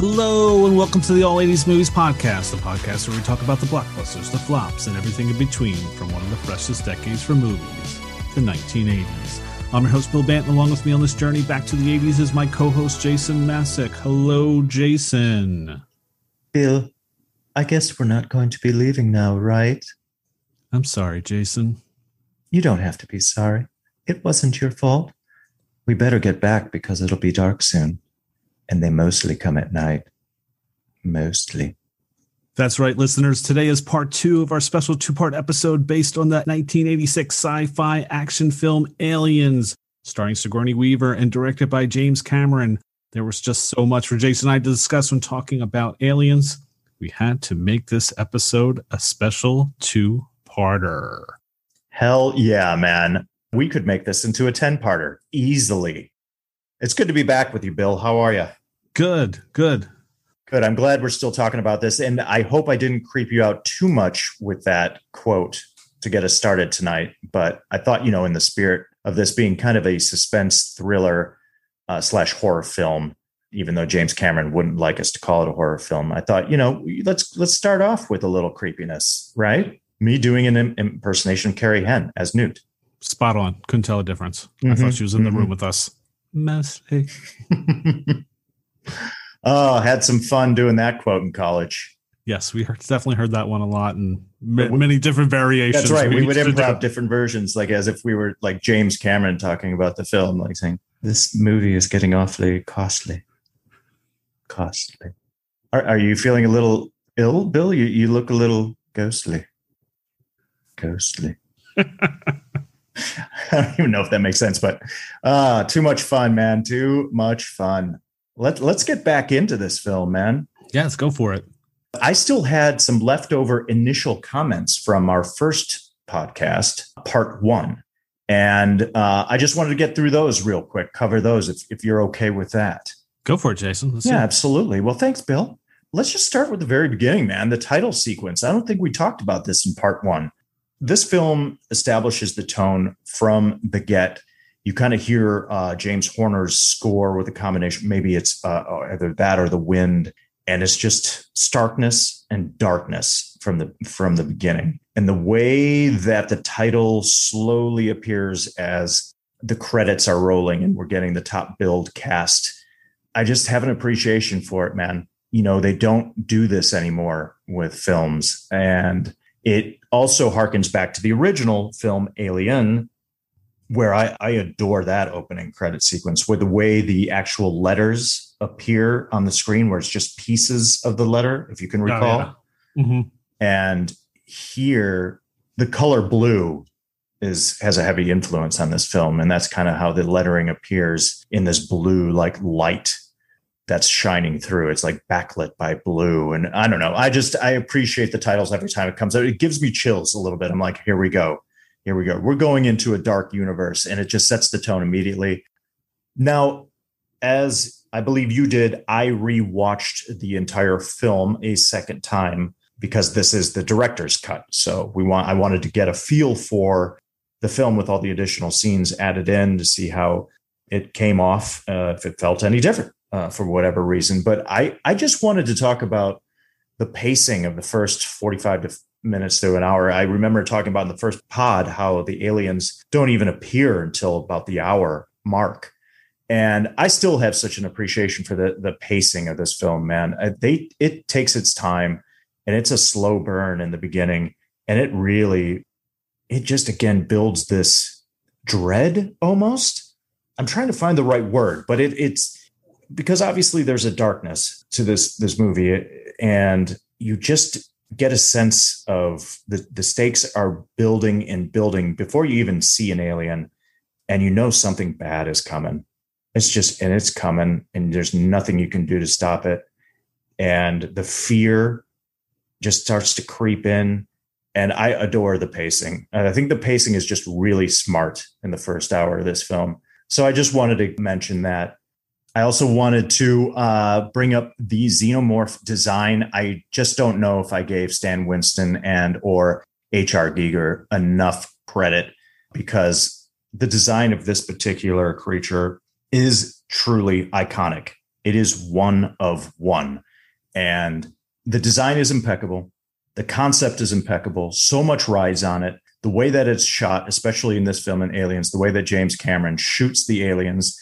Hello, and welcome to the All 80s Movies Podcast, the podcast where we talk about the blockbusters, the flops, and everything in between from one of the freshest decades for movies, the 1980s. I'm your host, Bill Banton. Along with me on this journey back to the 80s is my co host, Jason Masek. Hello, Jason. Bill, I guess we're not going to be leaving now, right? I'm sorry, Jason. You don't have to be sorry. It wasn't your fault. We better get back because it'll be dark soon. And they mostly come at night. Mostly. That's right, listeners. Today is part two of our special two part episode based on the 1986 sci fi action film Aliens, starring Sigourney Weaver and directed by James Cameron. There was just so much for Jason and I to discuss when talking about aliens. We had to make this episode a special two parter. Hell yeah, man. We could make this into a 10 parter easily. It's good to be back with you, Bill. How are you? Good, good. Good. I'm glad we're still talking about this. And I hope I didn't creep you out too much with that quote to get us started tonight. But I thought, you know, in the spirit of this being kind of a suspense thriller uh, slash horror film, even though James Cameron wouldn't like us to call it a horror film, I thought, you know, let's let's start off with a little creepiness, right? Me doing an impersonation of Carrie Henn as Newt. Spot on. Couldn't tell a difference. Mm-hmm. I thought she was in the mm-hmm. room with us. Messy. oh, had some fun doing that quote in college. Yes, we heard, definitely heard that one a lot and many different variations. That's right. We, we would improv different, different versions, like as if we were like James Cameron talking about the film, like saying, "This movie is getting awfully costly." Costly. Are, are you feeling a little ill, Bill? You you look a little ghostly. Ghostly. I don't even know if that makes sense, but uh, too much fun, man. Too much fun. Let, let's get back into this film, man. Yeah, let's go for it. I still had some leftover initial comments from our first podcast, part one. And uh, I just wanted to get through those real quick, cover those if, if you're okay with that. Go for it, Jason. Let's yeah, absolutely. Well, thanks, Bill. Let's just start with the very beginning, man. The title sequence. I don't think we talked about this in part one. This film establishes the tone from the get. You kind of hear uh, James Horner's score with a combination. Maybe it's uh, either that or the wind, and it's just starkness and darkness from the from the beginning. And the way that the title slowly appears as the credits are rolling and we're getting the top build cast, I just have an appreciation for it, man. You know, they don't do this anymore with films, and it also harkens back to the original film Alien, where I, I adore that opening credit sequence where the way the actual letters appear on the screen, where it's just pieces of the letter, if you can recall. Oh, yeah. mm-hmm. And here, the color blue is has a heavy influence on this film, and that's kind of how the lettering appears in this blue like light that's shining through. It's like backlit by blue. And I don't know. I just I appreciate the titles every time it comes out. It gives me chills a little bit. I'm like, here we go. Here we go. We're going into a dark universe and it just sets the tone immediately. Now, as I believe you did, I rewatched the entire film a second time because this is the director's cut. So we want I wanted to get a feel for the film with all the additional scenes added in to see how it came off, uh, if it felt any different uh, for whatever reason. But I, I just wanted to talk about the pacing of the first 45 to minutes to an hour. I remember talking about in the first pod how the aliens don't even appear until about the hour mark. And I still have such an appreciation for the the pacing of this film, man. Uh, they it takes its time and it's a slow burn in the beginning and it really it just again builds this dread almost. I'm trying to find the right word, but it, it's because obviously there's a darkness to this this movie and you just get a sense of the the stakes are building and building before you even see an alien and you know something bad is coming. It's just and it's coming and there's nothing you can do to stop it. And the fear just starts to creep in and i adore the pacing. And i think the pacing is just really smart in the first hour of this film. So i just wanted to mention that I also wanted to uh, bring up the xenomorph design. I just don't know if I gave Stan Winston and or H.R. Giger enough credit because the design of this particular creature is truly iconic. It is one of one. And the design is impeccable. The concept is impeccable. So much rides on it. The way that it's shot, especially in this film in Aliens, the way that James Cameron shoots the aliens,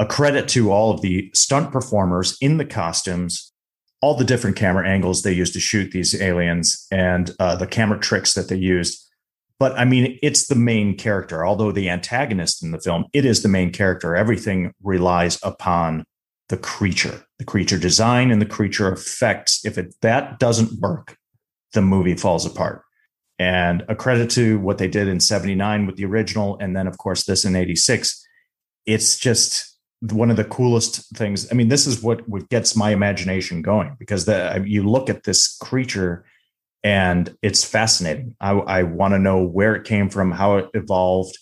a credit to all of the stunt performers in the costumes, all the different camera angles they used to shoot these aliens, and uh, the camera tricks that they used. But I mean, it's the main character. Although the antagonist in the film, it is the main character. Everything relies upon the creature, the creature design, and the creature effects. If it, that doesn't work, the movie falls apart. And a credit to what they did in 79 with the original, and then, of course, this in 86. It's just one of the coolest things. I mean, this is what, gets my imagination going because the, you look at this creature and it's fascinating. I, I want to know where it came from, how it evolved,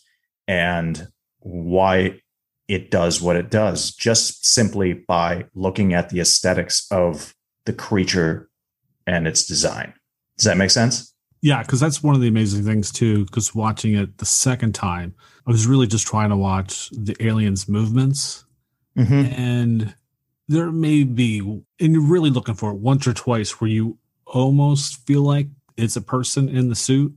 and why it does what it does, just simply by looking at the aesthetics of the creature and its design. Does that make sense? Yeah, because that's one of the amazing things too. Because watching it the second time, I was really just trying to watch the aliens' movements, mm-hmm. and there may be, and you're really looking for it once or twice where you almost feel like it's a person in the suit.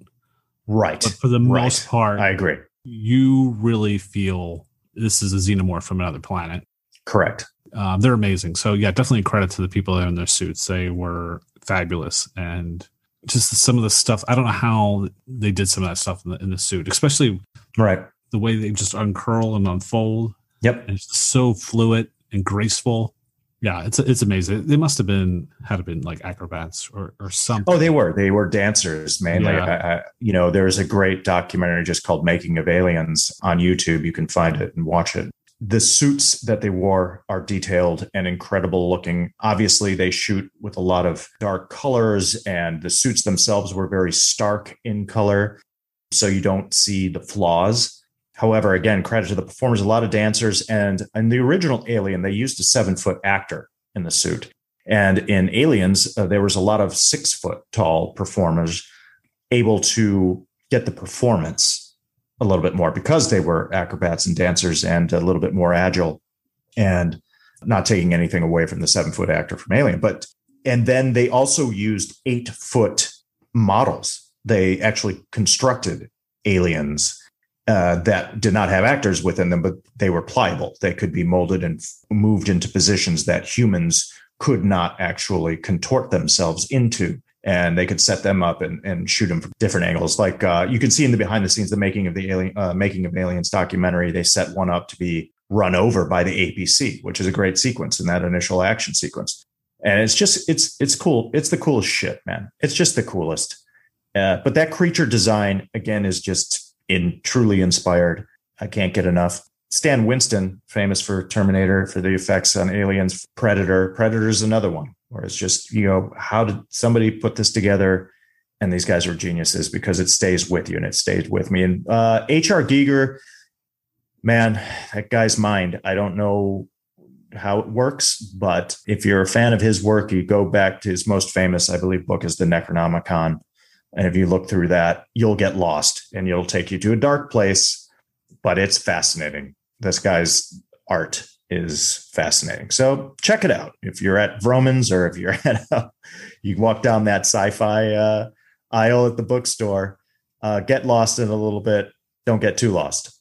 Right. But for the right. most part, I agree. You really feel this is a xenomorph from another planet. Correct. Um, they're amazing. So yeah, definitely credit to the people that are in their suits. They were fabulous, and just some of the stuff. I don't know how they did some of that stuff in the, in the suit, especially right the way they just uncurl and unfold. Yep, and it's so fluid and graceful yeah, it's it's amazing. They must have been had to been like acrobats or or something. Oh, they were. They were dancers mainly. Yeah. I, I, you know, there's a great documentary just called "Making of Aliens" on YouTube. You can find it and watch it. The suits that they wore are detailed and incredible looking. Obviously, they shoot with a lot of dark colors, and the suits themselves were very stark in color, so you don't see the flaws However, again, credit to the performers, a lot of dancers. And in the original Alien, they used a seven foot actor in the suit. And in Aliens, uh, there was a lot of six foot tall performers able to get the performance a little bit more because they were acrobats and dancers and a little bit more agile and not taking anything away from the seven foot actor from Alien. But, and then they also used eight foot models. They actually constructed aliens uh, that did not have actors within them, but they were pliable. They could be molded and moved into positions that humans could not actually contort themselves into. And they could set them up and, and shoot them from different angles. Like uh, you can see in the behind the scenes, the making of the alien, uh, making of Aliens documentary, they set one up to be run over by the APC, which is a great sequence in that initial action sequence. And it's just it's it's cool. It's the coolest shit, man. It's just the coolest. Uh, but that creature design again is just in truly inspired. I can't get enough. Stan Winston, famous for Terminator, for the effects on aliens, Predator. Predator is another one where it's just, you know, how did somebody put this together? And these guys are geniuses because it stays with you and it stays with me. And uh, H.R. Giger, man, that guy's mind. I don't know how it works, but if you're a fan of his work, you go back to his most famous, I believe, book is the Necronomicon. And if you look through that, you'll get lost and it'll take you to a dark place, but it's fascinating. This guy's art is fascinating. So check it out. If you're at Vroman's or if you're at, uh, you walk down that sci-fi uh, aisle at the bookstore, uh, get lost in a little bit. Don't get too lost.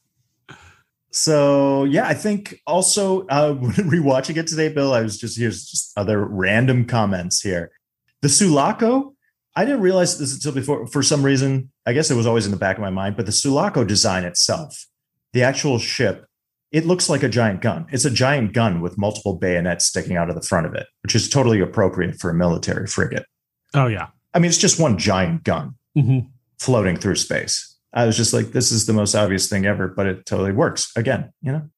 so yeah, I think also uh, rewatching it today, Bill, I was just here's just other random comments here. The Sulaco I didn't realize this until before. For some reason, I guess it was always in the back of my mind. But the Sulaco design itself, the actual ship, it looks like a giant gun. It's a giant gun with multiple bayonets sticking out of the front of it, which is totally appropriate for a military frigate. Oh yeah, I mean it's just one giant gun mm-hmm. floating through space. I was just like, this is the most obvious thing ever, but it totally works. Again, you know.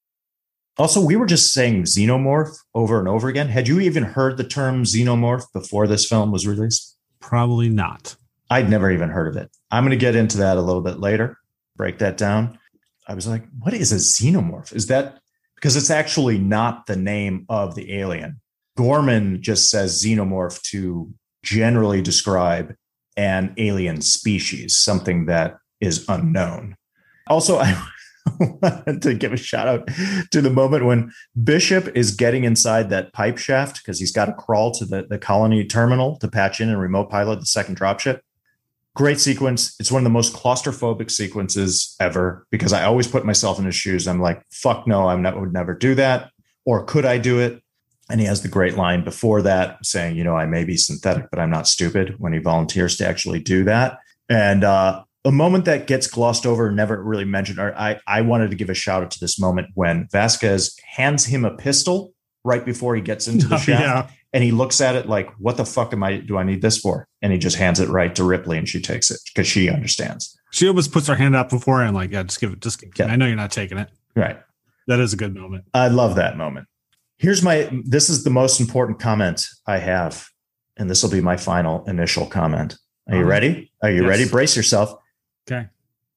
Also, we were just saying xenomorph over and over again. Had you even heard the term xenomorph before this film was released? Probably not. I'd never even heard of it. I'm going to get into that a little bit later, break that down. I was like, what is a xenomorph? Is that because it's actually not the name of the alien? Gorman just says xenomorph to generally describe an alien species, something that is unknown. Also, I, to give a shout out to the moment when Bishop is getting inside that pipe shaft because he's got to crawl to the, the colony terminal to patch in and remote pilot the second dropship. Great sequence. It's one of the most claustrophobic sequences ever because I always put myself in his shoes. I'm like, fuck no, I would never do that. Or could I do it? And he has the great line before that saying, you know, I may be synthetic, but I'm not stupid when he volunteers to actually do that. And uh, a moment that gets glossed over, never really mentioned, or I, I wanted to give a shout out to this moment when Vasquez hands him a pistol right before he gets into the shaft. Yeah. And he looks at it like, what the fuck am I, do I need this for? And he just hands it right to Ripley and she takes it because she understands. She almost puts her hand up beforehand, like, yeah, just give it, just give yeah. I know you're not taking it. Right. That is a good moment. I love that moment. Here's my, this is the most important comment I have. And this will be my final initial comment. Are you uh-huh. ready? Are you yes. ready? Brace yourself. Okay.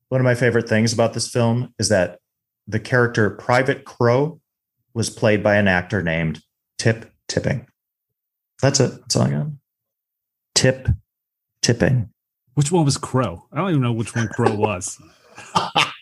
One of my favorite things about this film is that the character Private Crow was played by an actor named Tip Tipping. That's it. That's all I got. Tip Tipping. Which one was Crow? I don't even know which one Crow was.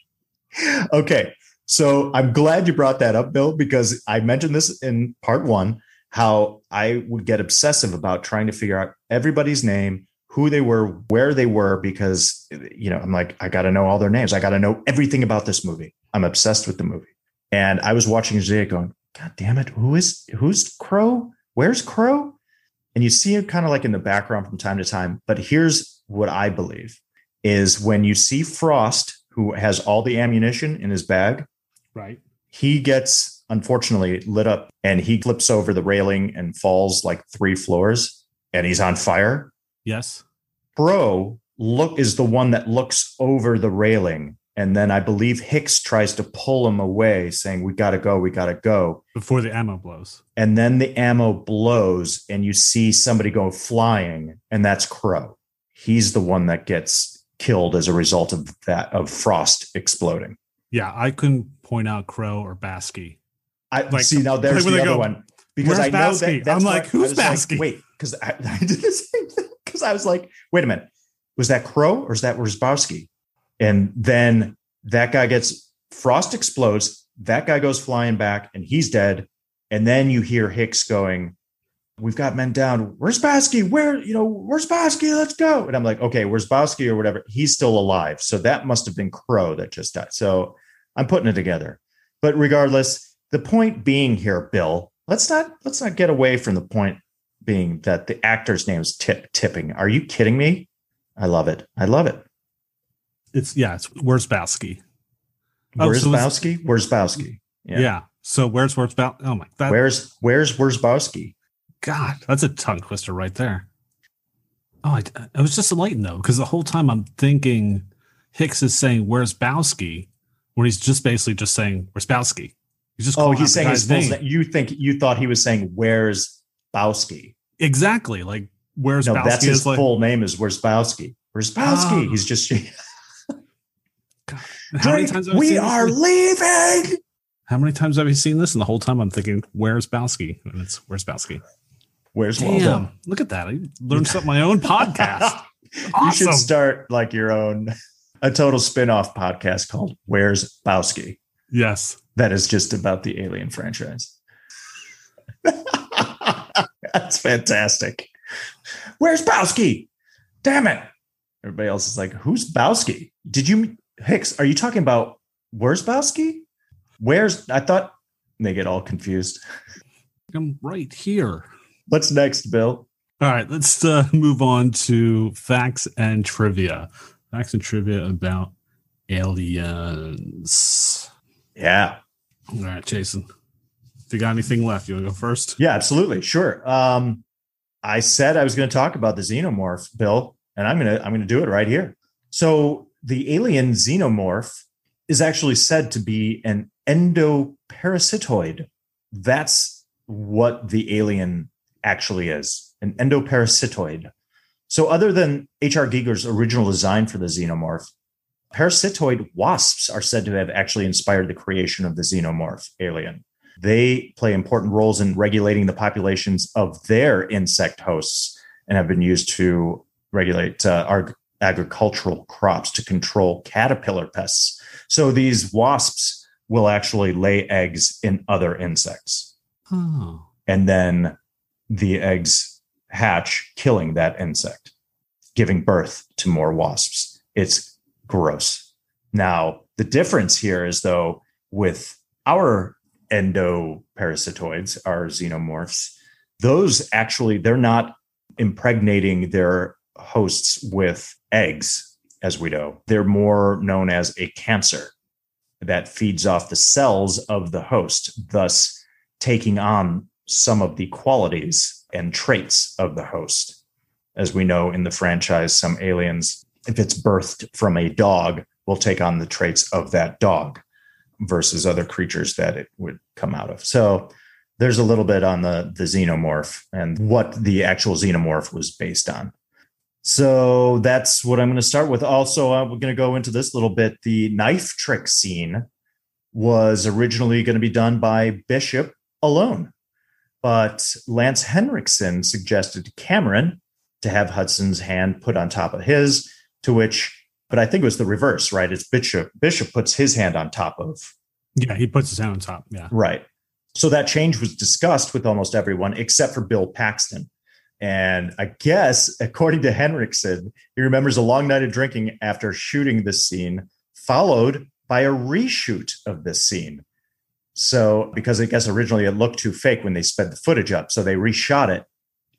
okay. So I'm glad you brought that up, Bill, because I mentioned this in part one how I would get obsessive about trying to figure out everybody's name, who they were, where they were, because, you know, I'm like, I got to know all their names. I got to know everything about this movie. I'm obsessed with the movie. And I was watching Jay going, God damn it, who is who's Crow? Where's Crow? And you see it kind of like in the background from time to time. But here's what I believe is when you see Frost, who has all the ammunition in his bag, right? He gets unfortunately lit up and he flips over the railing and falls like three floors and he's on fire. Yes. Crow look is the one that looks over the railing and then I believe Hicks tries to pull him away, saying, We got to go, we got to go. Before the ammo blows. And then the ammo blows, and you see somebody go flying, and that's Crow. He's the one that gets killed as a result of that, of Frost exploding. Yeah, I couldn't point out Crow or Baskey. I like, see now there's the other go, one. Because I know that I'm like, who's Baskey? Like, wait, because I, I, did the same thing. Because I was like, wait a minute, was that Crow or is that Rosbowski? And then that guy gets Frost explodes. That guy goes flying back and he's dead. And then you hear Hicks going, We've got men down. Where's Bosky? Where, you know, where's Bosky? Let's go. And I'm like, okay, where's Bosky or whatever? He's still alive. So that must have been Crow that just died. So I'm putting it together. But regardless, the point being here, Bill, let's not let's not get away from the point being that the actor's name is Tip Tipping. Are you kidding me? I love it. I love it. It's yeah. It's where's Bowski? Oh, where's Bowski? Where's Bowski? Yeah. yeah. So where's where's Bow? Oh my. That, where's where's where's Bowski? God, that's a tongue twister right there. Oh, I, I was just enlightened though, because the whole time I'm thinking Hicks is saying "Where's Bowski," when he's just basically just saying "Where's Bowski." He's just oh, he's saying his name. You think you thought he was saying "Where's Bowski"? Exactly, like "Where's no, That's his full name is "Where's Bowski." Where's Bowski? Oh. Ah. He's just how many times we are leaving? How many times have you seen this? And the whole time I'm thinking, where's Bowski? And it's where's Bowski? Where's Damn, Waldo? Look at that. I learned something my own podcast. Awesome. You should start like your own a total spin-off podcast called Where's Bowski? Yes. That is just about the alien franchise. That's fantastic. Where's Bowski? Damn it. Everybody else is like, who's Bowski? Did you Hicks, are you talking about where's Bowski? Where's I thought they get all confused. I'm right here. What's next, Bill? All right, let's uh, move on to facts and trivia. Facts and trivia about aliens. Yeah. All right, Jason. You got anything left, you want to go first? Yeah, absolutely. Sure. Um, I said I was going to talk about the xenomorph, Bill, and I'm gonna I'm gonna do it right here. So the alien xenomorph is actually said to be an endoparasitoid. That's what the alien actually is an endoparasitoid. So, other than H.R. Giger's original design for the xenomorph, parasitoid wasps are said to have actually inspired the creation of the xenomorph alien. They play important roles in regulating the populations of their insect hosts and have been used to regulate uh, our agricultural crops to control caterpillar pests. So these wasps will actually lay eggs in other insects. Oh. And then the eggs hatch, killing that insect, giving birth to more wasps. It's gross. Now, the difference here is though, with our endoparasitoids, are xenomorphs, those actually, they're not impregnating their hosts with eggs, as we know. They're more known as a cancer that feeds off the cells of the host, thus taking on some of the qualities and traits of the host. As we know in the franchise, some aliens, if it's birthed from a dog, will take on the traits of that dog versus other creatures that it would come out of. So there's a little bit on the, the xenomorph and what the actual xenomorph was based on. So that's what I'm going to start with. Also, I'm going to go into this little bit. The knife trick scene was originally going to be done by Bishop alone, but Lance Henriksen suggested to Cameron to have Hudson's hand put on top of his, to which, but I think it was the reverse, right? It's Bishop. Bishop puts his hand on top of. Yeah, he puts his hand on top. Yeah. Right. So that change was discussed with almost everyone except for Bill Paxton and I guess, according to Henriksen, he remembers a long night of drinking after shooting this scene, followed by a reshoot of this scene. So, because I guess originally it looked too fake when they sped the footage up. So they reshot it.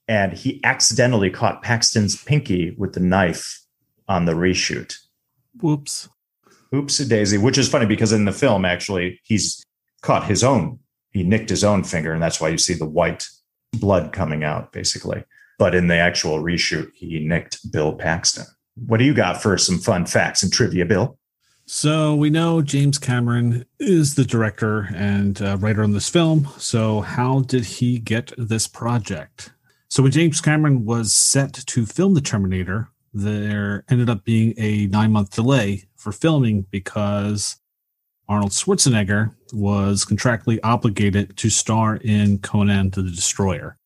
And he accidentally caught Paxton's pinky with the knife on the reshoot. Whoops. Oops a daisy, which is funny because in the film, actually, he's caught his own, he nicked his own finger. And that's why you see the white blood coming out, basically. But in the actual reshoot, he nicked Bill Paxton. What do you got for some fun facts and trivia, Bill? So we know James Cameron is the director and uh, writer on this film. So how did he get this project? So when James Cameron was set to film The Terminator, there ended up being a nine month delay for filming because Arnold Schwarzenegger was contractually obligated to star in Conan the Destroyer.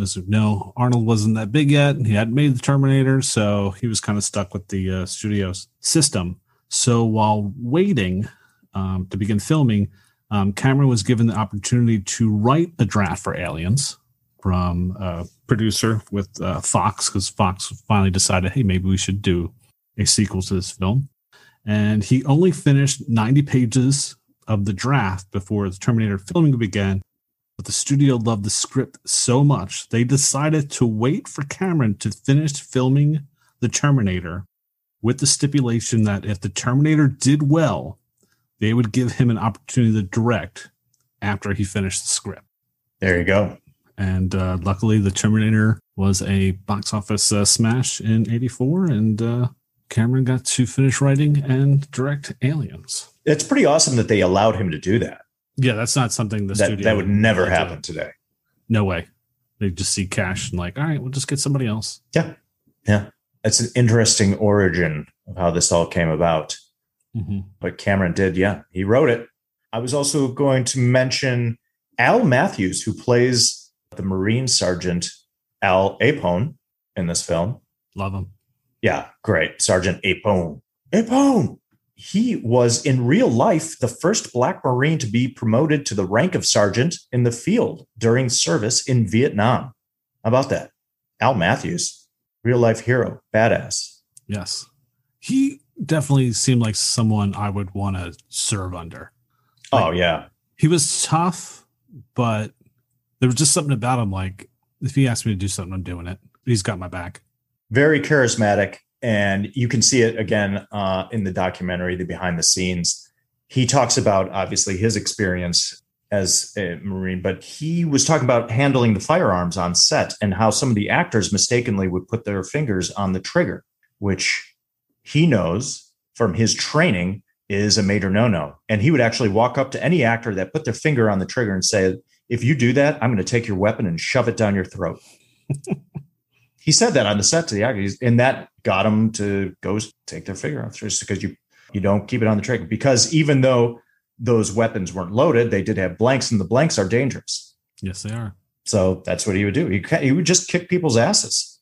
As you know, Arnold wasn't that big yet. He hadn't made the Terminator, so he was kind of stuck with the uh, studio's system. So while waiting um, to begin filming, um, Cameron was given the opportunity to write a draft for Aliens from a producer with uh, Fox, because Fox finally decided, hey, maybe we should do a sequel to this film. And he only finished 90 pages of the draft before the Terminator filming began but the studio loved the script so much they decided to wait for Cameron to finish filming The Terminator with the stipulation that if The Terminator did well, they would give him an opportunity to direct after he finished the script. There you go. And uh, luckily, The Terminator was a box office uh, smash in 84, and uh, Cameron got to finish writing and direct Aliens. It's pretty awesome that they allowed him to do that. Yeah, that's not something the that, studio that would never happen do. today. No way. They just see cash and like, all right, we'll just get somebody else. Yeah, yeah. It's an interesting origin of how this all came about. Mm-hmm. But Cameron did, yeah, he wrote it. I was also going to mention Al Matthews, who plays the Marine Sergeant Al Apone in this film. Love him. Yeah, great. Sergeant Apone. Apone he was in real life the first Black Marine to be promoted to the rank of sergeant in the field during service in Vietnam. How about that? Al Matthews, real life hero, badass. Yes. He definitely seemed like someone I would want to serve under. Like, oh, yeah. He was tough, but there was just something about him. Like, if he asked me to do something, I'm doing it. He's got my back. Very charismatic and you can see it again uh, in the documentary, the behind the scenes. He talks about obviously his experience as a Marine, but he was talking about handling the firearms on set and how some of the actors mistakenly would put their fingers on the trigger, which he knows from his training is a major no no. And he would actually walk up to any actor that put their finger on the trigger and say, If you do that, I'm going to take your weapon and shove it down your throat. he said that on the set to the actors, and that got them to go take their figure off just because you you don't keep it on the trigger. Because even though those weapons weren't loaded, they did have blanks, and the blanks are dangerous. Yes, they are. So that's what he would do. He he would just kick people's asses.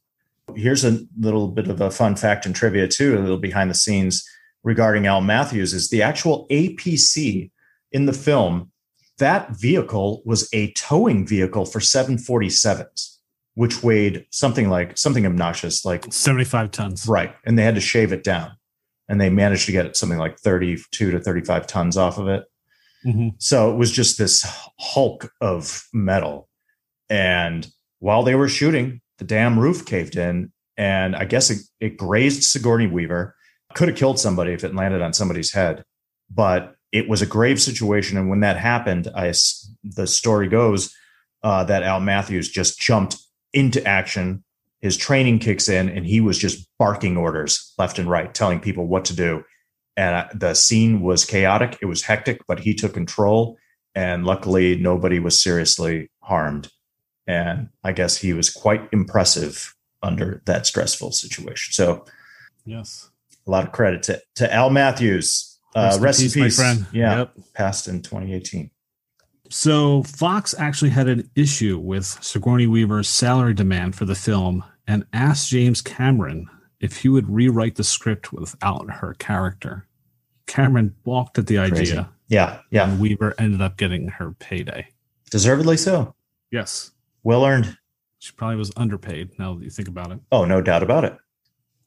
Here's a little bit of a fun fact and trivia, too, a little behind the scenes regarding Al Matthews is the actual APC in the film. That vehicle was a towing vehicle for 747s, which weighed something like something obnoxious, like 75 tons. Right. And they had to shave it down. And they managed to get something like 32 to 35 tons off of it. Mm-hmm. So it was just this hulk of metal. And while they were shooting, the damn roof caved in. And I guess it, it grazed Sigourney Weaver. Could have killed somebody if it landed on somebody's head. But it was a grave situation. And when that happened, I, the story goes uh, that Al Matthews just jumped into action. His training kicks in, and he was just barking orders left and right, telling people what to do and the scene was chaotic. It was hectic, but he took control, and luckily nobody was seriously harmed. And I guess he was quite impressive under that stressful situation. So, yes, a lot of credit to to Al Matthews. Uh, rest, in peace, peace, my friend. Yeah, yep. passed in 2018. So Fox actually had an issue with Sigourney Weaver's salary demand for the film and asked James Cameron if he would rewrite the script without her character. Cameron balked at the Crazy. idea. Yeah, yeah. And Weaver ended up getting her payday. Deservedly so. Yes. Well earned. She probably was underpaid now that you think about it. Oh, no doubt about it.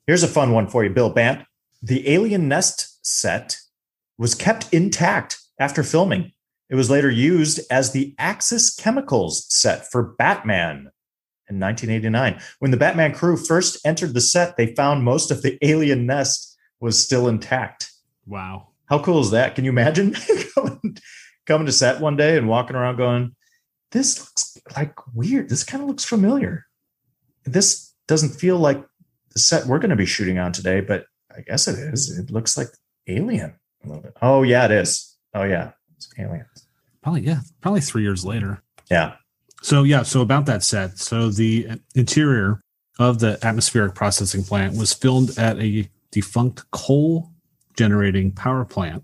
Here's a fun one for you, Bill Bant. The Alien Nest set was kept intact after filming. It was later used as the Axis Chemicals set for Batman in 1989. When the Batman crew first entered the set, they found most of the alien nest was still intact. Wow. How cool is that? Can you imagine coming, coming to set one day and walking around going, this looks like weird. This kind of looks familiar. This doesn't feel like the set we're going to be shooting on today, but I guess it is. It looks like Alien a little bit. Oh, yeah, it is. Oh, yeah. It's aliens. Probably, yeah. Probably three years later. Yeah. So yeah, so about that set. So the interior of the atmospheric processing plant was filmed at a defunct coal generating power plant.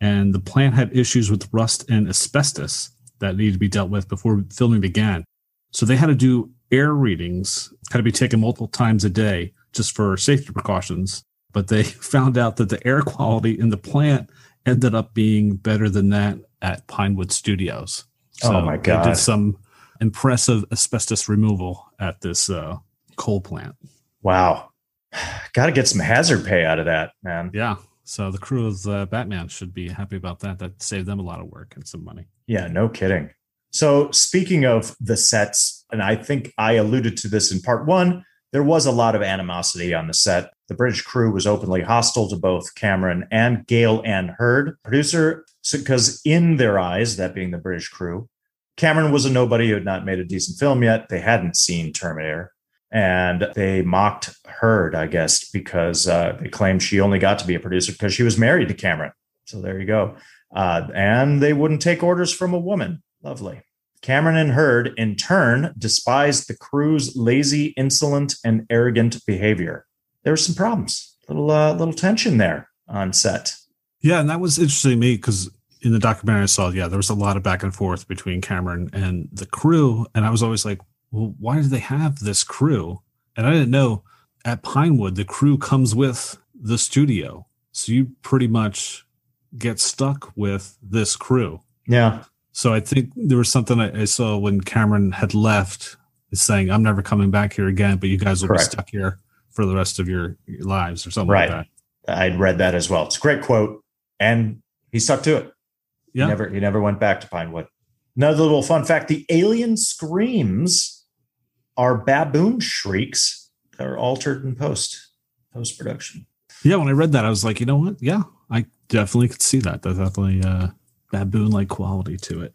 And the plant had issues with rust and asbestos that needed to be dealt with before filming began. So they had to do air readings, had to be taken multiple times a day just for safety precautions. But they found out that the air quality in the plant ended up being better than that at Pinewood Studios. So oh my god! They did some impressive asbestos removal at this uh, coal plant. Wow. Got to get some hazard pay out of that, man. Yeah. So the crew of uh, Batman should be happy about that. That saved them a lot of work and some money. Yeah, no kidding. So speaking of the sets, and I think I alluded to this in part one, there was a lot of animosity on the set. The British crew was openly hostile to both Cameron and Gale Anne Hurd, producer, because in their eyes, that being the British crew, Cameron was a nobody who had not made a decent film yet. They hadn't seen Terminator. And they mocked Hurd, I guess, because uh, they claimed she only got to be a producer because she was married to Cameron. So there you go. Uh, and they wouldn't take orders from a woman. Lovely. Cameron and Hurd, in turn, despised the crew's lazy, insolent, and arrogant behavior. There were some problems, little uh, little tension there on set. Yeah, and that was interesting to me because in the documentary I saw, yeah, there was a lot of back and forth between Cameron and the crew, and I was always like, well, why do they have this crew? And I didn't know at Pinewood the crew comes with the studio, so you pretty much get stuck with this crew. Yeah. So I think there was something I, I saw when Cameron had left, saying, "I'm never coming back here again," but you guys will Correct. be stuck here for the rest of your, lives or something right. like that. I'd read that as well. It's a great quote, and he stuck to it. Yeah. He never he never went back to Pinewood. Another little fun fact: the alien screams are baboon shrieks that are altered in post post production. Yeah, when I read that, I was like, you know what? Yeah, I definitely could see that. There's definitely a baboon like quality to it.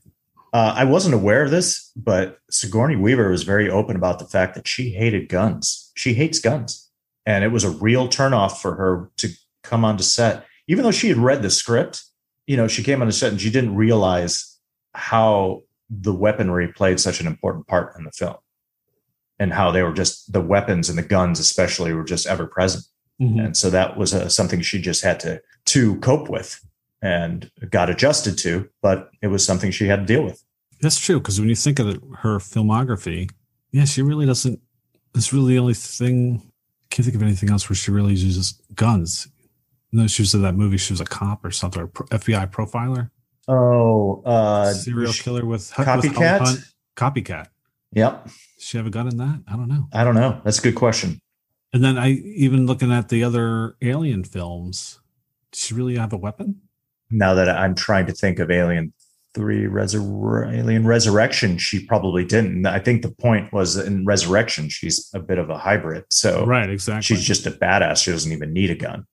Uh, I wasn't aware of this, but Sigourney Weaver was very open about the fact that she hated guns. She hates guns. And it was a real turnoff for her to come onto set, even though she had read the script you know, she came on the set and she didn't realize how the weaponry played such an important part in the film and how they were just the weapons and the guns especially were just ever present mm-hmm. and so that was uh, something she just had to to cope with and got adjusted to but it was something she had to deal with that's true because when you think of her filmography yeah she really doesn't That's really the only thing. Can't think of anything else where she really uses guns. No, she was in that movie. She was a cop or something, or FBI profiler. Oh, uh, serial killer with copycat. With copycat. Yep. Does she have a gun in that? I don't know. I don't know. That's a good question. And then I even looking at the other Alien films, does she really have a weapon? Now that I'm trying to think of Alien Three, Resur- Alien Resurrection, she probably didn't. I think the point was in Resurrection, she's a bit of a hybrid. So right, exactly. She's just a badass. She doesn't even need a gun.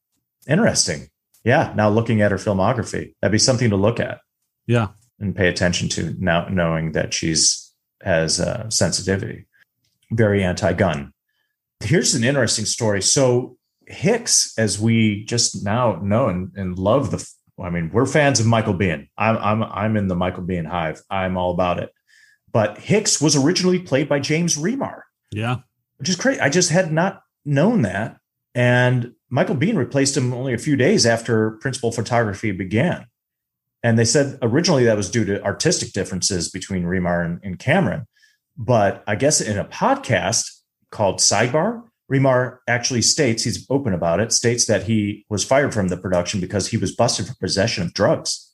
Interesting. Yeah. Now looking at her filmography, that'd be something to look at. Yeah. And pay attention to now knowing that she's has uh, sensitivity. Very anti-gun. Here's an interesting story. So Hicks, as we just now know and, and love the, I mean, we're fans of Michael Biehn. I'm I'm I'm in the Michael Biehn hive. I'm all about it. But Hicks was originally played by James Remar. Yeah, which is great. I just had not known that. And Michael Biehn replaced him only a few days after principal photography began. And they said originally that was due to artistic differences between Remar and, and Cameron. But I guess in a podcast called Sidebar, Remar actually states, he's open about it, states that he was fired from the production because he was busted for possession of drugs.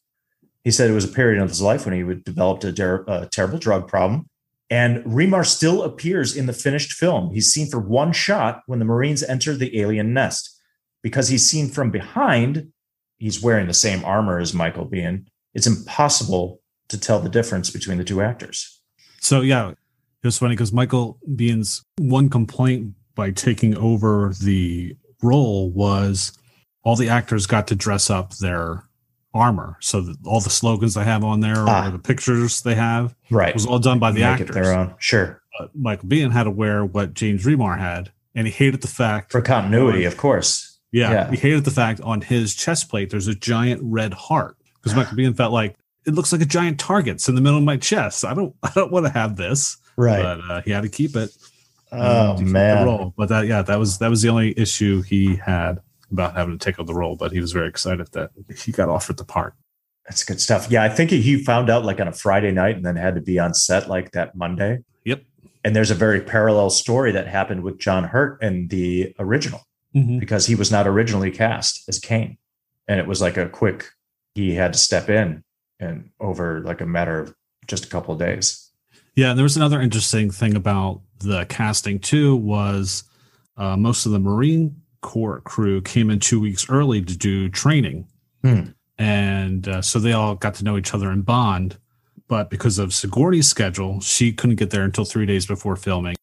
He said it was a period of his life when he developed a, der- a terrible drug problem. And Remar still appears in the finished film. He's seen for one shot when the Marines enter the alien nest. Because he's seen from behind, he's wearing the same armor as Michael Biehn. It's impossible to tell the difference between the two actors. So, yeah, it was funny because Michael Biehn's one complaint by taking over the role was all the actors got to dress up their armor. So all the slogans they have on there ah. or the pictures they have right. was all done by the Make actors. their own. Sure. But Michael Biehn had to wear what James Remar had. And he hated the fact for continuity, on, of course. Yeah, yeah, he hated the fact on his chest plate there's a giant red heart because Michael Biehn felt like it looks like a giant target's in the middle of my chest. I don't, I don't want to have this. Right. But uh, he had to keep it. Oh man. But that, yeah, that was that was the only issue he had about having to take on the role. But he was very excited that he got offered the part. That's good stuff. Yeah, I think he found out like on a Friday night and then had to be on set like that Monday. Yep. And there's a very parallel story that happened with John Hurt in the original mm-hmm. because he was not originally cast as Kane. And it was like a quick, he had to step in and over like a matter of just a couple of days. Yeah. There was another interesting thing about the casting too was uh, most of the Marine Corps crew came in two weeks early to do training. Hmm. And uh, so they all got to know each other and bond. But because of Sigourney's schedule, she couldn't get there until three days before filming.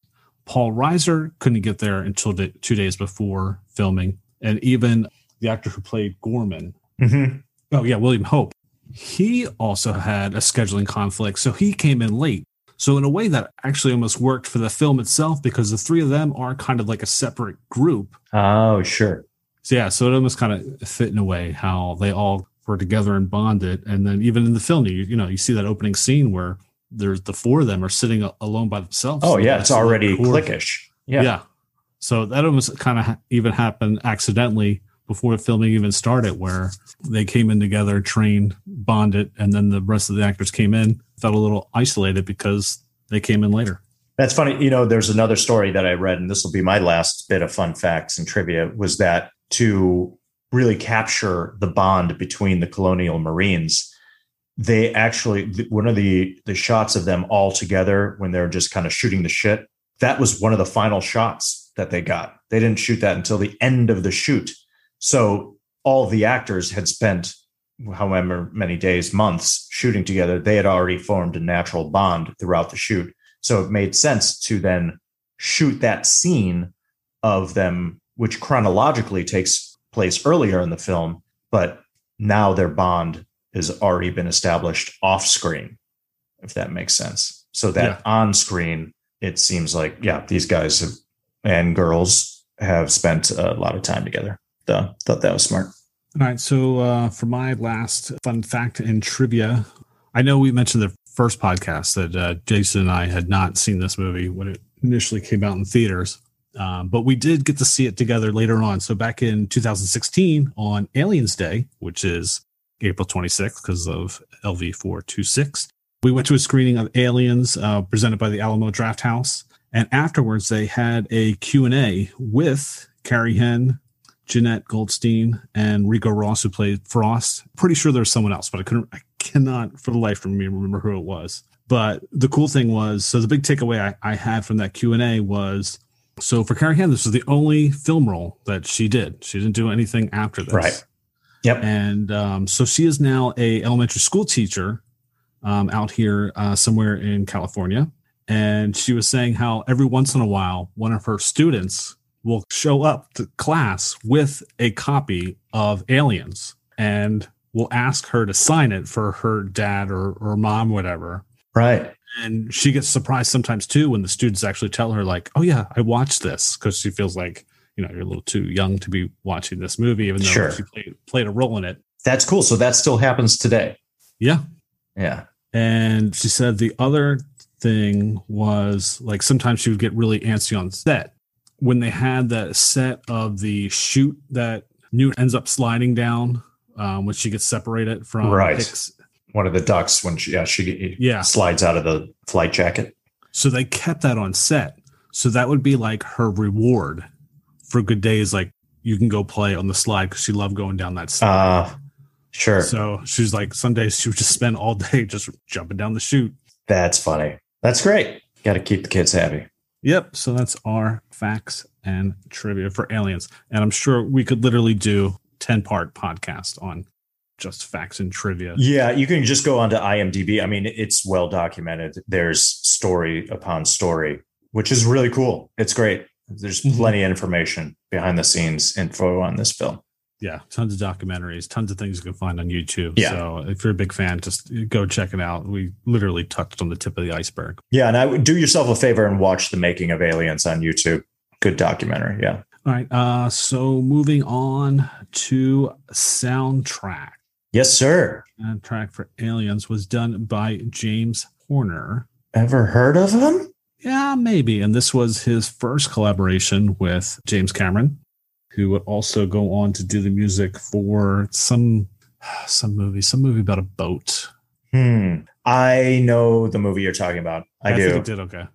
Paul Reiser couldn't get there until two days before filming. And even the actor who played Gorman, mm-hmm. oh, yeah, William Hope, he also had a scheduling conflict. So he came in late. So in a way that actually almost worked for the film itself because the three of them are kind of like a separate group. Oh, sure. So yeah, so it almost kind of fit in a way how they all were together and bonded. And then even in the film, you you know you see that opening scene where there's the four of them are sitting alone by themselves. Oh yeah, it's already clickish. Yeah, yeah. So that almost kind of ha- even happened accidentally before filming even started, where they came in together, trained, bonded, and then the rest of the actors came in, felt a little isolated because they came in later. That's funny. You know, there's another story that I read, and this will be my last bit of fun facts and trivia was that to really capture the bond between the colonial Marines, they actually, one of the, the shots of them all together when they're just kind of shooting the shit, that was one of the final shots that they got. They didn't shoot that until the end of the shoot. So all the actors had spent however many days, months shooting together. They had already formed a natural bond throughout the shoot. So it made sense to then shoot that scene of them, which chronologically takes place earlier in the film, but now their bond has already been established off screen, if that makes sense. So that yeah. on screen, it seems like, yeah, these guys have, and girls have spent a lot of time together. Thought that was smart. All right. So uh, for my last fun fact and trivia, I know we mentioned the first podcast that uh, Jason and I had not seen this movie when it initially came out in theaters. Um, but we did get to see it together later on. So back in 2016 on Aliens Day, which is April 26th because of LV 426, we went to a screening of Aliens uh, presented by the Alamo Drafthouse. And afterwards, they had a Q&A with Carrie Henn, Jenette Goldstein, and Ricco Ross, who played Frost. Pretty sure there's someone else, but I couldn't, I cannot for the life of me remember who it was. But the cool thing was, so the big takeaway I, I had from that Q&A was, so for Carrie Henn, this was the only film role that she did. She didn't do anything after this. Right. Yep. And um, so she is now a elementary school teacher um, out here uh, somewhere in California. And she was saying how every once in a while, one of her students will show up to class with a copy of Aliens and will ask her to sign it for her dad or, or mom, whatever. Right. And she gets surprised sometimes too when the students actually tell her, like, oh, yeah, I watched this because she feels like, you know, you're a little too young to be watching this movie, even though Sure. she played, played a role in it. That's cool. So that still happens today. Yeah. Yeah. And she said the other thing was like sometimes she would get really antsy on set when they had that set of the chute that Newt ends up sliding down um, when she gets separated from Right. Hicks. One of the ducks when she yeah, she Yeah. slides out of the flight jacket. So they kept that on set. So that would be like her reward for good days. Like you can go play on the slide because she loved going down that slide. Uh sure. so she's like, some days she would just spend all day just jumping down the chute. That's funny. That's great. Got to keep the kids happy. Yep. So that's our facts and trivia for aliens. And I'm sure we could literally do 10 part podcast on just facts and trivia. Yeah, you can just go onto IMDb. I mean, it's well documented. There's story upon story, which is really cool. It's great. There's Mhm. plenty of information behind the scenes info on this film. Yeah. Tons of documentaries, tons of things you can find on YouTube. Yeah. So if you're a big fan, just go check it out. We literally touched on the tip of the iceberg. Yeah, and I would do yourself a favor and watch the making of Aliens on YouTube. Good documentary. Yeah. All right. Uh, so moving on to soundtrack. Yes, sir. Soundtrack for Aliens was done by James Horner. Ever heard of him? Yeah, maybe. And this was his first collaboration with James Cameron, who would also go on to do the music for some some movie, some movie about a boat. Hmm. I know the movie you're talking about. I, do. think it did okay.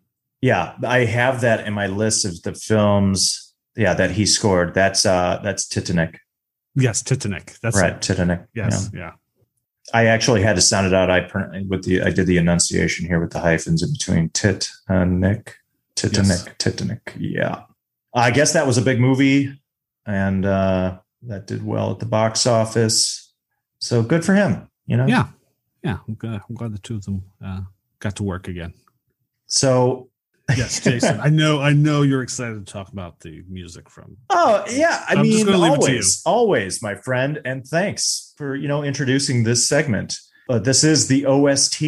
Yeah, I have that in my list of the films. Yeah, that he scored. That's uh that's Titanic. Yes, Titanic. That's right, it. Titanic. Yes, Yeah. yeah. I actually had to sound it out. I with the I did the enunciation here with the hyphens in between tit and Nick. Titanic, Yes. Titanic. Yeah. I guess that was a big movie and uh that did well at the box office. So good for him, you know? Yeah. Yeah. I'm glad, I'm glad the two of them uh, got to work again. So Yes, Jason. I know I know you're excited to talk about the music from Oh yeah, I I'm mean gonna leave it to always, always, my friend, and thanks for you know introducing this segment. Uh, this is the OST,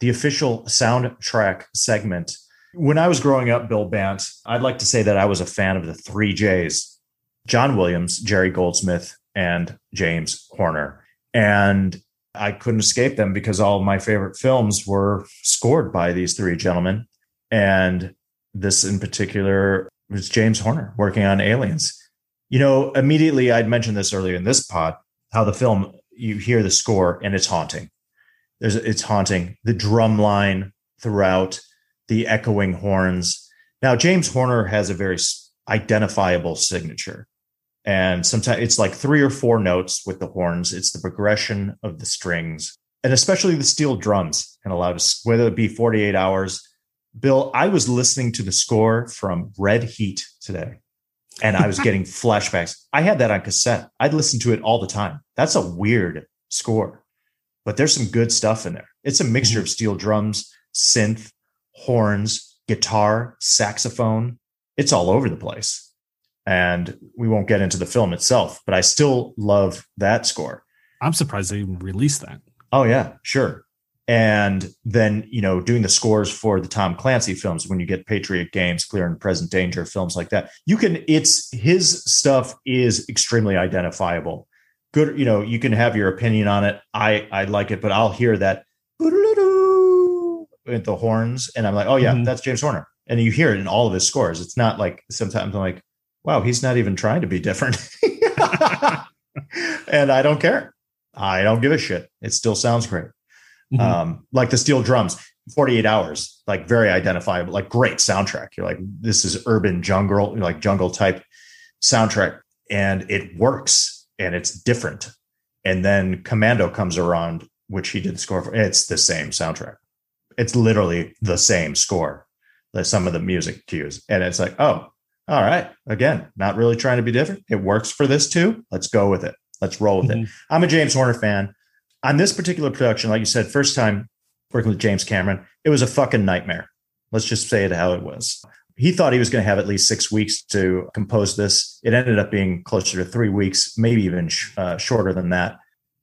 the official soundtrack segment. When I was growing up, Bill Bant, I'd like to say that I was a fan of the three J's: John Williams, Jerry Goldsmith, and James Horner. And I couldn't escape them because all my favorite films were scored by these three gentlemen. And this in particular was James Horner working on Aliens. You know, immediately I'd mentioned this earlier in this pod, how the film you hear the score and it's haunting. There's it's haunting. The drum line throughout, the echoing horns. Now James Horner has a very identifiable signature. And sometimes it's like three or four notes with the horns. It's the progression of the strings and especially the steel drums and allowed us, whether it be 48 hours. Bill, I was listening to the score from Red Heat today and I was getting flashbacks. I had that on cassette. I'd listen to it all the time. That's a weird score, but there's some good stuff in there. It's a mixture mm-hmm. of steel drums, synth, horns, guitar, saxophone. It's all over the place. And we won't get into the film itself, but I still love that score. I'm surprised they even released that. Oh yeah, sure. And then you know, doing the scores for the Tom Clancy films when you get Patriot Games, Clear and Present Danger, films like that. You can. It's his stuff is extremely identifiable. Good. You know, you can have your opinion on it. I I like it, but I'll hear that with the horns, and I'm like, oh yeah, Mhm. that's James Horner. And you hear it in all of his scores. It's not like sometimes I'm like, wow, he's not even trying to be different. and I don't care. I don't give a shit. It still sounds great. Mm-hmm. Um, like the steel drums, 48 hours, like very identifiable, like great soundtrack. You're like, this is urban jungle, like jungle type soundtrack, and it works and it's different. And then Commando comes around, which he did score for. It's the same soundtrack. It's literally the same score, that some of the music cues. And it's like, oh, all right. Again, not really trying to be different. It works for this too. Let's go with it. Let's roll with mm-hmm. it. I'm a James Horner fan. On this particular production, like you said, first time working with James Cameron, it was a fucking nightmare. Let's just say it how it was. He thought he was going to have at least six weeks to compose this. It ended up being closer to three weeks, maybe even sh- uh, shorter than that.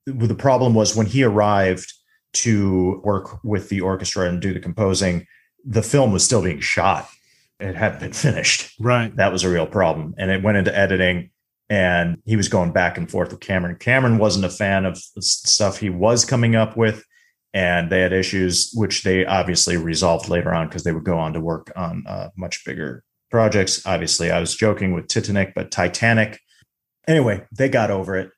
The problem was when he arrived to work with the orchestra and do the composing, the film was still being shot. It hadn't been finished. Right. That was a real problem. And it went into editing and he was going back and forth with Cameron. Cameron wasn't a fan of the stuff he was coming up with and they had issues which they obviously resolved later on because they would go on to work on uh, much bigger projects. Obviously, I was joking with Titanic, but Titanic. Anyway, they got over it,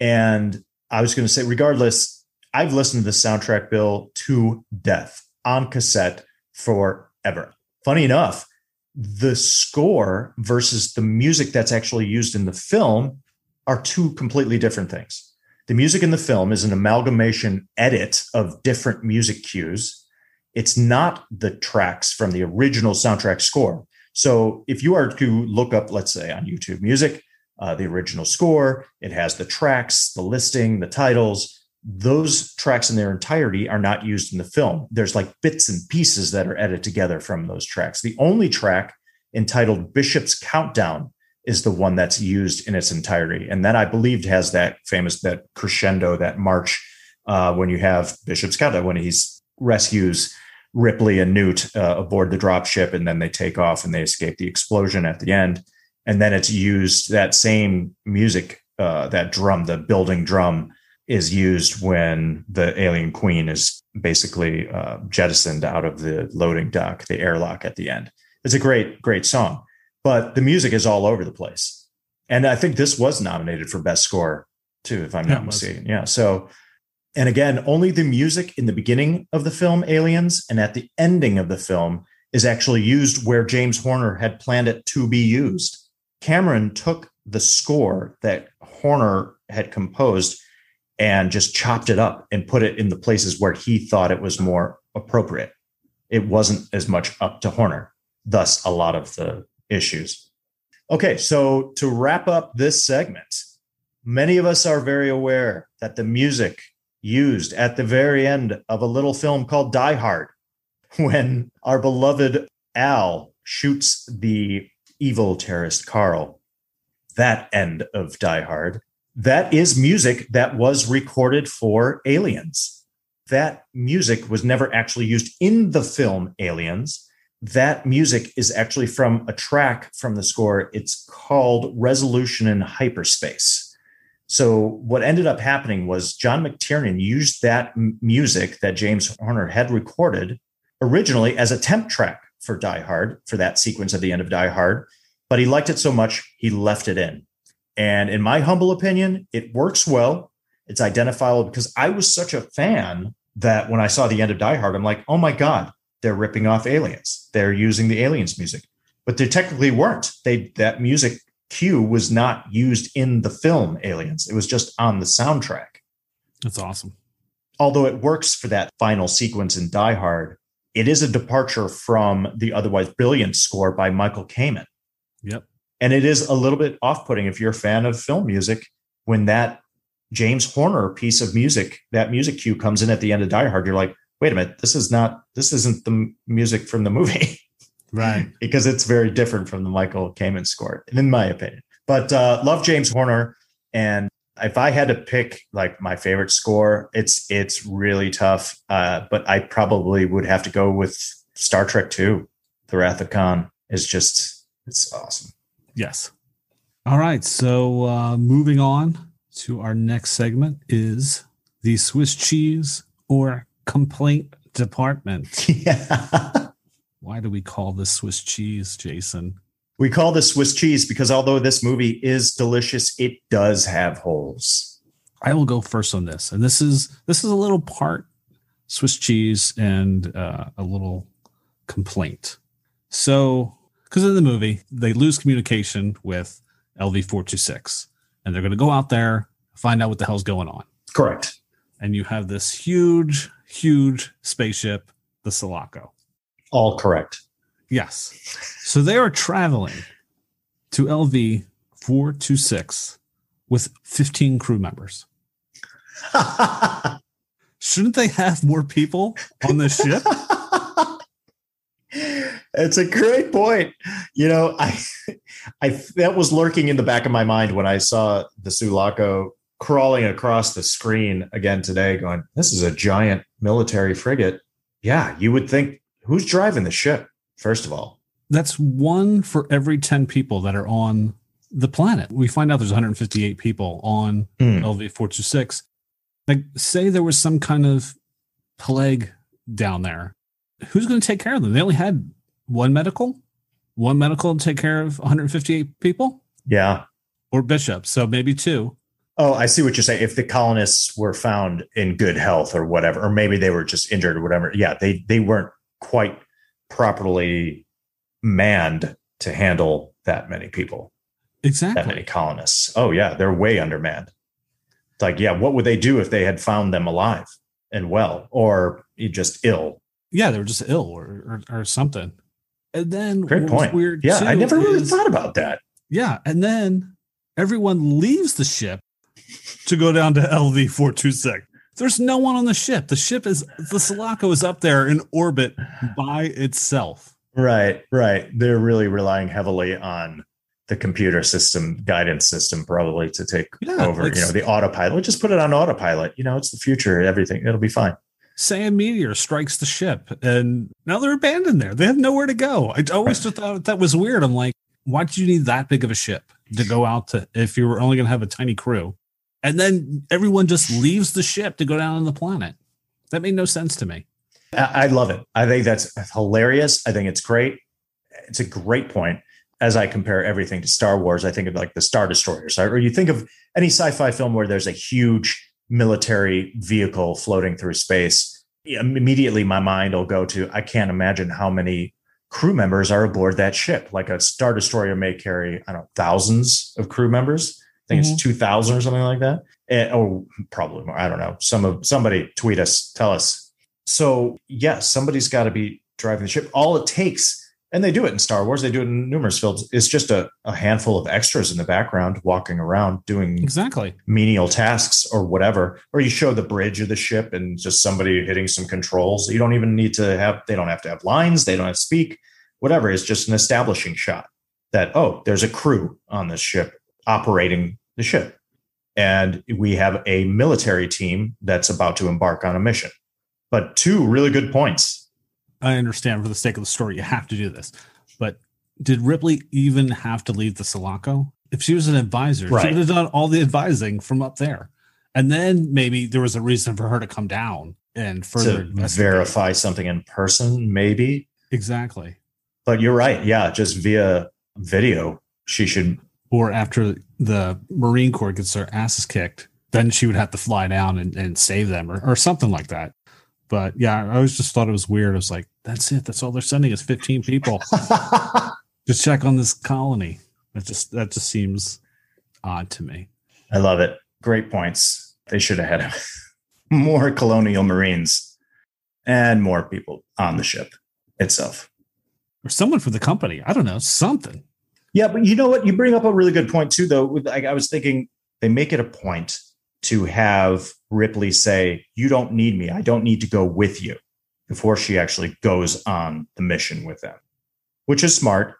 and I was going to say, regardless, I've listened to the soundtrack bill to death on cassette forever. Funny enough, the score versus the music that's actually used in the film are two completely different things. The music in the film is an amalgamation edit of different music cues. It's not the tracks from the original soundtrack score. So if you are to look up, let's say on YouTube Music, uh, the original score, it has the tracks, the listing, the titles. Those tracks in their entirety are not used in the film. There's like bits and pieces that are edited together from those tracks. The only track entitled Bishop's Countdown is the one that's used in its entirety. And that I believed has that famous, that crescendo, that march uh, when you have Bishop's Countdown, when he's rescues Ripley and Newt uh, aboard the dropship, and then they take off and they escape the explosion at the end. And then it's used that same music, uh, that drum, the building drum, is used when the alien queen is basically uh, jettisoned out of the loading dock, the airlock at the end. It's a great, great song but the music is all over the place. And I think this was nominated for best score too, if I'm not mistaken. Yeah. So, and again, only the music in the beginning of the film Aliens and at the ending of the film is actually used where James Horner had planned it to be used. Cameron took the score that Horner had composed and just chopped it up and put it in the places where he thought it was more appropriate. It wasn't as much up to Horner. Thus, a lot of the issues. Okay, so to wrap up this segment, many of us are very aware that the music used at the very end of a little film called Die Hard, when our beloved Al shoots the evil terrorist Carl, that end of Die Hard, that is music that was recorded for Aliens. That music was never actually used in the film Aliens that music is actually from a track from the score. It's called Resolution in Hyperspace. So what ended up happening was John McTiernan used that m- music that James Horner had recorded originally as a temp track for Die Hard for that sequence at the end of Die Hard, but he liked it so much he left it in. And in my humble opinion, it works well. It's identifiable because I was such a fan that when I saw the end of Die Hard, I'm like, oh my God, they're ripping off aliens. They're using the aliens music, but they technically weren't. They that music cue was not used in the film Aliens. It was just on the soundtrack. That's awesome. Although it works for that final sequence in Die Hard, it is a departure from the otherwise brilliant score by Michael Kamen. Yep. And it is a little bit off-putting if you're a fan of film music when that James Horner piece of music, that music cue comes in at the end of Die Hard. You're like, wait a minute, this is not, this isn't the music from the movie. Right. because it's very different from the Michael Kamen score, in my opinion. But uh, love James Horner. And if I had to pick like my favorite score, it's it's really tough. Uh, but I probably would have to go with Star Trek 2. The Wrath of Khan is just it's awesome. Yes. All right. So uh, moving on to our next segment is the Swiss cheese or complaint department. Yeah. Why do we call this Swiss cheese, Jason? We call this Swiss cheese because although this movie is delicious, it does have holes. I will go first on this. And this is this is a little part Swiss cheese, and uh, a little complaint. So, because in the movie, they lose communication with LV 426, and they're going to go out there, find out what the hell's going on. Correct. And you have this huge, huge spaceship, the Sulaco. All correct. Yes. So they are traveling to LV 426 with 15 crew members. Shouldn't they have more people on the ship? it's a great point. You know, I, I that was lurking in the back of my mind when I saw the Sulaco crawling across the screen again today, going, "This is a giant military frigate." Yeah, you would think who's driving the ship first of all. That's one for every ten people that are on the planet. We find out there's 158 people on mm. LV 426. Like, say there was some kind of plague down there. Who's going to take care of them? They only had one medical, one medical to take care of 158 people. Yeah. Or bishops. So maybe two. Oh, I see what you're saying. If the colonists were found in good health or whatever, or maybe they were just injured or whatever. Yeah, they they weren't quite properly manned to handle that many people. Exactly. That many colonists. Oh yeah, they're way undermanned. It's like, yeah, what would they do if they had found them alive and well, or just ill? Yeah, they were just ill or or, or something. And then great point. Weird. Yeah, I never really is, thought about that. Yeah, and then everyone leaves the ship to go down to LV four two six. There's no one on the ship. The ship is the Sulaco is up there in orbit by itself. Right, right. They're really relying heavily on the computer system guidance system probably to take yeah, over you know the autopilot just put it on autopilot you know it's the future everything it'll be fine say a meteor strikes the ship and now they're abandoned there. They have nowhere to go. I always just thought that was weird. I'm like why did you need that big of a ship to go out to if you were only going to have a tiny crew? And then everyone just leaves the ship to go down on the planet. That made no sense to me. I love it. I think that's hilarious. I think it's great. It's a great point. As I compare everything to Star Wars, I think of like the Star Destroyers, or you think of any sci-fi film where there's a huge military vehicle floating through space. Immediately, my mind will go to I can't imagine how many crew members are aboard that ship. Like a Star Destroyer may carry, I don't know, thousands of crew members. I think mm-hmm. it's two thousand or something like that, and, or probably more. I don't know. Some of somebody tweet us, tell us. So yes, somebody's got to be driving the ship. All it takes and they do it in Star Wars. They do it in numerous films. It's just a, a handful of extras in the background walking around doing exactly menial tasks or whatever. Or you show the bridge of the ship and just somebody hitting some controls. You don't even need to have. They don't have to have lines. They don't have to speak. Whatever. It's just an establishing shot that oh, there's a crew on this ship operating the ship, and we have a military team that's about to embark on a mission. But two really good points I understand for the sake of the story, you have to do this. But did Ripley even have to leave the Sulaco? If she was an advisor, right. she would have done all the advising from up there. And then maybe there was a reason for her to come down and further to verify something in person, maybe. Exactly. But you're right. Yeah, just via video, she should. Or after the Marine Corps gets their asses kicked, then she would have to fly down and, and save them or, or something like that. But yeah, I always just thought it was weird. I was like, that's it. That's all they're sending is 15 people to check on this colony. That just that just seems odd to me. I love it. Great points. They should have had more colonial marines and more people on the ship itself. Or someone for the company. I don't know, something. Yeah, but you know what? You bring up a really good point too, though. I was thinking they make it a point to have Ripley say, You don't need me. I don't need to go with you before she actually goes on the mission with them, which is smart.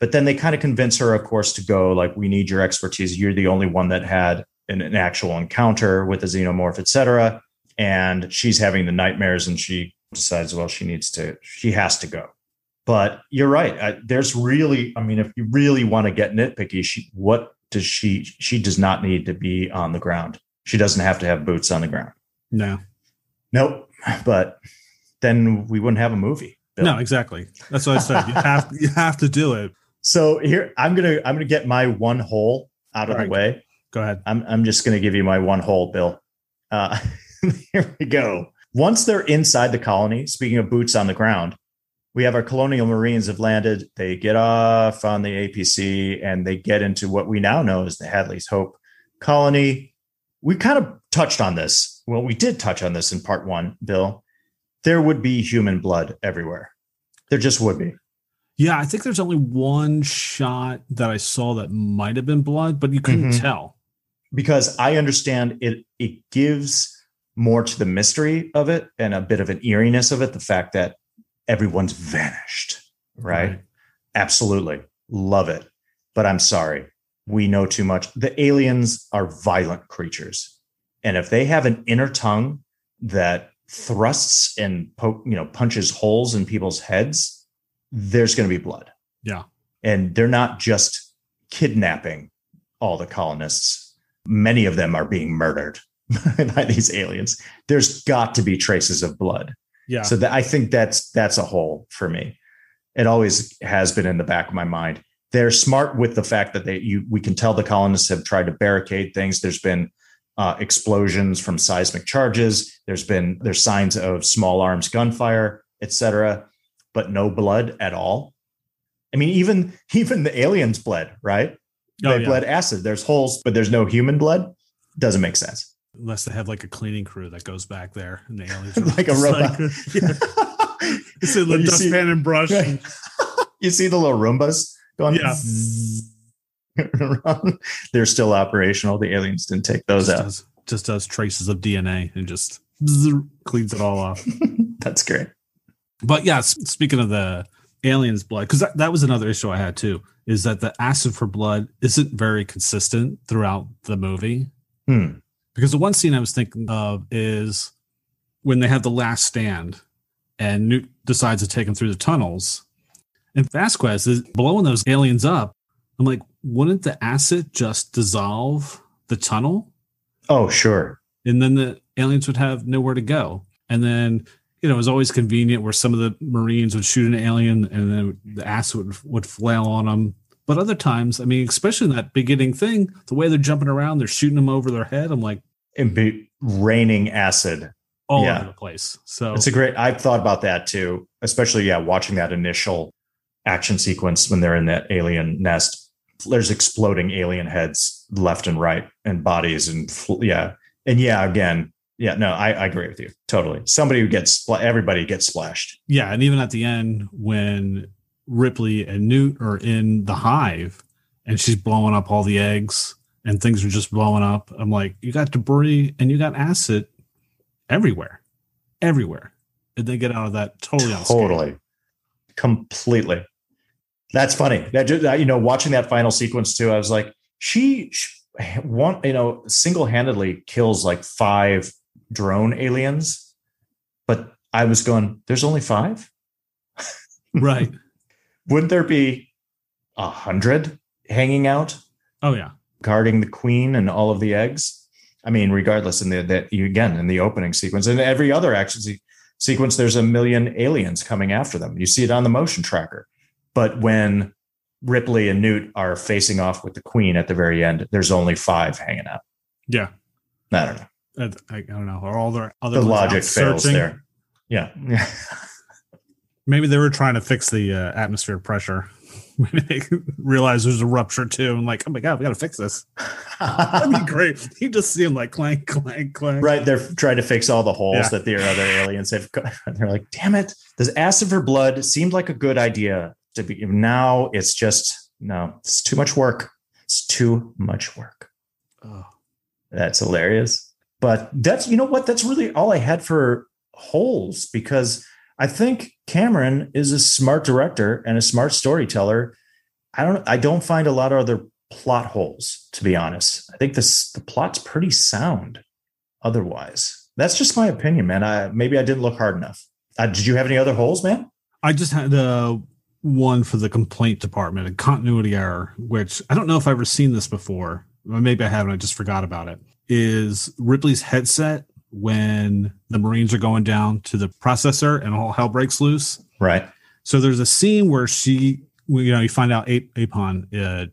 But then they kind of convince her, of course, to go, like, we need your expertise. You're the only one that had an, an actual encounter with a xenomorph, et cetera. And she's having the nightmares and she decides, well, she needs to, she has to go. But you're right. I, there's really, I mean, if you really want to get nitpicky, she, what does she, she does not need to be on the ground she doesn't have to have boots on the ground. No. Nope. But then we wouldn't have a movie. Bill. No, exactly. That's what I said. You have you have to do it. So here I'm gonna I'm gonna get my one hole out of right. the way. Go ahead. I'm I'm just gonna give you my one hole, Bill. Uh, here we go. Once they're inside the colony, speaking of boots on the ground, we have our colonial marines have landed. They get off on the APC and they get into what we now know as the Hadley's Hope colony. We kind of touched on this. Well, we did touch on this in part one, Bill. There would be human blood everywhere. There just would be. Yeah, I think there's only one shot that I saw that might have been blood, but you couldn't Mhm. tell. because I understand it it gives more to the mystery of it and a bit of an eeriness of it the fact that everyone's vanished right, Right. absolutely love it but i'm sorry we know too much the aliens are violent creatures and if they have an inner tongue that thrusts and poke you know punches holes in people's heads there's going to be blood Yeah. and they're not just kidnapping all the colonists. Many of them are being murdered by these aliens. There's got to be traces of blood. Yeah. So that I think that's that's a hole for me. It always has been in the back of my mind. They're smart with the fact that they you we can tell the colonists have tried to barricade things. There's been uh, explosions from seismic charges. There's been there's signs of small arms gunfire, etc., but no blood at all. I mean, even even the aliens bled, right? Oh, they yeah. bled acid. There's holes, but there's no human blood. Doesn't make sense. Unless they have like a cleaning crew that goes back there and the aliens are Like a robot. yeah. It's in When the you see- dustpan and brush. Right. you see the little Roombas going Yeah. zzz around? They're still operational. The aliens didn't take those just out. does, just does traces of DNA and just cleans it all off. That's great. But yeah, speaking of the aliens' blood, because that, that was another issue I had too, is that the acid for blood isn't very consistent throughout the movie. Hmm. Because the one scene I was thinking of is when they have the last stand and Newt decides to take him through the tunnels. And Vasquez is blowing those aliens up. I'm like, wouldn't the acid just dissolve the tunnel? Oh, sure. and then the aliens would have nowhere to go. And then, you know, it was always convenient where some of the Marines would shoot an alien and then the acid would, would flail on them. But other times, I mean, especially in that beginning thing, the way they're jumping around, they're shooting them over their head. I'm like, And be raining acid. all Yeah. over the place. So It's a great. I've thought about that too, especially yeah, watching that initial action sequence when they're in that alien nest. There's exploding alien heads left and right, and bodies, and yeah, and yeah, again, yeah, no, I, I agree with you totally. Somebody who gets everybody gets splashed. yeah. And even at the end, when Ripley and Newt are in the hive and she's blowing up all the eggs and things are just blowing up, I'm like, you got debris and you got acid everywhere, everywhere. And they get out of that totally. Totally, completely. That's funny. That just, you know, watching that final sequence too, I was like, she, she one, you know, single handedly kills like five drone aliens, but I was going, there's only five. Right. Wouldn't there be a hundred hanging out Oh yeah. guarding the queen and all of the eggs? I mean, regardless, in the that you again in the opening sequence and every other action se- sequence, there's a million aliens coming after them. You see it on the motion tracker. But when Ripley and Newt are facing off with the queen at the very end, there's only five hanging out. Yeah. I don't know. I, I don't know. Are all their other The logic fails searching? there. Yeah. Maybe they were trying to fix the uh, atmosphere pressure. Maybe they realized there's a rupture too, and like, oh my god, we got to fix this. That'd be great. You just see them like clank, clank, clank. Right. They're trying to fix all the holes Yeah. that the other aliens have. They're like, damn it. this acid for blood seemed like a good idea to be. Now it's just, no, it's too much work. It's too much work. Oh, That's hilarious. But that's, you know what? That's really all I had for holes because I think Cameron is a smart director and a smart storyteller. I don't, I don't find a lot of other plot holes, to be honest. I think this, the plot's pretty sound otherwise. That's just my opinion, man. I, maybe I didn't look hard enough. Uh, did you have any other holes, man? I just had uh, one for the complaint department, a continuity error, which I don't know if I've ever seen this before. Maybe I haven't. I just forgot about it. Is Ripley's headset when the Marines are going down to the processor and all hell breaks loose? Right. So there's a scene where she, you know, you find out Ap- Apone uh,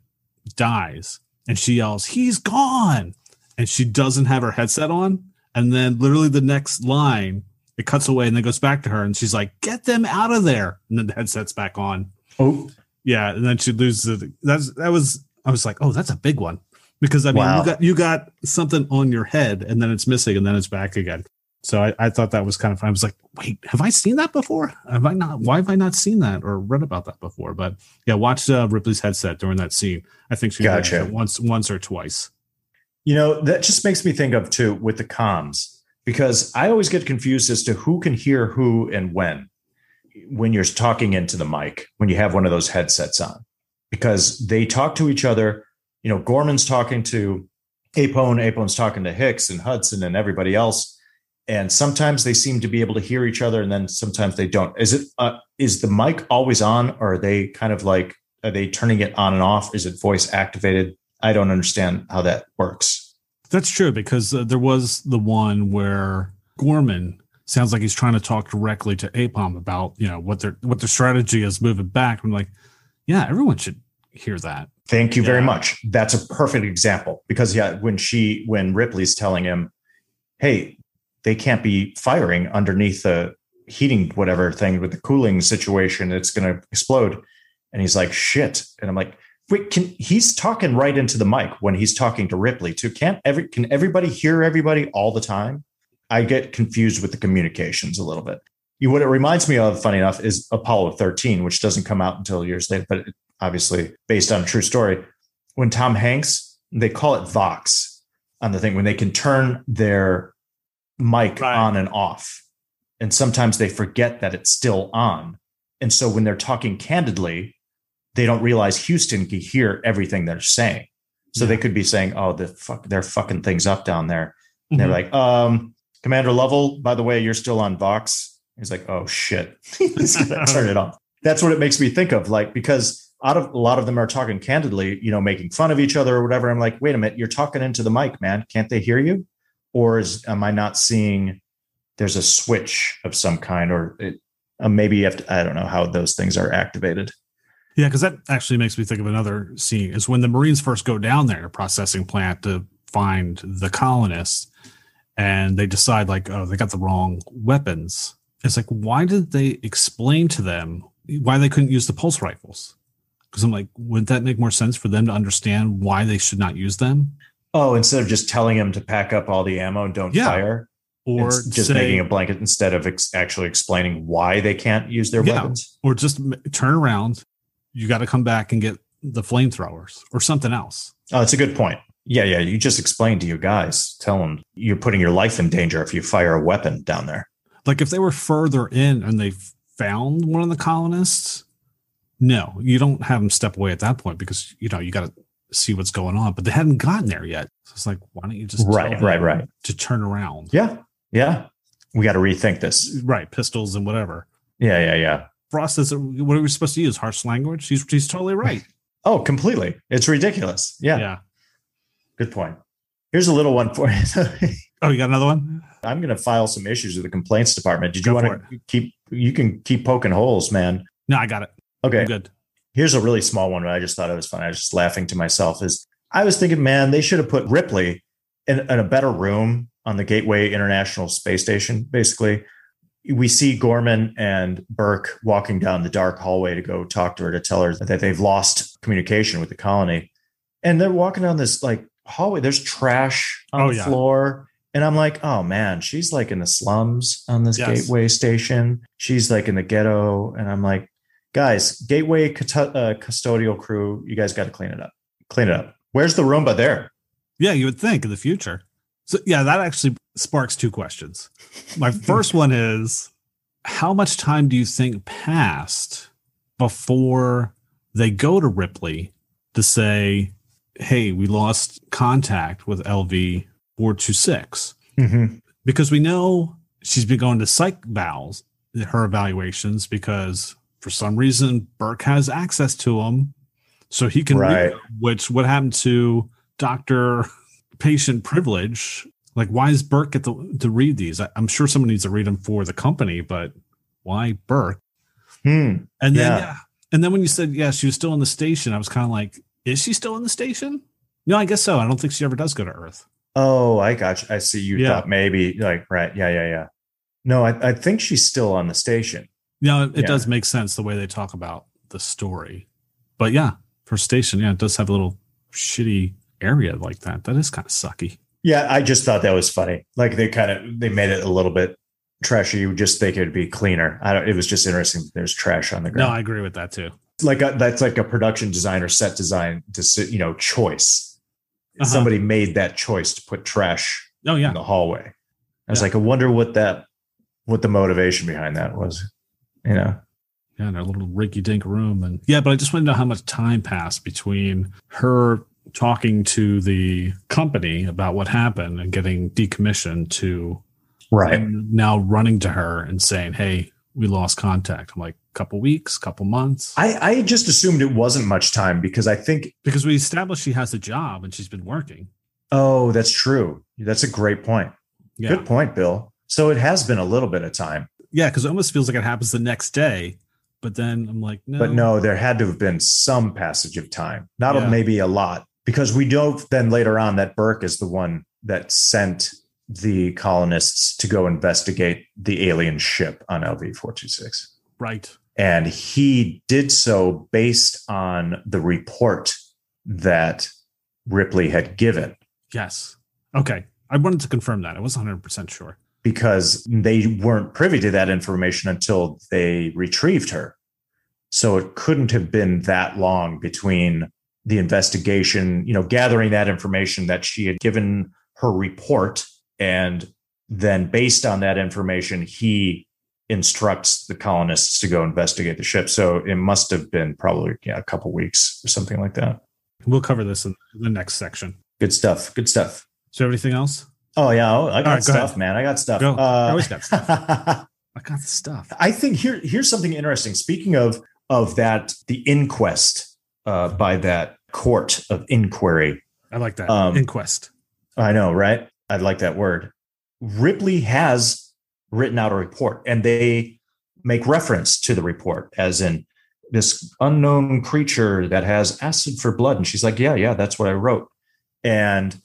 dies, and she yells, "He's gone!" and she doesn't have her headset on. And then, literally, the next line it cuts away and then goes back to her and she's like, "Get them out of there!" And then the headset's back on. Oh, Yeah, and then she loses it. That's that was. I was like, "Oh, that's a big one," because I mean, Wow. you got you got something on your head and then it's missing and then it's back again. So I, I thought that was kind of fun. I was like, "Wait, have I seen that before? Have I not? Why have I not seen that or read about that before?" But yeah, watch uh, Ripley's headset during that scene. I think she Gotcha. once once or twice. You know, that just makes me think of too with the comms because I always get confused as to who can hear who and when when you're talking into the mic, when you have one of those headsets on, because they talk to each other. You know, Gorman's talking to Apone, Apone's talking to Hicks and Hudson and everybody else. And sometimes they seem to be able to hear each other, and then sometimes they don't. Is it uh, is the mic always on, or are they kind of like are they turning it on and off? Is it voice activated? I don't understand how that works. That's true because uh, there was the one where Gorman sounds like he's trying to talk directly to Apone about you know what their what their strategy is moving back. I'm like, yeah, everyone should hear that. Thank you very much. That's a perfect example because yeah, when she when Ripley's telling him, "Hey, they can't be firing underneath the heating whatever thing with the cooling situation, it's going to explode." And he's like, "Shit." And I'm like, "Wait, can he's talking right into the mic when he's talking to Ripley too? Can't every can everybody hear everybody all the time?" I get confused with the communications a little bit. You, what it reminds me of, funny enough, is Apollo 13, which doesn't come out until years later, but it, obviously based on a true story. When Tom Hanks, they call it Vox on the thing, when they can turn their mic Right. on and off. And sometimes they forget that it's still on. And so when they're talking candidly, they don't realize Houston can hear everything they're saying. So they could be saying, "Oh, the fuck, they're fucking things up down there." And they're like, um, Commander Lovell, by the way, you're still on Vox. He's like, oh shit. Turn it off. That's what it makes me think of. Like, because out of a lot of them are talking candidly, you know, making fun of each other or whatever. I'm like, wait a minute, you're talking into the mic, man. Can't they hear you? Or is am I not seeing there's a switch of some kind, or it, uh, maybe you have to, I don't know how those things are activated. Yeah, because that actually makes me think of another scene is when the Marines first go down there, processing plant to find the colonists, and they decide like, oh, they got the wrong weapons. It's like, why did they explain to them why they couldn't use the pulse rifles? Because I'm like, wouldn't that make more sense for them to understand why they should not use them? Oh, instead of just telling them to pack up all the ammo and don't Yeah. fire, Or it's just say- making a blanket instead of ex- actually explaining why they can't use their Yeah. weapons. or just m- turn around. You got to come back and get the flamethrowers or something else. Oh, that's a good point. Yeah, yeah. You just explain to your guys, tell them you're putting your life in danger if you fire a weapon down there. Like if they were further in and they found one of the colonists, no, you don't have them step away at that point because you know you got to see what's going on. But they hadn't gotten there yet. So it's like, why don't you just Right, right, right. to turn around? Yeah, yeah. We got to rethink this. Right, pistols and whatever. Yeah, yeah, yeah. Frost says, "What are we supposed to use? Harsh language?" He's he's totally right. Oh, completely. It's ridiculous. Yeah, yeah. good point. Here's a little one for you. Oh, you got another one? I'm going to file some issues with the complaints department. Did you Go want to keep? You can keep poking holes, man. No, I got it. Okay. I'm good. Here's a really small one, but I just thought it was fun. I was just laughing to myself. Is I was thinking, man, they should have put Ripley in, in a better room on the Gateway International Space Station. Basically, we see Gorman and Burke walking down the dark hallway to go talk to her to tell her that they've lost communication with the colony, and they're walking down this like hallway. There's trash on Oh, the yeah. floor. And I'm like, oh man, she's like in the slums on this Yes. gateway station. She's like in the ghetto. And I'm like, guys, gateway custo- uh, custodial crew, you guys got to clean it up. Clean it up. Where's the Roomba there? Yeah, you would think in the future. So yeah, that actually sparks two questions. My first one is how much time do you think passed before they go to Ripley to say, "Hey, we lost contact with LV 426?" Mm-hmm. Because we know she's been going to psych vals, her evaluations because for some reason Burke has access to them so he can read Right. which what happened to Dr. Patient Privilege? Like, why does Burke get to, to read these? I, I'm sure someone needs to read them for the company, but why Burke? Hmm. And then, Yeah. yeah. And then when you said, yeah, she was still in the station, I was kind of like, is she still in the station? No, I guess so. I don't think she ever does go to Earth. Oh, I got you. I see. You Yeah. thought maybe like, right. Yeah, yeah, yeah. No, I, I think she's still on the station. Yeah, it, it Yeah. does make sense the way they talk about the story. But yeah, for station, yeah, it does have a little shitty area like that. That is kind of sucky. Yeah, I just thought that was funny. Like they kind of they made it a little bit trashy. You just think it'd be cleaner. I don't. It was just interesting. that There's trash on the ground. No. I agree with that too. like a, that's like a production designer set design to you know choice. Uh-huh. Somebody made that choice to put trash Oh yeah, in the hallway. I was Yeah. like, I wonder what that what the motivation behind that was. You know, yeah, in a little rinky dink room, and yeah. But I just want to know how much time passed between her talking to the company about what happened and getting decommissioned to right? now running to her and saying, "Hey, we lost contact." I'm like, a couple weeks, couple months, I I just assumed it wasn't much time because I think because we established she has a job and she's been working. oh that's true. That's a great point. Yeah, Good point, Bill. So it has been a little bit of time, yeah, because it almost feels like it happens the next day, but then I'm like, no, but no, there had to have been some passage of time, not Yeah. a, maybe a lot, because we know then later on that Burke is the one that sent the colonists to go investigate the alien ship on LV four two six. right, And he did so based on the report that Ripley had given yes, okay. I wanted to confirm that. I wasn't 100 percent sure. because they weren't privy to that information until they retrieved her. So it couldn't have been that long between the investigation, you know, gathering that information that she had given her report. And then based on that information, he instructs the colonists to go investigate the ship. So it must have been probably yeah, a couple weeks or something like that. We'll cover this in the next section. Good stuff. Good stuff. So anything else? Oh yeah, I got right, stuff, ahead. man. I got stuff. Go. I Uh, always got stuff. I got stuff. I think here here's something interesting. Speaking of of that, the inquest uh, by that court of inquiry. I like that Um, inquest. I know, right? I like that word. Ripley has written out a report, and they make reference to the report as in this unknown creature that has acid for blood. And she's like, "Yeah, yeah, that's what I wrote." And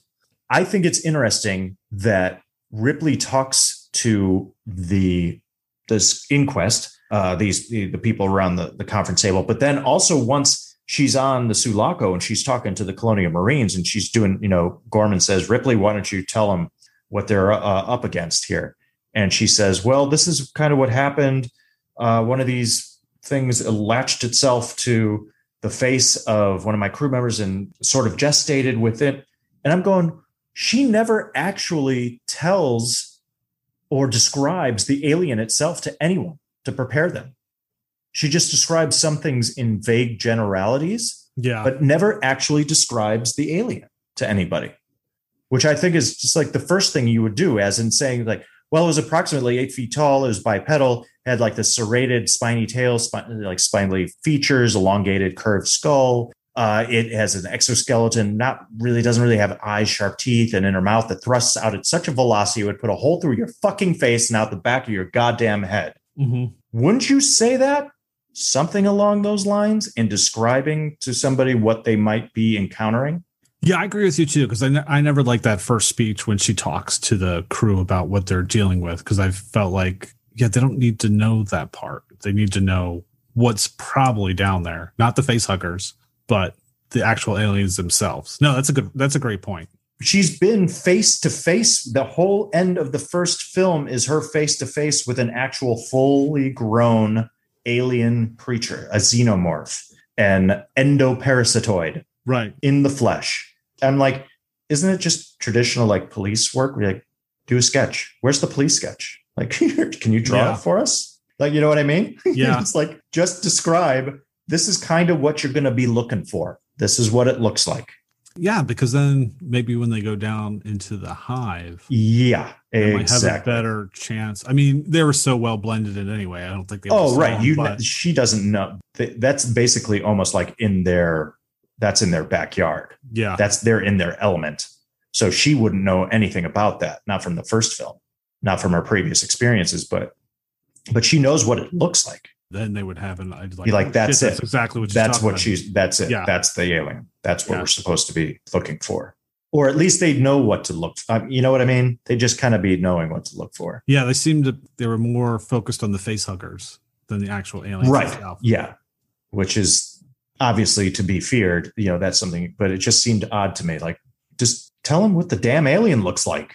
I think it's interesting that Ripley talks to the this inquest, uh, these the, the people around the, the conference table, but then also once she's on the Sulaco and she's talking to the Colonial Marines and she's doing, you know, Gorman says, Ripley, why don't you tell them what they're uh, up against here? And she says, well, this is kind of what happened. Uh, one of these things latched itself to the face of one of my crew members and sort of gestated with it. And I'm going, she never actually tells or describes the alien itself to anyone to prepare them. She just describes some things in vague generalities, Yeah. but never actually describes the alien to anybody, which I think is just like the first thing you would do, as in saying, like, well, it was approximately eight feet tall, it was bipedal, had like the serrated spiny tail, like spindly features, elongated curved skull. Uh, it has an exoskeleton, not really, doesn't really have eyes, sharp teeth, and in her mouth that thrusts out at such a velocity it would put a hole through your fucking face and out the back of your goddamn head. Mhm. Wouldn't you say that? Something along those lines in describing to somebody what they might be encountering? Yeah, I agree with you too because I, ne- I never like that first speech when she talks to the crew about what they're dealing with because I felt like yeah they don't need to know that part. They need to know what's probably down there, not the face huggers, but the actual aliens themselves. No, that's a good that's a great point. She's been face to face. The whole end of the first film is her face to face with an actual fully grown alien creature, a xenomorph, an endoparasitoid Right. in the flesh. I'm like, isn't it just traditional like police work? You like do a sketch. Where's the police sketch? Like, can you draw Yeah. it for us? Like, you know what I mean? Yeah. it's like just describe. This is kind of what you're going to be looking for. This is what it looks like. Yeah, because then maybe when they go down into the hive, Yeah, might have a better chance. I mean, they were so well blended in anyway. I don't think they. Oh, right. them, You. but- She doesn't know. That's basically almost like in their. That's in their backyard. yeah. that's they're in their element. So she wouldn't know anything about that, not from the first film, not from her previous experiences, but but she knows what it looks like. then they would have an I'd Be like, oh, that's shit, it. exactly what she's That's what about. she's that's it. Yeah. That's the alien. That's what Yeah. we're supposed to be looking for. Or at least they'd know what to look. For. You know what I mean? They just kind of be knowing what to look for. Yeah, they seemed to. They were more focused on the face huggers than the actual aliens. Right. Itself. Yeah. Which is obviously to be feared. You know, that's something. But it just seemed odd to me. Like, just tell them what the damn alien looks like.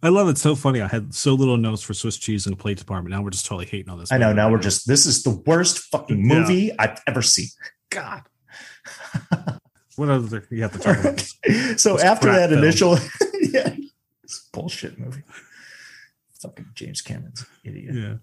I love it. So funny. I had so little notes for Swiss cheese in the plate department. Now we're just totally hating on this. I know. Now we're just. This is the worst fucking Yeah. movie I've ever seen. God. What other you have to talk about? so after that initial, yeah, it's bullshit movie. Fucking James Cameron's idiot. yeah.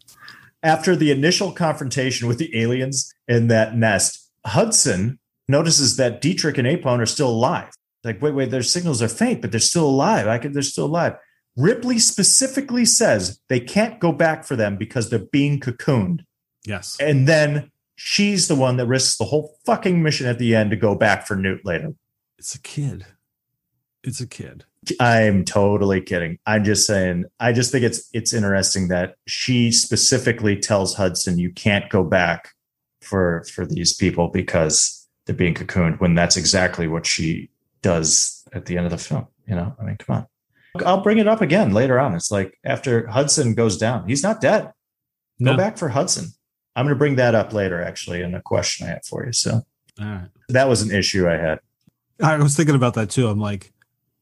After the initial confrontation with the aliens in that nest, Hudson notices that Dietrich and Apone are still alive. Like, wait, wait, their signals are faint, but they're still alive. I can, they're still alive. Ripley specifically says they can't go back for them because they're being cocooned. Yes. And then she's the one that risks the whole fucking mission at the end to go back for Newt later. It's a kid. It's a kid. I'm totally kidding. I'm just saying. I just think it's it's interesting that she specifically tells Hudson you can't go back for for these people because they're being cocooned. When that's exactly what she does at the end of the film. You know, I mean, come on. I'll bring it up again later on. It's like after Hudson goes down, he's not dead. Go No. back for Hudson. I'm going to bring that up later, actually, in a question I have for you. So All right. that was an issue I had. I was thinking about that too. I'm like,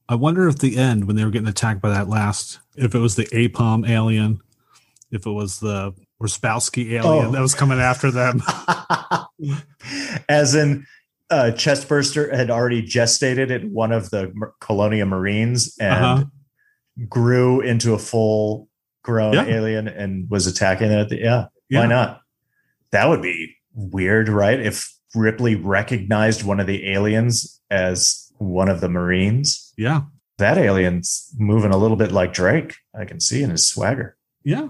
I wonder if the end when they were getting attacked by that last, if it was the Apone alien, if it was the Wierzbowski alien Oh. that was coming after them. As in, uh, Chestburster had already gestated at one of the Mer- Colonial Marines and Uh-huh. grew into a full grown Yeah. alien and was attacking it. At the, yeah, Yeah. why not? That would be weird, right? If Ripley recognized one of the aliens as one of the Marines. Yeah. That alien's moving a little bit like Drake. I can see in his swagger. Yeah.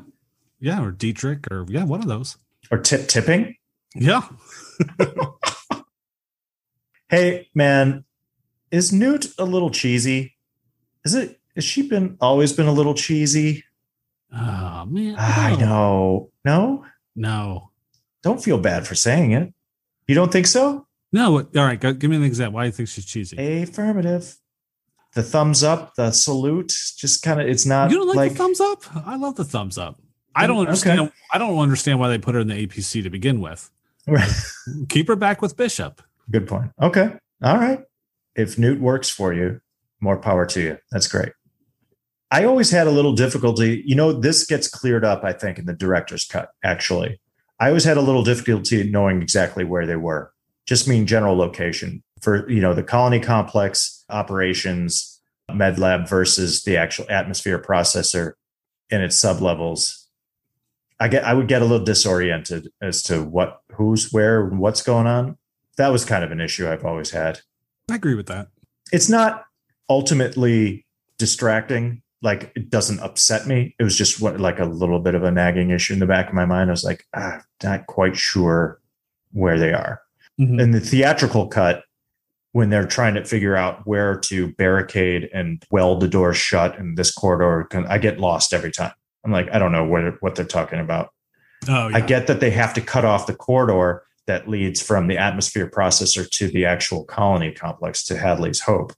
Yeah. Or Dietrich or yeah, one of those. Or tip tipping. Yeah. Hey, man, is Newt a little cheesy? Is it? Has she been always been a little cheesy? Oh man. I no. know. No, No. Don't feel bad for saying it. You don't think so? No. All right. Go, give me an example. Why do you think she's cheesy? Affirmative. The thumbs up, the salute, just kind of. It's not you don't like, like the thumbs up? I love the thumbs up. I don't Okay. understand. I don't understand why they put her in the APC to begin with. Keep her back with Bishop. Good point. Okay. All right. If Newt works for you, more power to you. That's great. I always had a little difficulty. You know, this gets cleared up, I think, in the director's cut, actually. I always had a little difficulty knowing exactly where they were, just mean general location for, you know, the colony complex operations, med lab versus the actual atmosphere processor and its sublevels. I get I would get a little disoriented as to what who's where and what's going on that was kind of an issue I've always had. I agree with that. It's not ultimately distracting. Like it doesn't upset me. It was just what like a little bit of a nagging issue in the back of my mind. I was like, ah, not quite sure where they are. Mhm. In the theatrical cut, when they're trying to figure out where to barricade and weld the door shut in this corridor, I get lost every time. I'm like, I don't know what what they're talking about. Oh, yeah. I get that they have to cut off the corridor that leads from the atmosphere processor to the actual colony complex to Hadley's Hope.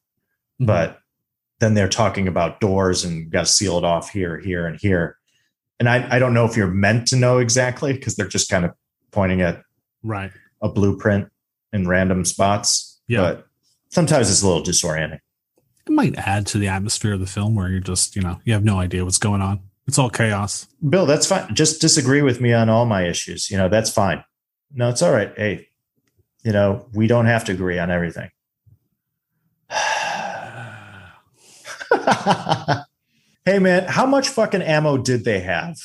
Mhm. But then they're talking about doors and got to seal it off here, here, and here. And I, I don't know if you're meant to know exactly because they're just kind of pointing at right. a blueprint in random spots. Yeah. But sometimes it's a little disorienting. It might add to the atmosphere of the film where you're just, you know, you have no idea what's going on. It's all chaos. Bill, that's fine. Just disagree with me on all my issues. You know, that's fine. No, it's all right. Hey, you know, we don't have to agree on everything. hey man, how much fucking ammo did they have?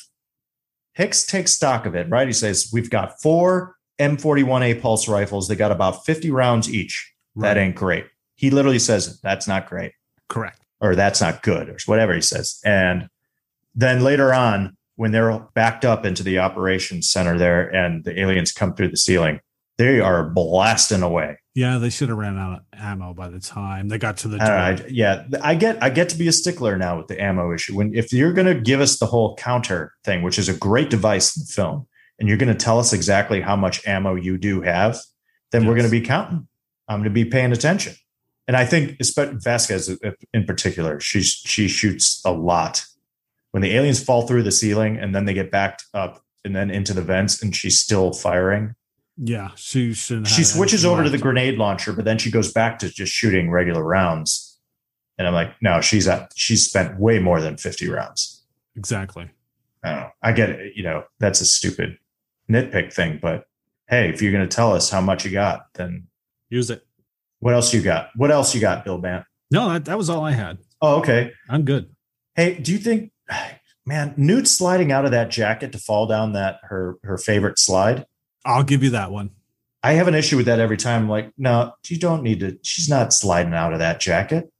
Hicks takes stock of it, right? He says, We've got four M41A pulse rifles. They got about 50 rounds each. That ain't great. He literally says, That's not great, correct. or that's not good, or whatever he says. And then later on, when they're backed up into the operations center there and the aliens come through the ceiling, they are blasting away. Yeah, they should have ran out of ammo by the time they got to the I door. don't know, I- yeah, I get I get to be a stickler now with the ammo issue. When if you're going to give us the whole counter thing, which is a great device in the film, and you're going to tell us exactly how much ammo you do have, then we're going to be counting. I'm going to be paying attention. And I think Vasquez uh, uh, in particular, she's she shoots a lot. When the aliens fall through the ceiling and then they get backed up and then into the vents, and she's still firing. Yeah, she should. She switches over to the grenade launcher, but then she goes back to just shooting regular rounds. And I'm like, no, she's at she's spent way more than 50 rounds. Exactly. I. I get it. You know, that's a stupid nitpick thing, but hey, if you're going to tell us how much you got, then use it. What else you got? What else you got, Bill Bant? No, that, that was all I had. Oh, okay. I'm good. Hey, do you think, man, Newt sliding out of that jacket to fall down that her her favorite slide? I'll give you that one. I have an issue with that every time. I'm like, no, you don't need to. She's not sliding out of that jacket.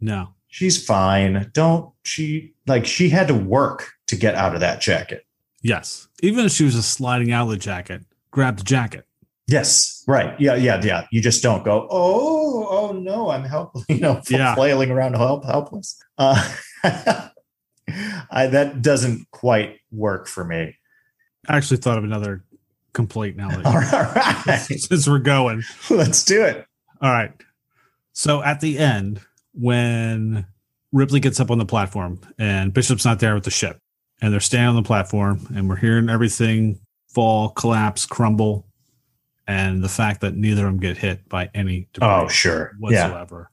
No, she's fine. Don't she like she had to work to get out of that jacket. Yes. Even if she was just sliding out of the jacket, grab the jacket. Yes. Right. Yeah. Yeah. Yeah. You just don't go, oh, oh no, I'm helpless, you know, yeah. flailing around help, helpless. Uh, I, that doesn't quite work for me. I actually thought of another complaint now. All right. Since we're going. Let's do it. All right. So at the end, when Ripley gets up on the platform and Bishop's not there with the ship, and they're standing on the platform, and we're hearing everything fall, collapse, crumble, and the fact that neither of them get hit by any oh sure whatsoever.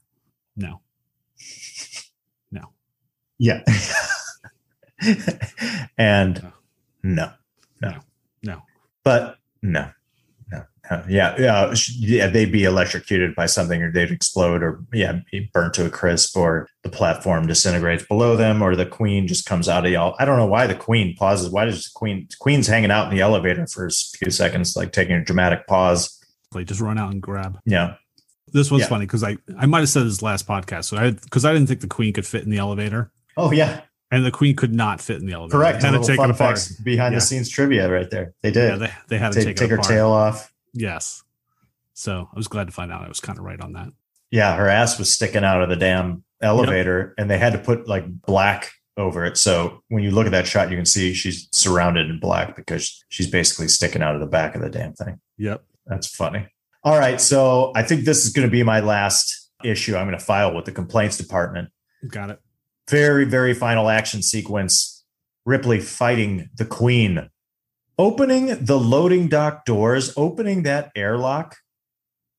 Yeah. No. No. Yeah. and no. no. No. No. But no. Uh, yeah, yeah, yeah. They'd be electrocuted by something, or they'd explode, or yeah, be burnt to a crisp, or the platform disintegrates below them, or the queen just comes out of y'all. I don't know why the queen pauses. Why does the queen queen's hanging out in the elevator for a few seconds, like taking a dramatic pause? Like just run out and grab. Yeah. This was yeah. funny because I I might have said this last podcast, so I because I didn't think the queen could fit in the elevator. Oh yeah, and the queen could not fit in the elevator. Correct. They had to take fun facts behind yeah. the scenes trivia right there. They did. Yeah, they, they had to take, take her tail off. Yes. So I was glad to find out I was kind of right on that. Yeah, her ass was sticking out of the damn elevator, yep. and they had to put like black over it. So when you look at that shot, you can see she's surrounded in black because she's basically sticking out of the back of the damn thing. Yep. That's funny. All right. So I think this is going to be my last issue. I'm going to file with the complaints department. Got it. Very, very final action sequence. Ripley fighting the queen opening the loading dock doors, opening that airlock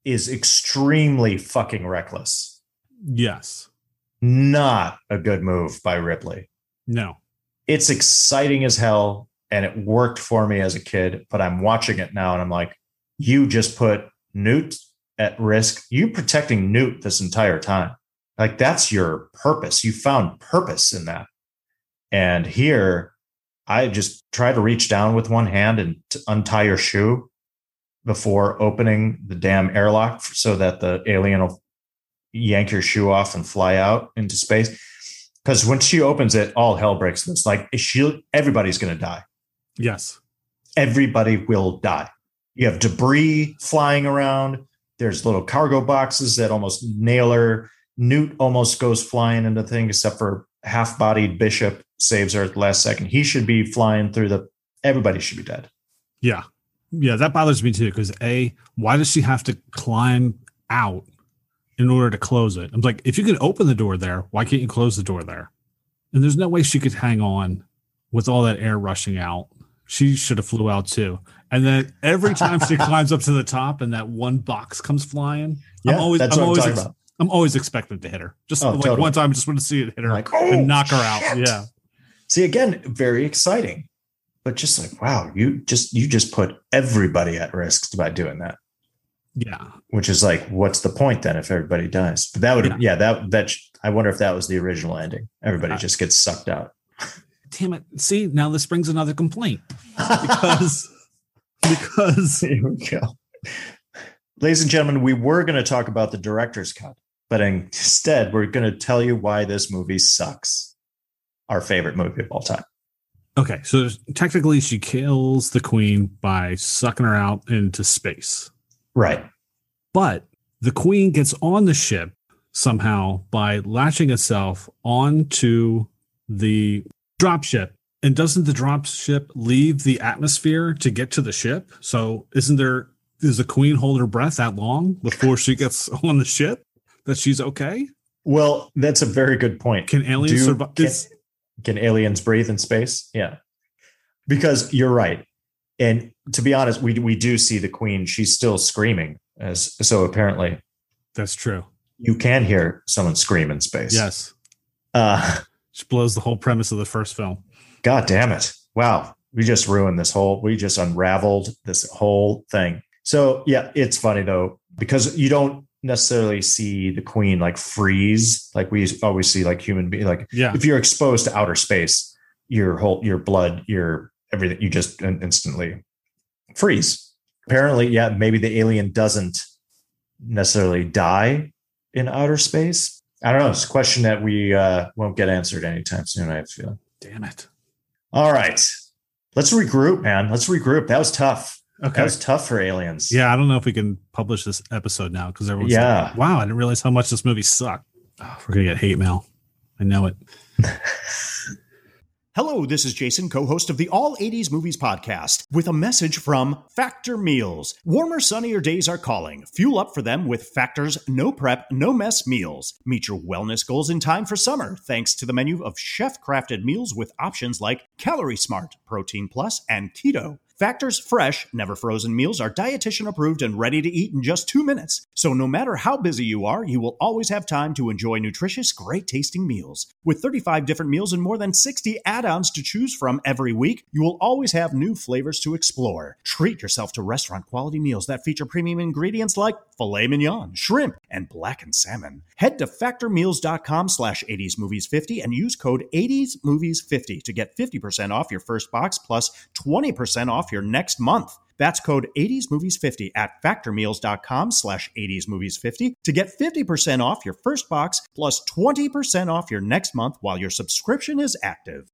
is extremely fucking reckless. Yes. Not a good move by Ripley. No. It's exciting as hell and it worked for me as a kid, but I'm watching it now and I'm like, you just put Newt at risk. You protecting Newt this entire time. Like that's your purpose. You found purpose in that. And here I just try to reach down with one hand and untie your shoe before opening the damn airlock so that the alien will yank your shoe off and fly out into space. Because when she opens it, all hell breaks loose. Like she, everybody's going to die. Yes, everybody will die. You have debris flying around. There's little cargo boxes that almost nail her. Newt almost goes flying into the thing, except for half-bodied Bishop saves her at the last second. He should be flying through the. Everybody should be dead. Yeah, yeah, that bothers me too. Because a, why does she have to climb out in order to close it? I'm like, if you can open the door there, why can't you close the door there? And there's no way she could hang on with all that air rushing out. She should have flew out too. And then every time she climbs up to the top and that one box comes flying, yeah, I'm always, I'm always, ex- I'm always expecting to hit her. Just oh, like totally. one time, I just want to see it hit her like, oh, and knock her out. Shit. Yeah. See, again, very exciting, but just like, wow, you just you just put everybody at risk by doing that. Yeah. Which is like, what's the point then if everybody dies? But that would, yeah, yeah that that I wonder if that was the original ending. Everybody uh, just gets sucked out. Damn it! See, now this brings another complaint because because here we go. Ladies and gentlemen, we were going to talk about the director's cut, but instead, we're going to tell you why this movie sucks. Our favorite movie of all time. Okay, so technically, she kills the queen by sucking her out into space. Right. But the queen gets on the ship somehow by latching itself onto the dropship. And doesn't the dropship leave the atmosphere to get to the ship? So isn't there does the queen hold her breath that long before she gets on the ship? That she's okay? Well, that's a very good point. Can aliens Do- survive? can- Can aliens breathe in space? Yeah. Because you're right. And to be honest, we we do see the queen. She's still screaming. As so apparently that's true. you can hear someone scream in space. Yes. Uh Which blows the whole premise of the first film. God damn it. Wow. We just ruined this whole, we just unraveled this whole thing. So, yeah, it's funny though, because you don't necessarily see the queen like freeze like we always see like human being. Like Yeah. if you're exposed to outer space, your whole, your blood, your everything, you just instantly freeze. Apparently, yeah, maybe the alien doesn't necessarily die in outer space. I don't know. It's a question that we uh, won't get answered anytime soon, I have a feeling. Damn it. All right. Let's regroup, man. Let's regroup. That was tough. Okay. That was tough for aliens. Yeah, I don't know if we can publish this episode now because everyone's Yeah. like, wow, I didn't realize how much this movie sucked. Oh, we're going to get hate mail. I know it. Hello, this is Jason, co host of the All 80s Movies Podcast, with a message from Factor Meals. Warmer, sunnier days are calling. Fuel up for them with Factor's no prep, no mess meals. Meet your wellness goals in time for summer, thanks to the menu of chef crafted meals with options like Calorie Smart, Protein Plus, and Keto. Factor's fresh, never frozen meals are dietitian approved and ready to eat in just two minutes. So no matter how busy you are, you will always have time to enjoy nutritious, great tasting meals. With 35 different meals and more than 60 add ons to choose from every week, you will always have new flavors to explore. Treat yourself to restaurant quality meals that feature premium ingredients like filet mignon, shrimp, and blackened salmon. Head to factormeals.com slash 80smovies50 and use code 80smovies50 to get 50% off your first box plus 20% off your next month. That's code 80smovies50 at factormeals.com slash 80smovies50 to get 50% off your first box plus 20% off your next month while your subscription is active.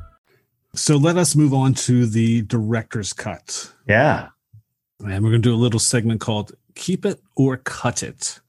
So let us move on to the director's cut. Yeah. And we're going to do a little segment called Keep It or Cut It.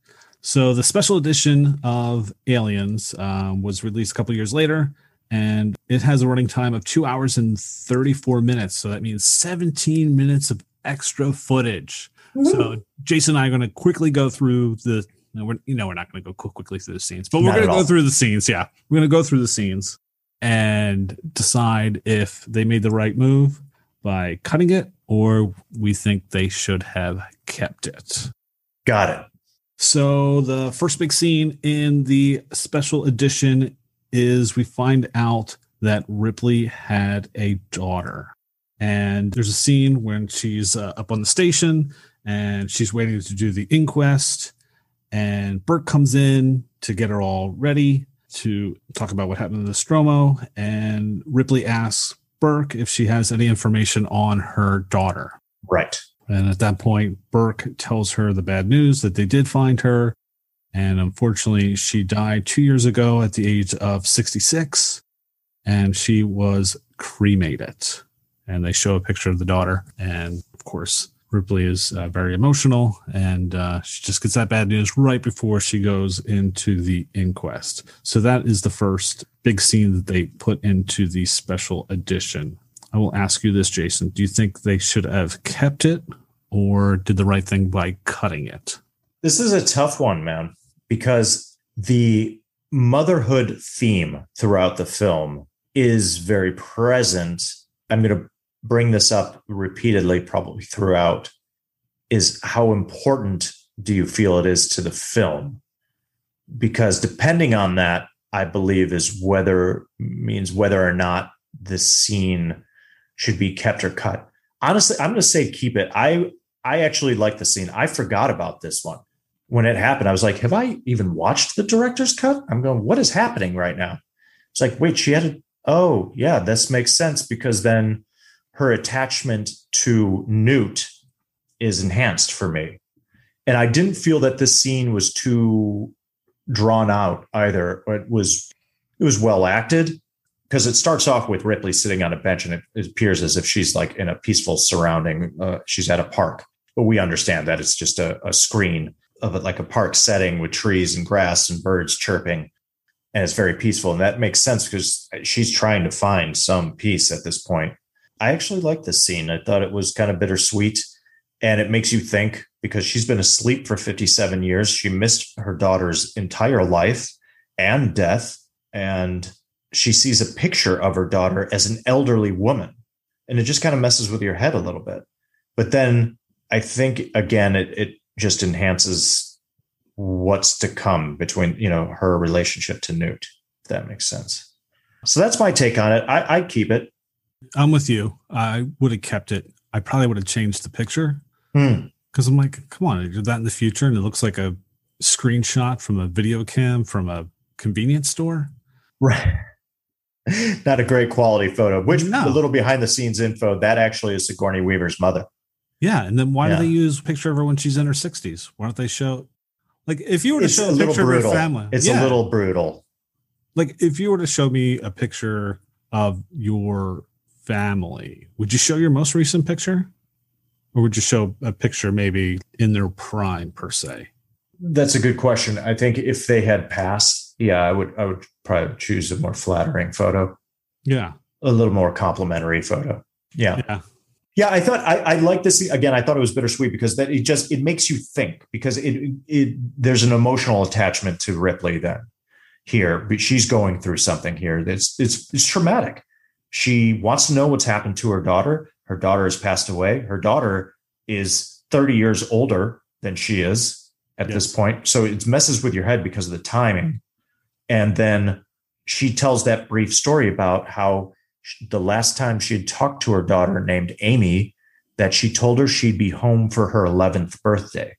So the special edition of Aliens um, was released a couple years later, and it has a running time of two hours and 34 minutes. So that means 17 minutes of extra footage. So Jason and I are going to quickly go through the. No, we're, you know, we're not going to go quickly through the scenes, but we're going to go all. through the scenes. Yeah, we're going to go through the scenes and decide if they made the right move by cutting it or we think they should have kept it. Got it. So the first big scene in the special edition is we find out that Ripley had a daughter. And there's a scene when she's uh, up on the station and she's waiting to do the inquest. And Burke comes in to get her all ready to talk about what happened to the Nostromo. And Ripley asks Burke if she has any information on her daughter. Right. And at that point, Burke tells her the bad news that they did find her. And unfortunately, she died two years ago at the age of 66. And she was cremated. And they show a picture of the daughter. And of course, Ripley is uh, very emotional. And uh, she just gets that bad news right before she goes into the inquest. So that is the first big scene that they put into the special edition. I will ask you this, Jason. Do you think they should have kept it or did the right thing by cutting it? This is a tough one, man, because the motherhood theme throughout the film is very present. I'm going to bring this up repeatedly, probably throughout, is how important do you feel it is to the film? Because depending on that, I believe is whether means whether or not this scene should be kept or cut. Honestly, I'm going to say keep it. I I actually like the scene. I forgot about this one when it happened. I was like, have I even watched the director's cut? I'm going, what is happening right now? It's like, wait, she had a oh yeah, this makes sense because then her attachment to Newt is enhanced for me. And I didn't feel that this scene was too drawn out either. It was it was well acted because it starts off with Ripley sitting on a bench and it, appears as if she's like in a peaceful surrounding. Uh, she's at a park, but we understand that it's just a, a screen of like a park setting with trees and grass and birds chirping, and it's very peaceful. And that makes sense because she's trying to find some peace at this point. I actually like this scene. I thought it was kind of bittersweet, and it makes you think because she's been asleep for 57 years. She missed her daughter's entire life and death, and she sees a picture of her daughter as an elderly woman and it just kind of messes with your head a little bit but then i think again it, it just enhances what's to come between you know her relationship to newt if that makes sense so that's my take on it I, i'd keep it I'm with you. I would have kept it. I probably would have changed the picture Hmm. because I'm like, come on, do that in the future, and it looks like a screenshot from a video cam from a convenience store. right not a great quality photo which No. a little behind the scenes info that actually is sigourney weaver's mother Yeah, and then why Yeah. do they use a picture of her when she's in her 60s? Why don't they show, like, if you were to it's show a a, picture of her family, it's yeah, a little brutal like if you were to show me a picture of your family, would you show your most recent picture, or would you show a picture maybe in their prime per se? That's a good question. I think if they had passed, yeah, I would I would probably choose a more flattering photo, Yeah, a little more complimentary photo. Yeah. yeah, Yeah, I thought I, I like this again. I thought it was bittersweet because that it just it makes you think because it it there's an emotional attachment to Ripley then here, but she's going through something here that's it's it's traumatic. She wants to know what's happened to her daughter. Her daughter has passed away. Her daughter is 30 years older than she is at this point. So it messes with your head because of the timing. And then she tells that brief story about how the last time she had talked to her daughter named Amy, that she told her she'd be home for her 11th birthday,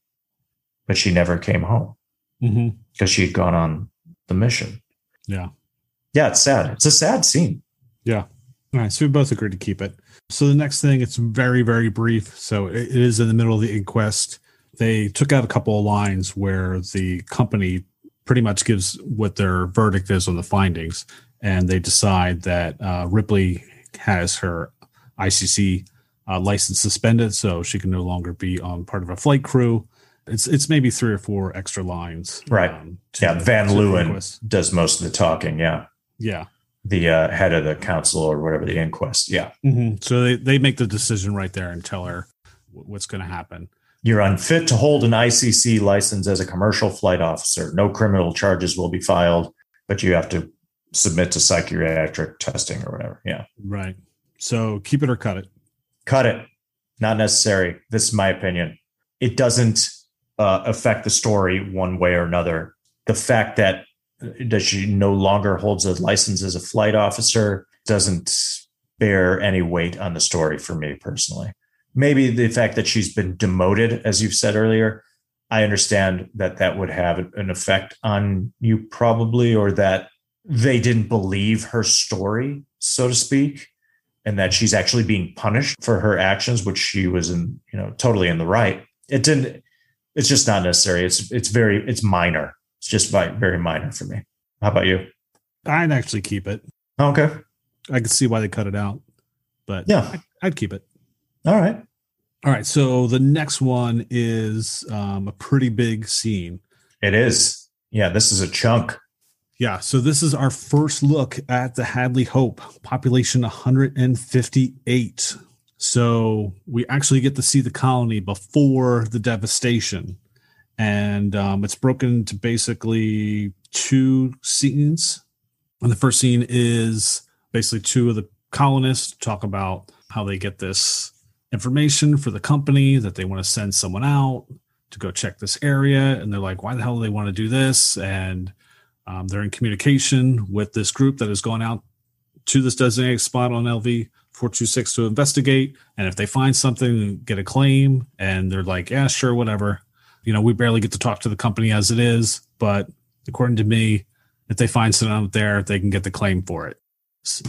but she never came home mm-hmm. because she had gone on the mission. yeah. Yeah, it's sad. It's a sad scene. Yeah. All right. So we both agreed to keep it. So the next thing, it's very, very brief. So it is in the middle of the inquest. They took out a couple of lines where the company pretty much gives what their verdict is on the findings. And they decide that uh, Ripley has her ICC uh, license suspended, so she can no longer be on part of a flight crew. It's it's maybe three or four extra lines. Right. to Yeah, the- Van Leeuwen does most of the talking. Yeah. Yeah. The uh, head of the council or whatever, the inquest. Yeah. hmm So they, they make the decision right there and tell her wh- what's going to happen. You're unfit to hold an ICC license as a commercial flight officer. No criminal charges will be filed, but you have to submit to psychiatric testing or whatever. Yeah. Right. So keep it or cut it. Cut it. Not necessary. This is my opinion. It doesn't uh, affect the story one way or another. The fact that that she no longer holds a license as a flight officer doesn't bear any weight on the story for me personally. Maybe the fact that she's been demoted, as you've said earlier, I understand that that would have an effect on you probably, or that they didn't believe her story, so to speak, and that she's actually being punished for her actions, which she was in, you know, totally in the right. It didn't. It's just not necessary. It's it's very it's minor. It's just very minor for me. How about you? I'd actually keep it. Okay. I could see why they cut it out, but Yeah. I'd, I'd keep it. All right. All right. So the next one is um, a pretty big scene. It is. Yeah. This is a chunk. Yeah. So this is our first look at the Hadley Hope, population 158. So we actually get to see the colony before the devastation. And um, it's broken into basically two scenes. And the first scene is basically two of the colonists talk about how they get this information for the company that they want to send someone out to go check this area. And they're like, why the hell do they want to do this? And um, they're in communication with this group that has gone out to this designated spot on LV 426 to investigate. And if they find something, get a claim. And they're like, yeah, sure, whatever. You know, we barely get to talk to the company as it is. But according to me, if they find something out there, they can get the claim for it.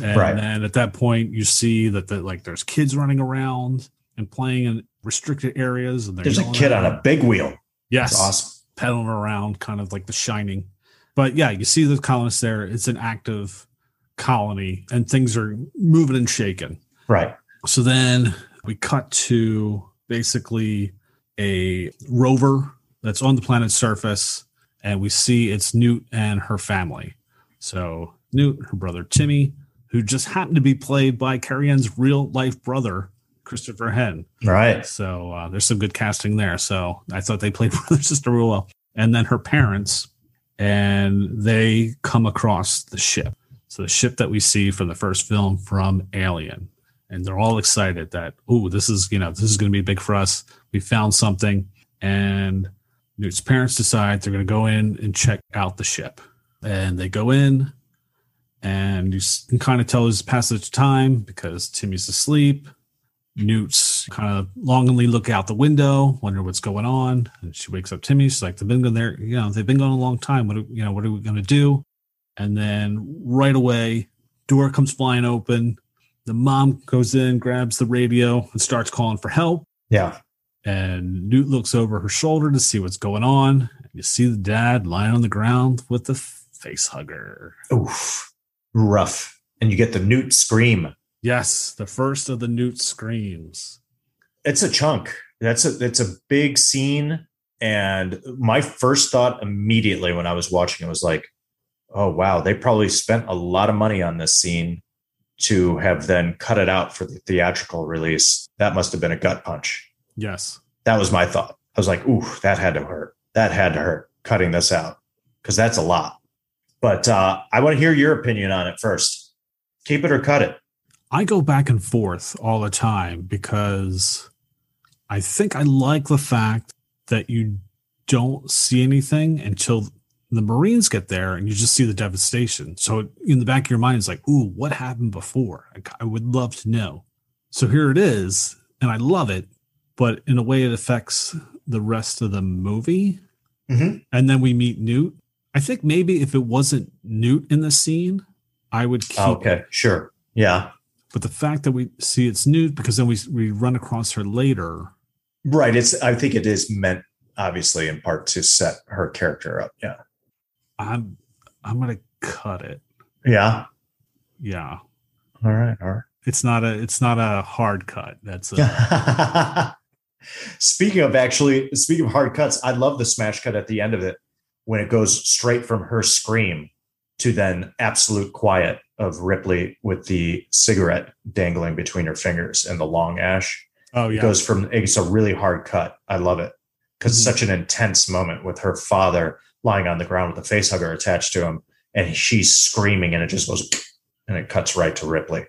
And Right. then at that point, you see that the, like there's kids running around and playing in restricted areas. And There's a kid on a big wheel. yes, It's awesome. pedaling around, kind of like The Shining. But yeah, you see the colonists there. It's an active colony and things are moving and shaking. Right. So then we cut to basically a rover that's on the planet's surface, and we see it's Newt and her family. So Newt, her brother Timmy, who just happened to be played by Carrie Henn's real life brother, Christopher Henn. Right. So uh, there's some good casting there. So I thought they played brother sister real well. And then her parents, and they come across the ship. So the ship that we see from the first film from Alien, and they're all excited that oh, this is you know this is going to be big for us. We found something, and Newt's parents decide they're going to go in and check out the ship, and they go in, and you can kind of tell his passage of time because Timmy's asleep. Newt's kind of longingly look out the window, wonder what's going on. And she wakes up Timmy. She's like, they've been going there, you know, they've been gone a long time. What, are, you know, what are we going to do? And then right away, door comes flying open. The mom goes in, grabs the radio, and starts calling for help. Yeah. And Newt looks over her shoulder to see what's going on. And you see the dad lying on the ground with the face hugger. Oof. Rough. And you get the Newt scream. Yes, the first of the Newt screams. It's a chunk. That's a that's a big scene. And my first thought immediately when I was watching it was like, oh wow, they probably spent a lot of money on this scene to have then cut it out for the theatrical release. That must have been a gut punch. Yes. That was my thought. I was like, ooh, that had to hurt. That had to hurt cutting this out because that's a lot. But uh, I want to hear your opinion on it first. Keep it or cut it. I go back and forth all the time because I think I like the fact that you don't see anything until the Marines get there and you just see the devastation. So in the back of your mind, it's like, ooh, what happened before? I, I would love to know. So here it is, and I love it, but in a way, it affects the rest of the movie. Mm-hmm. And then we meet Newt. I think maybe if it wasn't Newt in the scene, I would keep. Okay, sure, yeah. But the fact that we see it's Newt because then we we run across her later. Right. It's. I think it is meant, obviously, in part to set her character up. Yeah. I'm I'm gonna cut it. Yeah. Yeah. All right. All right. It's not a it's not a hard cut. That's a, speaking of actually speaking of hard cuts, I love the smash cut at the end of it when it goes straight from her scream to then absolute quiet of Ripley with the cigarette dangling between her fingers and the long ash. oh yeah. It goes from it's a really hard cut. I love it because Mhm. it's such an intense moment with her father lying on the ground with a face hugger attached to him, and she's screaming, and it just goes and it cuts right to Ripley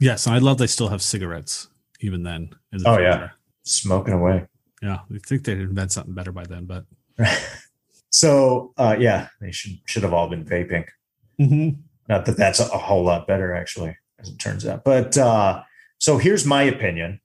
yes, I love they still have cigarettes even then. in the Oh, yeah. Smoking away. Yeah. I think they'd invent something better by then, but so uh, yeah, they should should have all been vaping. Not that that's a, a whole lot better, actually, as it turns out. But uh, so here's my opinion.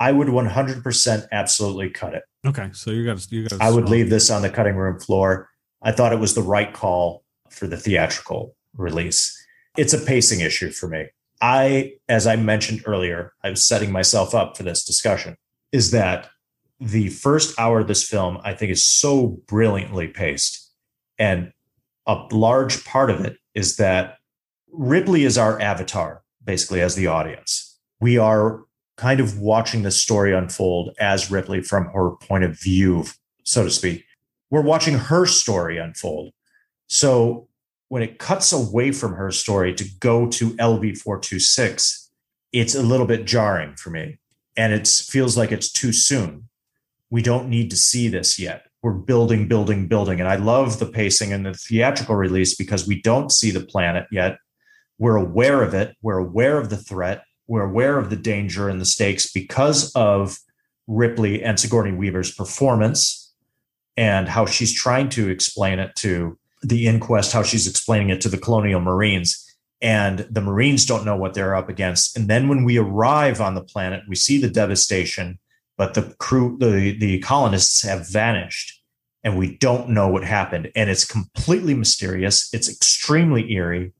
I would 100% absolutely cut it. okay. So you got you got I would leave this on the cutting room floor. I thought it was the right call for the theatrical release. It's a pacing issue for me. I, as I mentioned earlier, I was setting myself up for this discussion, is that the first hour of this film, I think, is so brilliantly paced. And a large part of it is that Ripley is our avatar, basically, as the audience. We are kind of watching the story unfold as Ripley from her point of view, so to speak. We're watching her story unfold. So when it cuts away from her story to go to LV 426, it's a little bit jarring for me. And it feels like it's too soon. We don't need to see this yet. We're building, building, building. And I love the pacing and the theatrical release because we don't see the planet yet. We're aware of it. We're aware of the threat. We're aware of the danger and the stakes because of Ripley and Sigourney Weaver's performance and how she's trying to explain it to the inquest, how she's explaining it to the colonial Marines. And the Marines don't know what they're up against. And then when we arrive on the planet, we see the devastation, but the crew, the, the colonists have vanished and we don't know what happened. And it's completely mysterious. It's extremely eerie.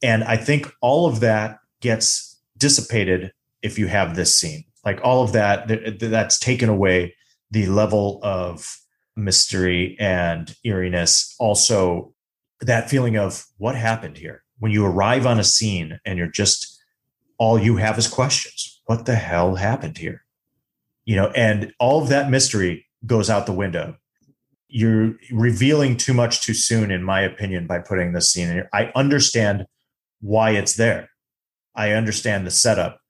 And I think all of that gets dissipated if you have this scene. Like all of that, that's taken away the level of mystery and eeriness. Also, that feeling of what happened here when you arrive on a scene and you're just all you have is questions. What the hell happened here? You know, and all of that mystery goes out the window. You're revealing too much too soon, in my opinion, by putting this scene in here. I understand why it's there. I understand the setup,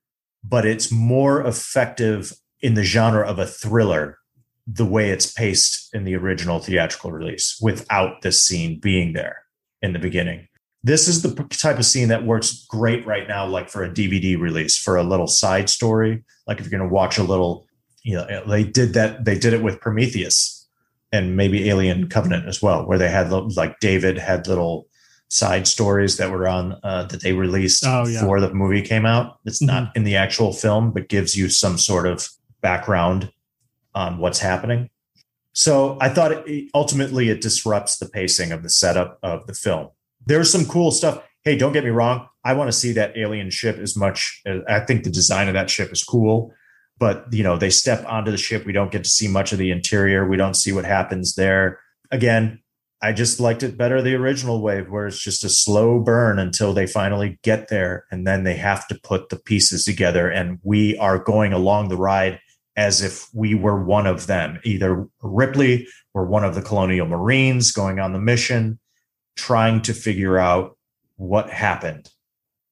but it's more effective in the genre of a thriller the way it's paced in the original theatrical release without this scene being there in the beginning. This is the type of scene that works great right now, like for a DVD release, for a little side story. Like if you're going to watch a little, you know, they did that, they did it with Prometheus and maybe Alien Covenant as well, where they had like David had little side stories that were on uh, that they released oh, yeah. before the movie came out. It's mm-hmm. not in the actual film, but gives you some sort of background on what's happening. So I thought it, ultimately it disrupts the pacing of the setup of the film. There's some cool stuff. Hey, don't get me wrong. I want to see that alien ship as much. As, I think the design of that ship is cool, but you know they step onto the ship. We don't get to see much of the interior. We don't see what happens there. Again, I just liked it better the original way, where it's just a slow burn until they finally get there, and then they have to put the pieces together, and we are going along the ride as if we were one of them. Either Ripley or one of the colonial marines going on the mission, trying to figure out what happened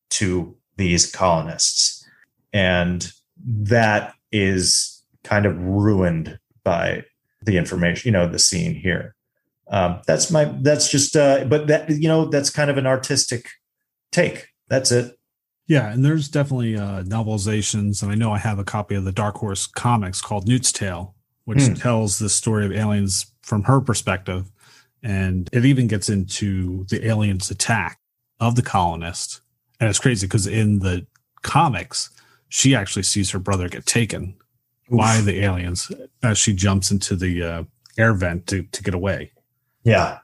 to these colonists. And that is kind of ruined by the information, you know, the scene here. Um, that's my, that's just, uh, but that, you know, that's kind of an artistic take. That's it. Yeah, and there's definitely uh, novelizations, and I know I have a copy of the Dark Horse comics called Newt's Tale, which mm. tells the story of aliens from her perspective, and it even gets into the aliens' attack of the colonists. And it's crazy because in the comics, she actually sees her brother get taken Oof. by the aliens as she jumps into the uh, air vent to, to get away. Yeah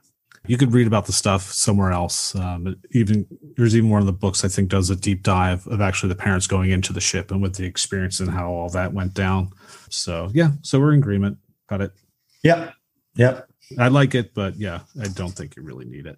you could read about the stuff somewhere else. Um, even there's even one of the books I think does a deep dive of actually the parents going into the ship and with the experience and how all that went down. So yeah, so we're in agreement. Got it. Yep. Yep. I like it, but yeah, I don't think you really need it.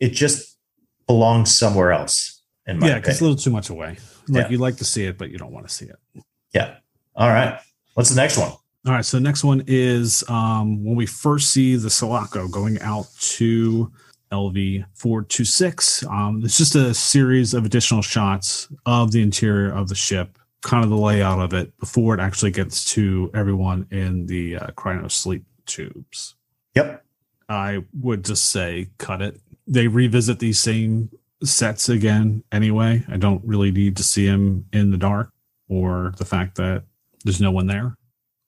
It just belongs somewhere else. In my yeah, it's a little too much away. Like yeah. you like to see it, but you don't want to see it. Yeah. All right. What's the next one? All right, so the next one is um, when we first see the Sulaco going out to LV 426. Um, it's just a series of additional shots of the interior of the ship, kind of the layout of it before it actually gets to everyone in the uh, cryo sleep tubes. Yep. I would just say cut it. They revisit these same sets again anyway. I don't really need to see him in the dark or the fact that there's no one there.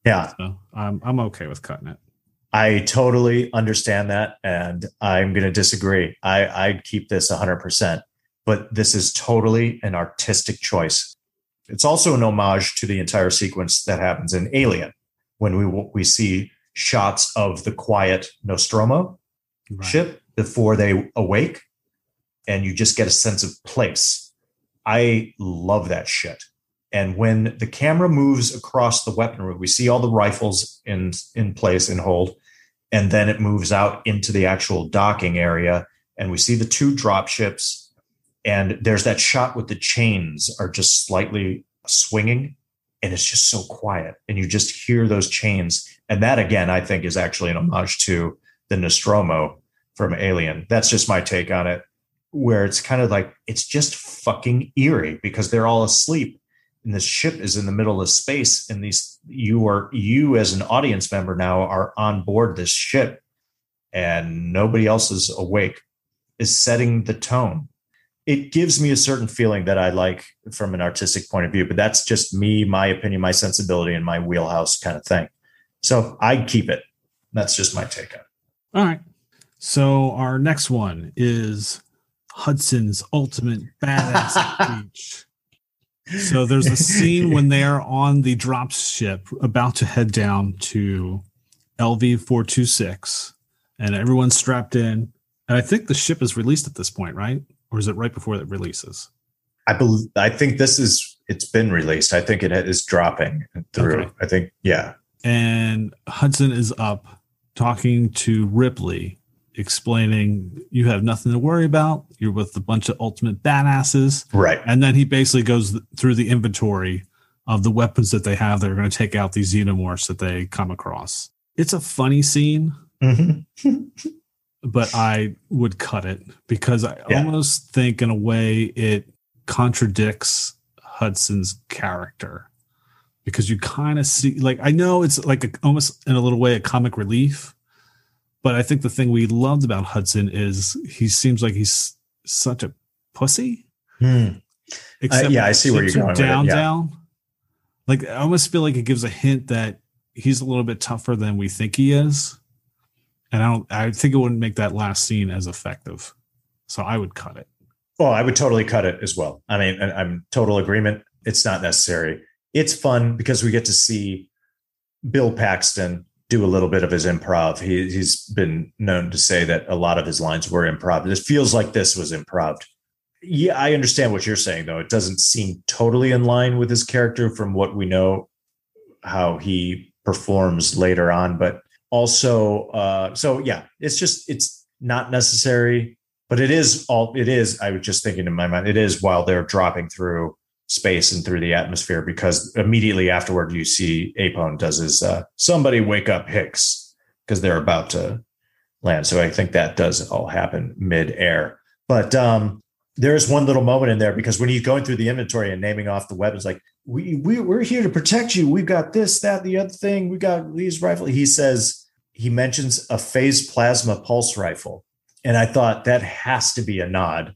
Yeah. So I'm I'm okay with cutting it. I totally understand that. And I'm going to disagree. I, I'd keep this 100%, but this is totally an artistic choice. It's also an homage to the entire sequence that happens in Alien when we, we see shots of the quiet Nostromo right. ship before they awake. And you just get a sense of place. I love that shit. And when the camera moves across the weapon room, we see all the rifles in, in place and hold. And then it moves out into the actual docking area. And we see the two drop ships. And there's that shot with the chains are just slightly swinging. And it's just so quiet. And you just hear those chains. And that, again, I think is actually an homage to the Nostromo from Alien. That's just my take on it, where it's kind of like, it's just fucking eerie because they're all asleep and the ship is in the middle of space and these you are you as an audience member now are on board this ship and nobody else is awake is setting the tone it gives me a certain feeling that i like from an artistic point of view but that's just me my opinion my sensibility and my wheelhouse kind of thing. So i keep it. That's just my take on it. All right. So our next one is hudson's ultimate badass speech. So there's a scene when they're on the drop ship about to head down to LV 426 and everyone's strapped in. And I think the ship is released at this point, right? Or is it right before it releases? I believe I think this is it's been released. I think it is dropping through. Okay. I think yeah. And Hudson is up talking to Ripley explaining you have nothing to worry about. You're with a bunch of ultimate badasses. Right. And then he basically goes through the inventory of the weapons that they have that are going to take out these xenomorphs that they come across. It's a funny scene, Mm-hmm. but I would cut it because I Yeah. almost think, in a way, it contradicts Hudson's character because you kind of see, like, I know it's like a, almost in a little way a comic relief, but I think the thing we loved about Hudson is he seems like he's such a pussy. Hmm. Except yeah, I see where you're going Down, yeah. down. Like I almost feel like it gives a hint that he's a little bit tougher than we think he is, and I don't. I think it wouldn't make that last scene as effective, so I would cut it. Well, I would totally cut it as well. I mean, I'm total agreement. It's not necessary. It's fun because we get to see Bill Paxton do a little bit of his improv. He, he's been known to say that a lot of his lines were improv. It feels like this was improv. Yeah, I understand what you're saying, though. It doesn't seem totally in line with his character from what we know how he performs later on. But also, uh, so yeah, it's just, it's not necessary but it is all it is i was just thinking in my mind it is while they're dropping through space and through the atmosphere because immediately afterward you see apone does his uh, somebody wake up hicks because they're about to land. So i think that does all happen mid-air. But um there's one little moment in there because when he's going through the inventory and naming off the weapons like we, we we're here to protect you. We've got this that the other thing. We got these rifle he says he mentions a phase plasma pulse rifle and I thought that has to be a nod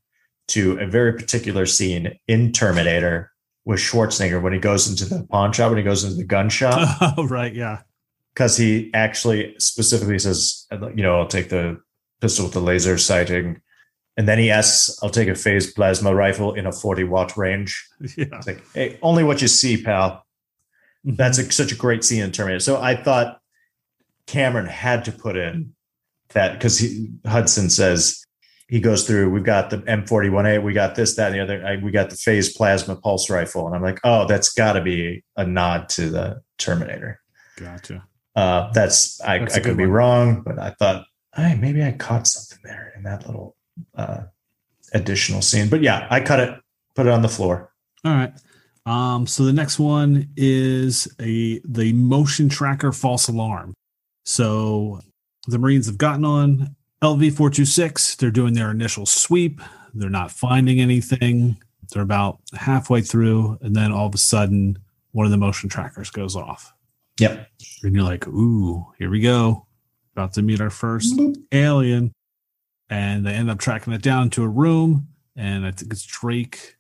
to a very particular scene in Terminator with Schwarzenegger when he goes into the pawn shop, when he goes into the gun shop, oh right, yeah, because he actually specifically says, you know, I'll take the pistol with the laser sighting. And then he asks, I'll take a phase plasma rifle in a 40 watt range. yeah. It's like, hey, only what you see, pal. Mm-hmm. That's a, such a great scene in Terminator. So I thought Cameron had to put in that because Hudson says he goes through. We've got the M41A, we got this, that, and the other. I, we got the phase plasma pulse rifle, and I'm like, oh, that's got to be a nod to the Terminator. gotcha. Uh, that's I, That's I could be one. wrong, but I thought, hey, maybe I caught something there in that little uh, additional scene. But yeah, I cut it, put it on the floor. All right. Um, so the next one is a the motion tracker false alarm. So the Marines have gotten on LV four two six. They're doing their initial sweep. They're not finding anything. They're about halfway through, and then all of a sudden, one of the motion trackers goes off, Yep. and you're like, "Ooh, here we go, about to meet our first alien." And they end up tracking it down to a room, and I think it's Drake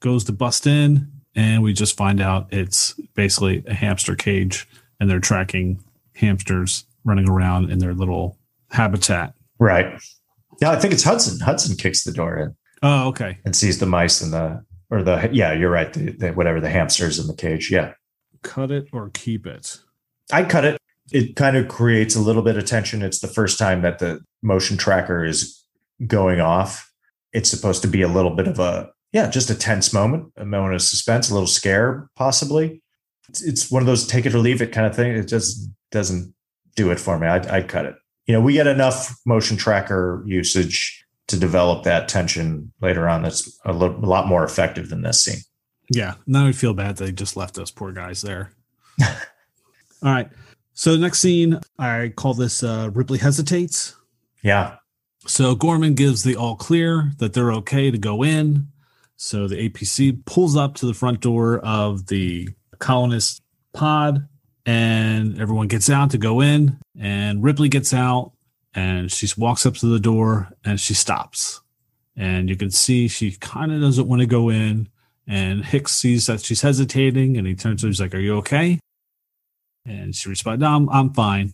goes to bust in, and we just find out it's basically a hamster cage, and they're tracking hamsters running around in their little habitat. Right. Yeah, I think it's Hudson. Hudson kicks the door in Oh, okay. and sees the mice and the or the yeah, you're right. The, the whatever the hamsters in the cage. Yeah, Cut it or keep it. I cut it. It kind of creates a little bit of tension. It's the first time that the motion tracker is going off. It's supposed to be a little bit of a yeah, just a tense moment, a moment of suspense, a little scare, possibly. It's, it's one of those take it or leave it kind of thing. It just doesn't do it for me. I'd, I'd cut it. You know, we get enough motion tracker usage to develop that tension later on. That's a, lo- a lot more effective than this scene. Yeah. Now I feel bad they just left those poor guys there. All right. So the next scene, I call this uh, Ripley hesitates. Yeah. So Gorman gives the all clear that they're okay to go in. So the APC pulls up to the front door of the colonist pod and everyone gets out to go in. And Ripley gets out and she walks up to the door and she stops. And you can see she kind of doesn't want to go in. And Hicks sees that she's hesitating and he turns to her. He's like, Are you okay? And she responds, No, I'm, I'm fine.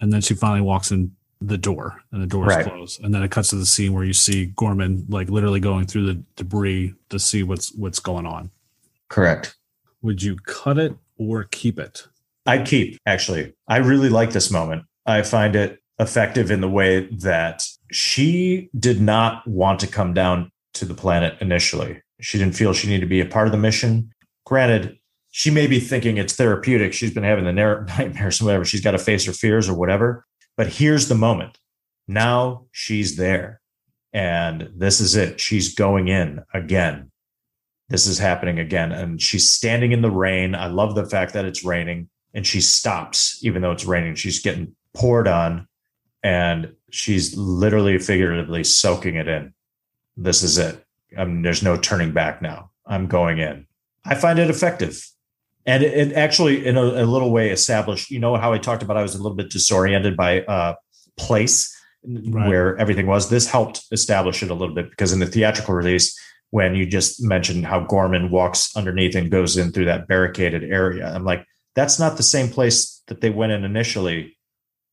And then she finally walks in the door and the door is Right. closed. And then it cuts to the scene where you see Gorman like literally going through the debris to see what's what's going on. Correct. Would you cut it or keep it? I'd keep, actually. I really like this moment. I find it effective in the way that she did not want to come down to the planet initially. She didn't feel she needed to be a part of the mission. Granted, she may be thinking it's therapeutic. She's been having the nightmares or whatever. She's got to face her fears or whatever. But here's the moment Now she's there. And this is it. She's going in again. This is happening again. And she's standing in the rain. I love the fact that it's raining and she stops, even though it's raining. She's getting poured on and she's literally figuratively soaking it in. This is it. I mean, there's no turning back now. I'm going in. I find it effective. And it, it actually, in a, a, little way, established, you know, how I talked about I was a little bit disoriented by uh, place right. where everything was. This helped establish it a little bit because in the theatrical release, when you just mentioned how Gorman walks underneath and goes in through that barricaded area, I'm like, that's not the same place that they went in initially.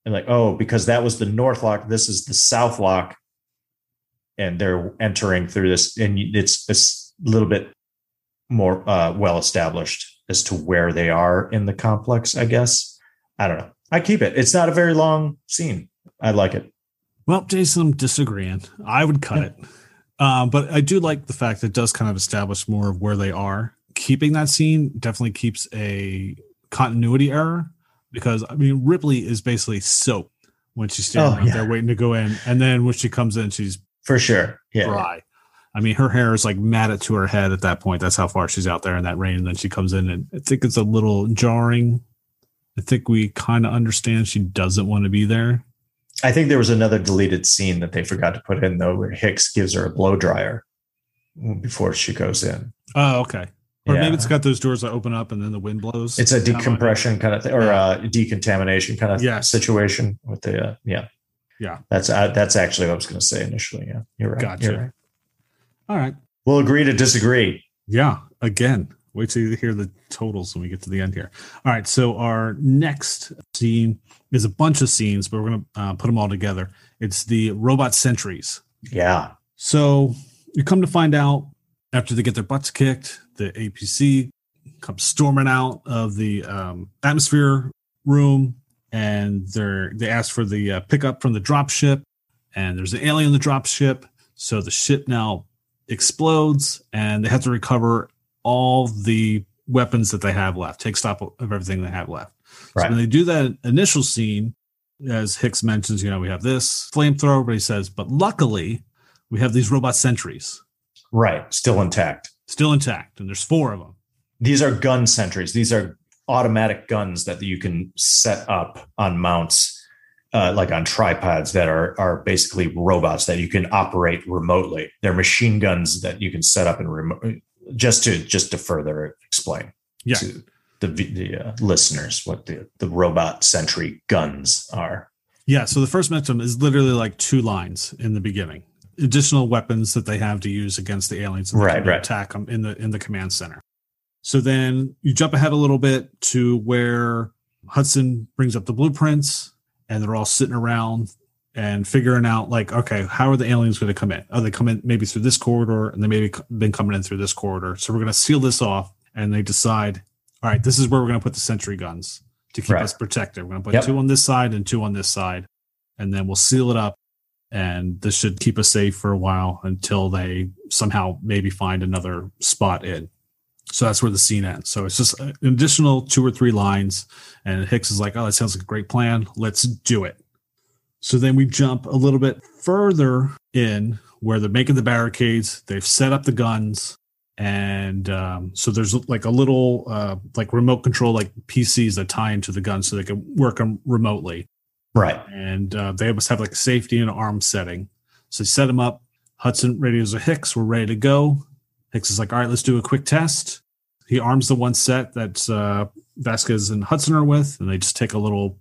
And like, oh, because that was the north lock, this is the south lock. And they're entering through this and it's, a little bit more uh, well established as to where they are in the complex i guess. I don't know. I keep it. It's not a very long scene. I like it. Well jason i'm disagreeing i would cut yeah. it. Um, but i do like the fact that it does kind of establish more of where they are. Keeping that scene definitely keeps a continuity error because i mean ripley is basically soap when she's standing oh, out yeah. there waiting to go in and then when she comes in she's for sure. Yeah. Dry. I mean, her hair is like matted to her head at that point. That's how far she's out there in that rain. And then she comes in, and I think it's a little jarring. I think we kind of understand she doesn't want to be there. I think there was another deleted scene that they forgot to put in though, where Hicks gives her a blow dryer before she goes in. Oh, okay. Or yeah. maybe it's got those doors that open up and then the wind blows. It's a decompression kind of thing, or a decontamination kind of yes. situation with the uh, yeah. Yeah, that's uh, that's actually what I was going to say initially. Yeah, you're right. Gotcha. You're right. All right, we'll agree to disagree. Yeah, again, wait till you hear the totals when we get to the end here. All right, so our next scene is a bunch of scenes, but we're going to uh, put them all together. It's the robot sentries. Yeah. So you come to find out after they get their butts kicked, the APC comes storming out of the um, atmosphere room and they're they ask for the uh, pickup from the drop ship, and there's an alien in the drop ship. So the ship now explodes, and they have to recover all the weapons that they have left, take stock of everything they have left. Right. So when they do that initial scene, as Hicks mentions, you know, we have this flamethrower, but he says, but luckily we have these robot sentries. Right. Still intact. Still intact. And there's four of them. These are gun sentries. These are automatic guns that you can set up on mounts uh, like on tripods that are are basically robots that you can operate remotely. They're machine guns that you can set up and remote. Just to just to further explain yeah. to the the uh, listeners what the the robot sentry guns are. Yeah. So the first mention is literally like two lines in the beginning. Additional weapons that they have to use against the aliens. Right. Right. Attack them in the in the command center. So then you jump ahead a little bit to where Hudson brings up the blueprints and they're all sitting around and figuring out like, okay, how are the aliens going to come in? Oh, they come in maybe through this corridor and they maybe been coming in through this corridor. So we're going to seal this off. And they decide, all right, this is where we're going to put the sentry guns to keep right. us protected. We're going to put yep. two on this side and two on this side. And then we'll seal it up. And this should keep us safe for a while until they somehow maybe find another spot in. So that's where the scene ends. So it's just an additional two or three lines. And Hicks is like, oh, that sounds like a great plan. Let's do it. So then we jump a little bit further in where they're making the barricades. They've set up the guns. And um, so there's like a little uh, like remote control, like PCs that tie into the guns so they can work them remotely. Right. And uh, they must have like a safety and arm setting. So they set them up. Hudson radios a Hicks. We're ready to go. Hicks is like, all right, let's do a quick test he arms the one set that uh, Vasquez and Hudson are with, and they just take a little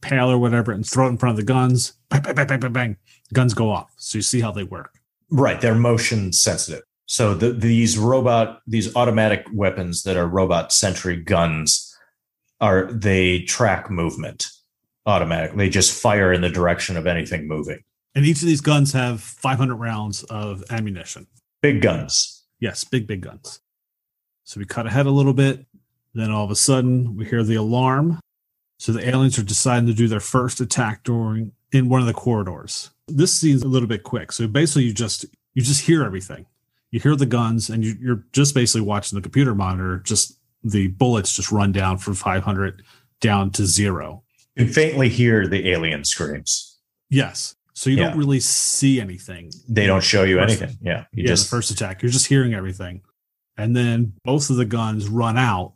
pail or whatever and throw it in front of the guns. Bang, bang, bang, bang, bang, bang. Guns go off. So you see how they work. Right. They're motion sensitive. So the, these robot, these automatic weapons that are robot sentry guns are they track movement automatically. They just fire in the direction of anything moving. And each of these guns have 500 rounds of ammunition. Big guns. Yes, big, big guns. So we cut ahead a little bit. Then all of a sudden, we hear the alarm. So the aliens are deciding to do their first attack during in one of the corridors. This scene's a little bit quick. So basically, you just you just hear everything. You hear the guns, and you, you're just basically watching the computer monitor. Just the bullets just run down from 500 down to zero. You faintly hear the alien screams. Yes, So you Yeah. don't really see anything. They don't show you First- anything. Yeah. You yeah, just the first attack. You're just hearing everything. And then both of the guns run out.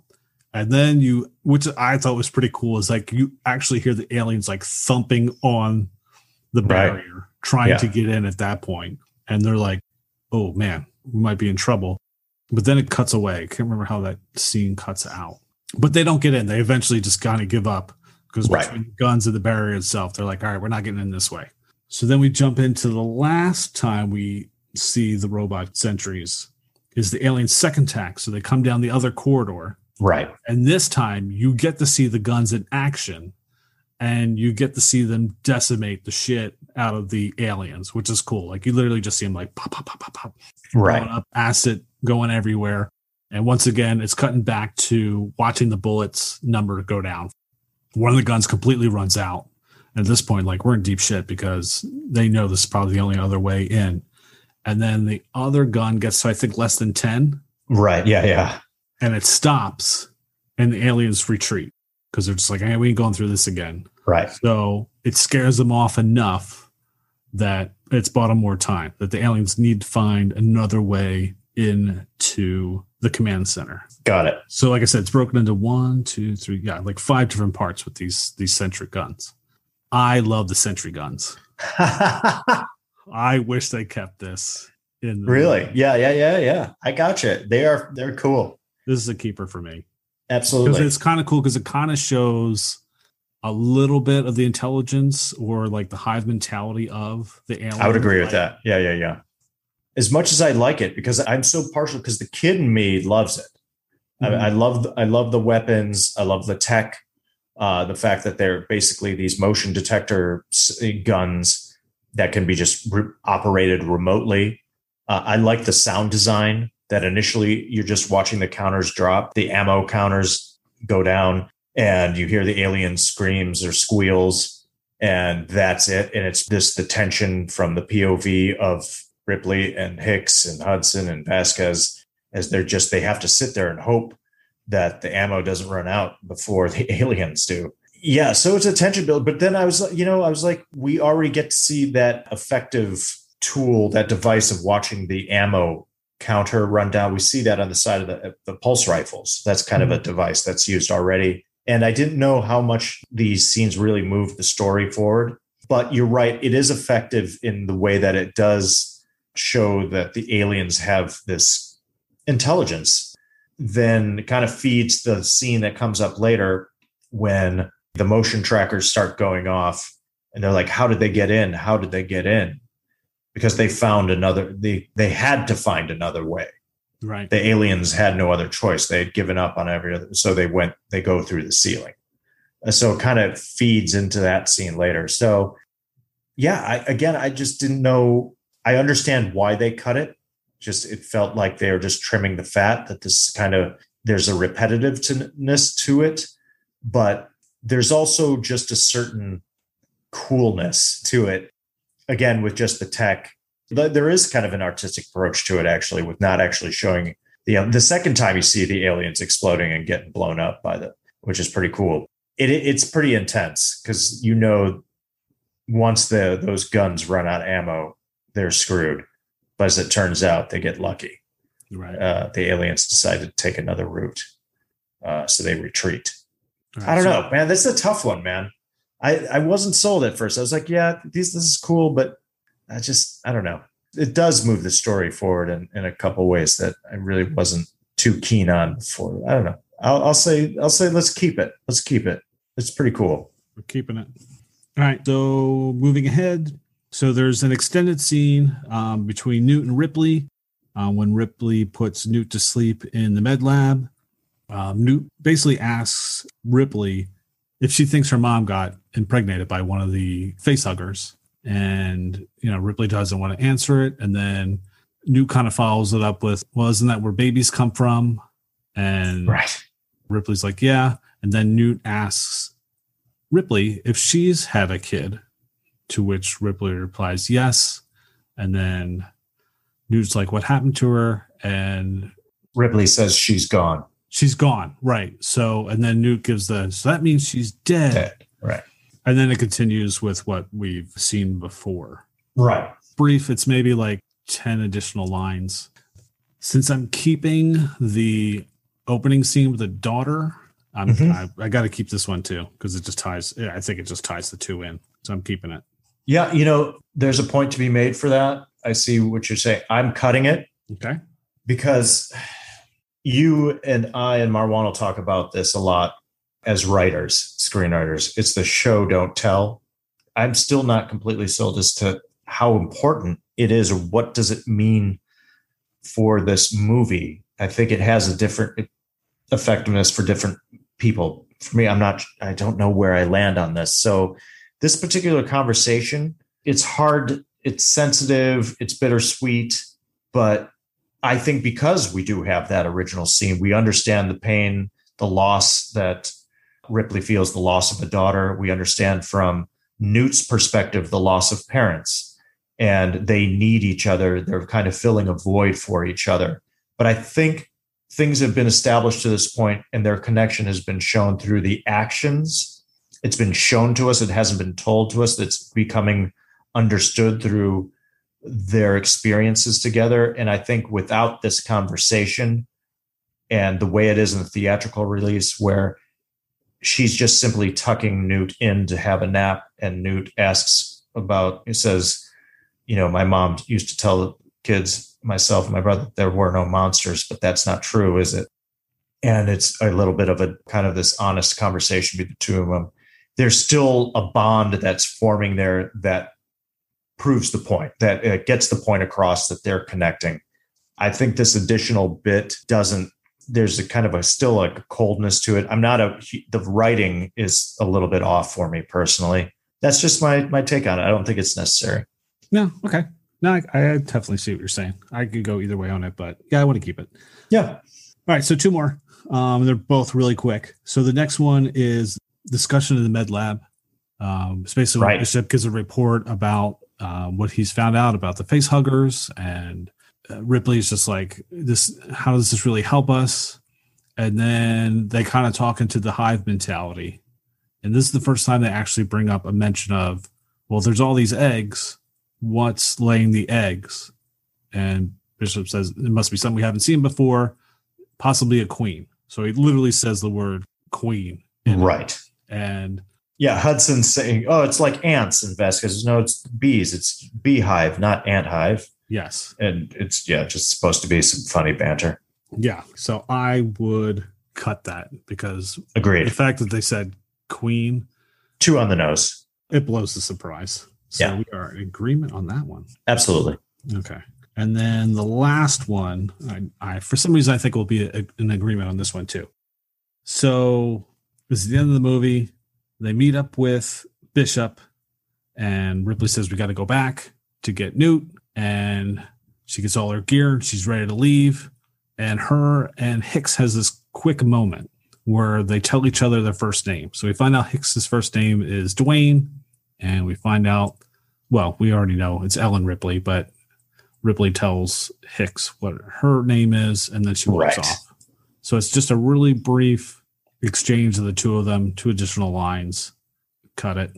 And then you, which I thought was pretty cool, is like you actually hear the aliens like thumping on the Right. barrier, trying Yeah. to get in at that point. And they're like, oh man, we might be in trouble. But then it cuts away. I can't remember how that scene cuts out. But they don't get in. They eventually just kind of give up because Right. between the guns and the barrier itself, they're like, all right, we're not getting in this way. So then we jump into the last time we see the robot sentries is the alien second attack. So they come down the other corridor. right. And this time you get to see the guns in action and you get to see them decimate the shit out of the aliens, which is cool. Like you literally just see them like pop, pop, pop, pop, pop, Right. going up, acid going everywhere. And once again, it's cutting back to watching the bullets number go down. One of the guns completely runs out. At this point, like we're in deep shit because they know this is probably the only other way in. And then the other gun gets to, I think, less than 10 Right. Yeah. Yeah. and it stops and the aliens retreat because they're just like, hey, we ain't going through this again. Right. So it scares them off enough that it's bought them more time, that the aliens need to find another way into the command center. Got it. So, like I said, it's broken into one, two, three, yeah, like five different parts with these these sentry guns. I love the sentry guns. I wish they kept this in really? Yeah. Yeah. Yeah. Yeah. I gotcha. They are, they're cool. This is a keeper for me. Absolutely. it's kind of cool because it kind of shows a little bit of the intelligence or like the hive mentality of the alien. I would agree with that. Yeah. Yeah. Yeah. As much as I like it, because I'm so partial, because the kid in me loves it. Mhm. I, I love I love the weapons. I love the tech. Uh, the fact that they're basically these motion detector guns that can be just re- operated remotely. Uh, I like the sound design that initially you're just watching the counters drop, the ammo counters go down, and you hear the alien screams or squeals, and that's it. And it's just the tension from the POV of Ripley and Hicks and Hudson and Vasquez as they're just they have to sit there and hope that the ammo doesn't run out before the aliens do. Yeah, so it's a tension build. But then I was, you know, I was like, we already get to see that effective tool, that device of watching the ammo counter run down. We see that on the side of the, the pulse rifles. That's kind of a mm-hmm. device that's used already. And I didn't know how much these scenes really moved the story forward. But you're right, it is effective in the way that it does show that the aliens have this intelligence then kind of feeds the scene that comes up later when the motion trackers start going off and they're like how did they get in? How did they get in? Because they found another they they had to find another way. Right. the aliens had no other choice. They had given up on every other so they went they go through the ceiling. So it kind of feeds into that scene later. So yeah I, again i just didn't know i understand why they cut it. Just it felt like they were just trimming the fat that this kind of there's a repetitiveness to it. But there's also just a certain coolness to it again with just the tech. There is kind of an artistic approach to it actually with not actually showing the uh, the second time you see the aliens exploding and getting blown up by the which is pretty cool. It, it- it's pretty intense because you know once the those guns run out of ammo they're screwed but as it turns out they get lucky Right. uh, the aliens decide to take another route uh, so they retreat right, I don't so- know, man. This is a tough one, man. I, I wasn't sold at first. I was like, yeah, these this is cool, but I just I don't know. It does move the story forward in, in a couple ways that I really wasn't too keen on before. I don't know. I'll, I'll say I'll say let's keep it. Let's keep it. It's pretty cool. We're keeping it. All right. So moving ahead. So there's an extended scene um, between Newt and Ripley uh, when Ripley puts Newt to sleep in the med lab. Um, Newt basically asks Ripley if she thinks her mom got impregnated by one of the facehuggers. And, you know, Ripley doesn't want to answer it. And then Newt kind of follows it up with, well, isn't that where babies come from? And Right. Ripley's like, yeah. And then Newt asks Ripley if she's had a kid, to which Ripley replies, yes. And then Newt's like, what happened to her? And Ripley says she's gone. she's gone. Right. So, and then Newt gives the, so that means she's dead. Dead. Right. And then it continues with what we've seen before. Right. Brief, it's maybe like 10 additional lines. Since I'm keeping the opening scene with the daughter, I'm, Mhm. I, I got to keep this one too because it just ties. I think it just ties the two in. So I'm keeping it. Yeah, you know, there's a point to be made for that. I see what you're saying. I'm cutting it Okay. because you and I and Marwan will talk about this a lot as writers, screenwriters. It's the show, don't tell. I'm still not completely sold as to how important it is or what does it mean for this movie. I think it has a different effectiveness for different people. For me, I'm not, I don't know where I land on this. So, this particular conversation, it's hard, it's sensitive, it's bittersweet, but I think because we do have that original scene, we understand the pain, the loss that Ripley feels, the loss of a daughter. We understand from Newt's perspective the loss of parents, and they need each other. They're kind of filling a void for each other. But I think things have been established to this point, and their connection has been shown through the actions. It's been shown to us, it hasn't been told to us. That's becoming understood through their experiences together. And I think without this conversation and the way it is in the theatrical release, where she's just simply tucking Newt in to have a nap, and Newt asks about, he says, you know, my mom used to tell the kids, myself and my brother, there were no monsters, but that's not true, is it? And it's a little bit of a kind of this honest conversation between the two of them. There's still a bond that's forming there that proves the point that it gets the point across that they're connecting. I think this additional bit doesn't. There's a kind of a still like a coldness to it. I'm not a. The writing is a little bit off for me personally. That's just my my take on it. I don't think it's necessary. No. Okay. No, I, I definitely see what you're saying. I could go either way on it, but yeah, I want to keep it. Yeah. All right, so two more. Um, they're both really quick. So the next one is discussion in the med lab. Um, it's basically Right. Bishop gives a report about uh, what he's found out about the face huggers, and uh, Ripley's just like, "This, how does this really help us?" And then they kind of talk into the hive mentality, and this is the first time they actually bring up a mention of, "Well, there's all these eggs. What's laying the eggs?" And Bishop says it must be something we haven't seen before, possibly a queen. So he literally says the word queen. in it. And Yeah. Hudson's saying, "Oh, it's like ants." And Vasquez, no, it's bees. It's beehive, not ant hive. yes, And it's yeah, just supposed to be some funny banter. yeah. So I would cut that because agreed. the fact that they said queen, Too on the nose. it blows the surprise. So Yeah. we are in agreement on that one. Absolutely. Okay. And then the last one, I, I for some reason I think will be a, an agreement on this one too. So this is the end of the movie. They meet up with Bishop, and Ripley says we got to go back to get Newt, and she gets all her gear. and She's ready to leave, and her and Hicks has this quick moment where they tell each other their first name. So we find out Hicks's first name is Dwayne, and we find out, well, we already know it's Ellen Ripley, but Ripley tells Hicks what her name is, and then she walks Right. off. So it's just a really brief exchange of the two of them, two additional lines. Cut it.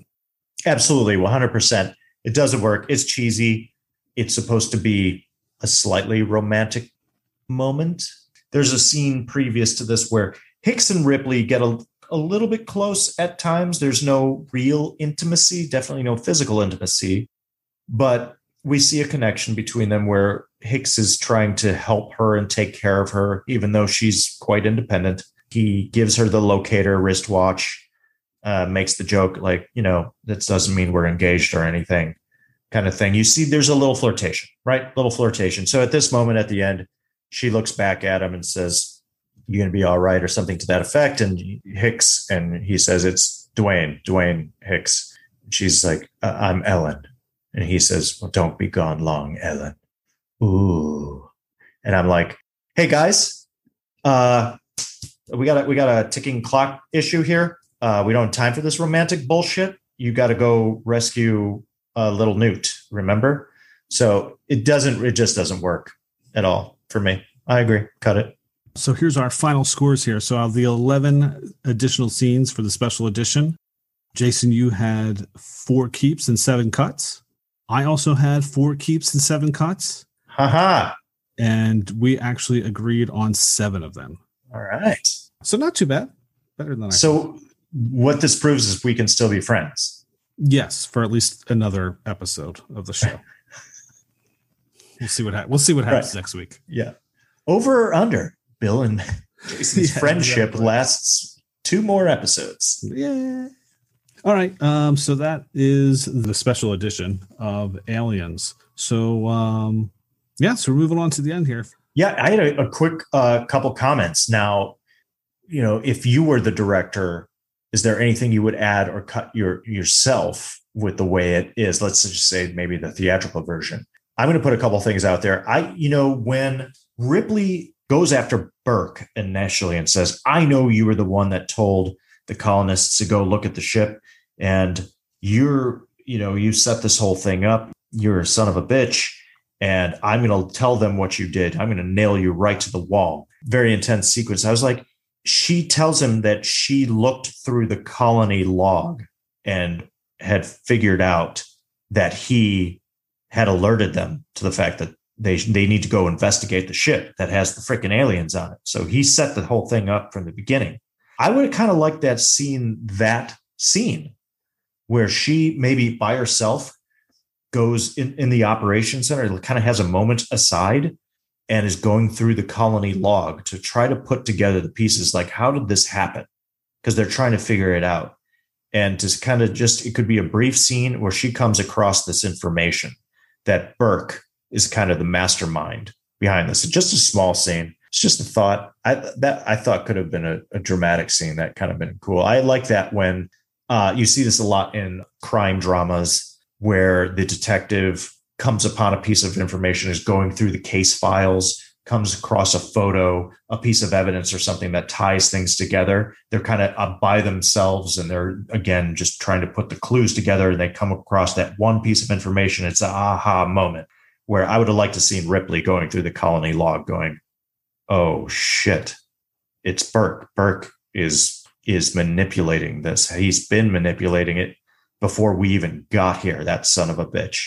Absolutely, 100%. It doesn't work. It's cheesy. It's supposed to be a slightly romantic moment. There's a scene previous to this where Hicks and Ripley get a, a little bit close at times. There's no real intimacy, definitely no physical intimacy, but we see a connection between them where Hicks is trying to help her and take care of her, even though she's quite independent. He gives her the locator wristwatch uh, makes the joke like, you know, that doesn't mean we're engaged or anything kind of thing. You see, there's a little flirtation, right? Little flirtation. So at this moment at the end, she looks back at him and says, "You're going to be all right, or something to that effect. And Hicks, and he says, It's Dwayne, Dwayne Hicks. She's like, "Uh, I'm Ellen. And he says, Well, don't be gone long, Ellen. Ooh. And I'm like, Hey guys, uh, we got a, we got a ticking clock issue here. Uh, we don't have time for this romantic bullshit. You got to go rescue uh, little Newt. Remember? So it doesn't. It just doesn't work at all for me. I agree. Cut it. So here's our final scores here. So of the 11 additional scenes for the special edition, Jason, you had four keeps and seven cuts. I also had four keeps and seven cuts. Haha. And we actually agreed on seven of them. All right. So not too bad. Better than I So what this proves is we can still be friends. Yes, for at least another episode of the show. we'll see what ha- we'll see what happens Right. next week. Yeah. Over or under, Bill and Jason's Yeah, friendship exactly. lasts two more episodes. Yeah. All right. Um, so that is the special edition of Aliens. So um yeah, so we're moving on to the end here. Yeah, I had a, a quick uh, couple comments. Now, you know, if you were the director, is there anything you would add or cut your yourself with the way it is? Let's just say maybe the theatrical version. I'm going to put a couple things out there. I, you know, when Ripley goes after Burke initially and says, "I know you were the one that told the colonists to go look at the ship, and you're, you know, you set this whole thing up. You're a son of a bitch." And I'm going to tell them what you did. I'm going to nail you right to the wall. Very intense sequence. I was like, she tells him that she looked through the colony log and had figured out that he had alerted them to the fact that they they need to go investigate the ship that has the freaking aliens on it. So he set the whole thing up from the beginning. I would have kind of liked that scene that scene where she maybe by herself goes in, in the operation center, kind of has a moment aside and is going through the colony log to try to put together the pieces like, how did this happen? Because they're trying to figure it out. And to kind of just, it could be a brief scene where she comes across this information that Burke is kind of the mastermind behind this. It's just a small scene. It's just a thought. I that I thought could have been a, a dramatic scene that kind of been cool. I like that when uh, you see this a lot in crime dramas where the detective comes upon a piece of information, is going through the case files, comes across a photo, a piece of evidence, or something that ties things together. They're kind of by themselves and they're, again, just trying to put the clues together. And they come across that one piece of information. It's an aha moment where I would have liked to seen Ripley going through the colony log going, oh shit, it's Burke. Burke is is manipulating this. He's been manipulating it before we even got here. That son of a bitch.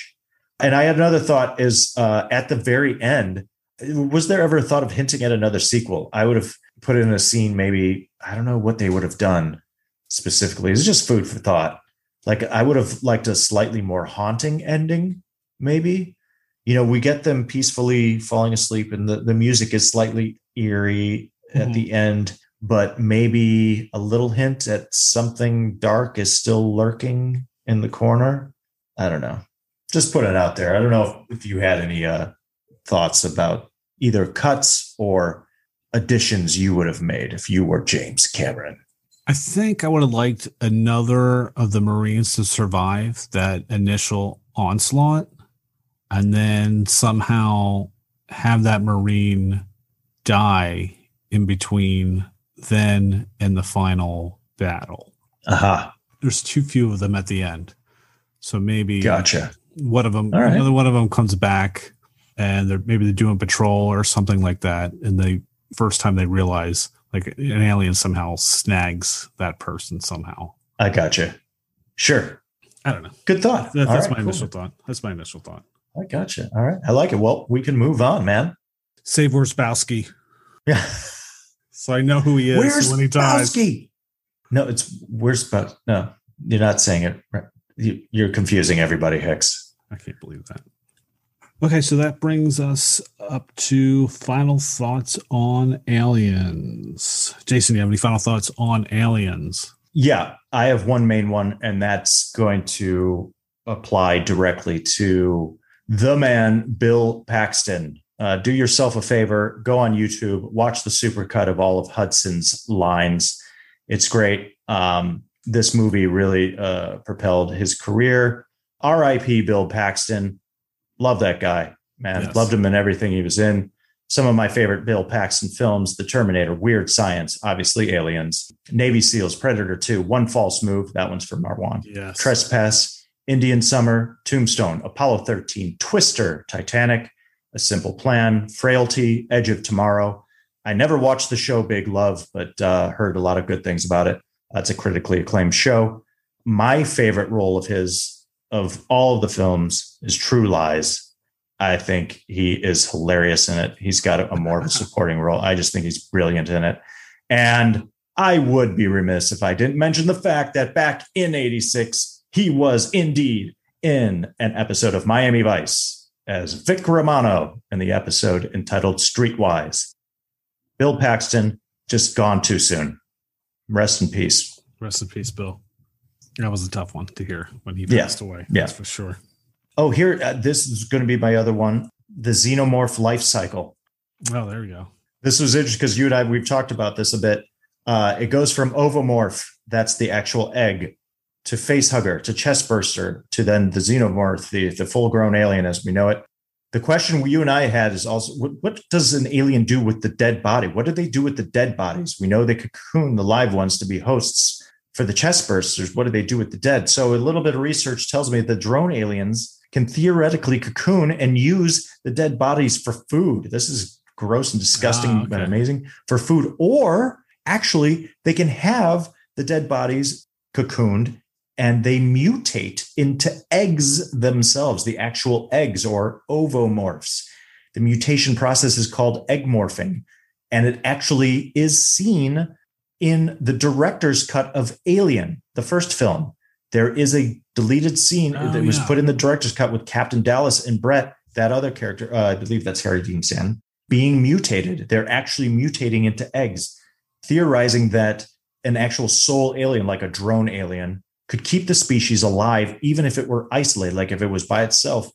And I had another thought: is uh, at the very end, was there ever a thought of hinting at another sequel? I would have put in a scene. Maybe I don't know what they would have done specifically. It's just food for thought. Like I would have liked a slightly more haunting ending. Maybe you know we get them peacefully falling asleep, and the the music is slightly eerie at Mhm. the end but maybe a little hint at something dark is still lurking in the corner. I don't know. Just put it out there. I don't know if, if you had any uh, thoughts about either cuts or additions you would have made if you were James Cameron. I think I would have liked another of the Marines to survive that initial onslaught and then somehow have that Marine die in between then in the final battle. Aha. There's too few of them at the end. So maybe Gotcha. one of them, right. another one of them comes back and they're maybe they're doing patrol or something like that. And the first time they realize like an alien somehow snags that person somehow. I gotcha. Sure. I don't know. Good thought. That, that's right, my cool. initial thought. That's my initial thought. I gotcha. All right. I like it. Well, we can move on, man. Save Wierzbowski. Yeah. So I know who he is Where's when he dies. Bowski? No, it's where's Bow? No, you're not saying it. right. You, you're confusing everybody, Hicks. I can't believe that. Okay, so that brings us up to final thoughts on aliens. Jason, do you have any final thoughts on aliens? Yeah, I have one main one, and that's going to apply directly to the man, Bill Paxton. Uh, do yourself a favor, go on YouTube, watch the supercut of all of Hudson's lines. It's great. Um, this movie really uh, propelled his career. R.I.P. Bill Paxton. Love that guy, man. Yes. Loved him in everything he was in. Some of my favorite Bill Paxton films The Terminator, Weird Science, obviously Aliens, Navy SEALs, Predator 2, One False Move. That one's for Marwan. Yes. Trespass, Indian Summer, Tombstone, Apollo 13, Twister, Titanic, A Simple Plan, Frailty, Edge of Tomorrow. I never watched the show Big Love, but uh, heard a lot of good things about it. That's a critically acclaimed show. my favorite role of his of all of the films is True Lies. I think he is hilarious in it. He's got a, a more of a supporting role. I just think he's brilliant in it. And I would be remiss if I didn't mention the fact that back in 86, he was indeed in an episode of Miami Vice as Vic Romano in the episode entitled Streetwise. Bill Paxton just gone too soon. Rest in peace. Rest in peace, Bill. That was a tough one to hear when he Yeah. passed away. Yeah. That's for sure. Oh, here, uh, this is going to be my other one the xenomorph life cycle. Oh, there we go. This was interesting because you and I, we've talked about this a bit. Uh, it goes from ovomorph, that's the actual egg, to face hugger, to chest burster, to then the xenomorph, the, the full grown alien as we know it. The question you and I had is also what, what does an alien do with the dead body? What do they do with the dead bodies? We know they cocoon the live ones to be hosts for the chest bursters. What do they do with the dead? So a little bit of research tells me the drone aliens can theoretically cocoon and use the dead bodies for food. This is gross and disgusting Ah, okay. and amazing for food. Or actually, they can have the dead bodies cocooned and they mutate into eggs themselves, the actual eggs or ovomorphs. The mutation process is called egg morphing, and it actually is seen in the director's cut of Alien, the first film. There is a deleted scene Oh, that was yeah. put in the director's cut with Captain Dallas and Brett, that other character, uh, I believe that's Harry Dean Stanton, being mutated. They're actually mutating into eggs, theorizing that an actual sole alien, like a drone alien, could keep the species alive, even if it were isolated, like if it was by itself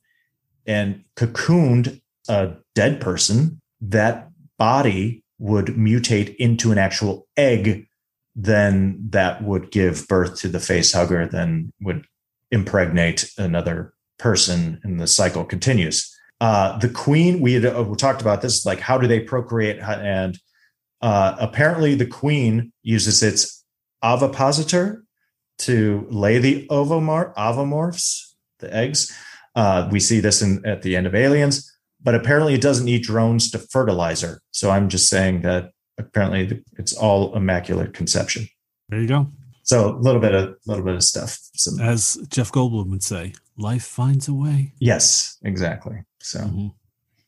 and cocooned a dead person, that body would mutate into an actual egg. Then that would give birth to the face hugger, then would impregnate another person, and the cycle continues. Uh, the queen, we had uh, we talked about this, like how do they procreate? And uh, apparently, the queen uses its ovipositor to lay the ovomor- ovomorphs, the eggs. Uh, we see this in, at the end of Aliens, but apparently it doesn't need drones to fertilize her. So I'm just saying that apparently it's all immaculate conception. There you go. So a little bit of little bit of stuff. Some, As Jeff Goldblum would say, life finds a way. yes, exactly. So Mhm.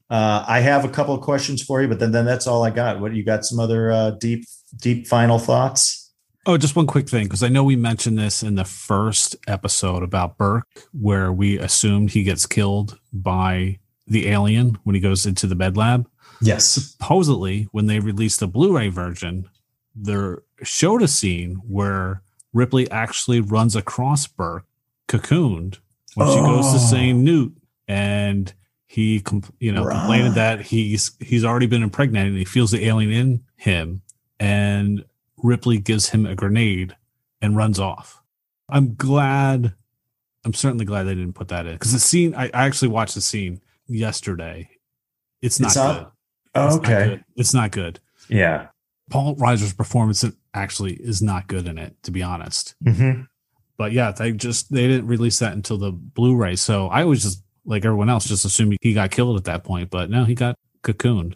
uh, I have a couple of questions for you, but then then that's all I got. What you got? Some other uh, deep deep final thoughts? Oh, just one quick thing, because I know we mentioned this in the first episode about Burke, where we assumed he gets killed by the alien when he goes into the med lab. Yes. Supposedly, when they released the Blu-ray version, they showed a scene where Ripley actually runs across Burke, cocooned, when she goes to Oh. St. Newt, and he, you know, complained that he's he's already been impregnated. And he feels the alien in him, and Ripley gives him a grenade and runs off. I'm glad. I'm certainly glad they didn't put that in because the scene. I, I actually watched the scene yesterday. It's not It's good. It's not Okay. good. It's not good. Yeah. Paul Reiser's performance actually is not good in it, to be honest. hmm But yeah, they just they didn't release that until the Blu-ray. So I was just like everyone else, just assuming he got killed at that point. But no, he got cocooned.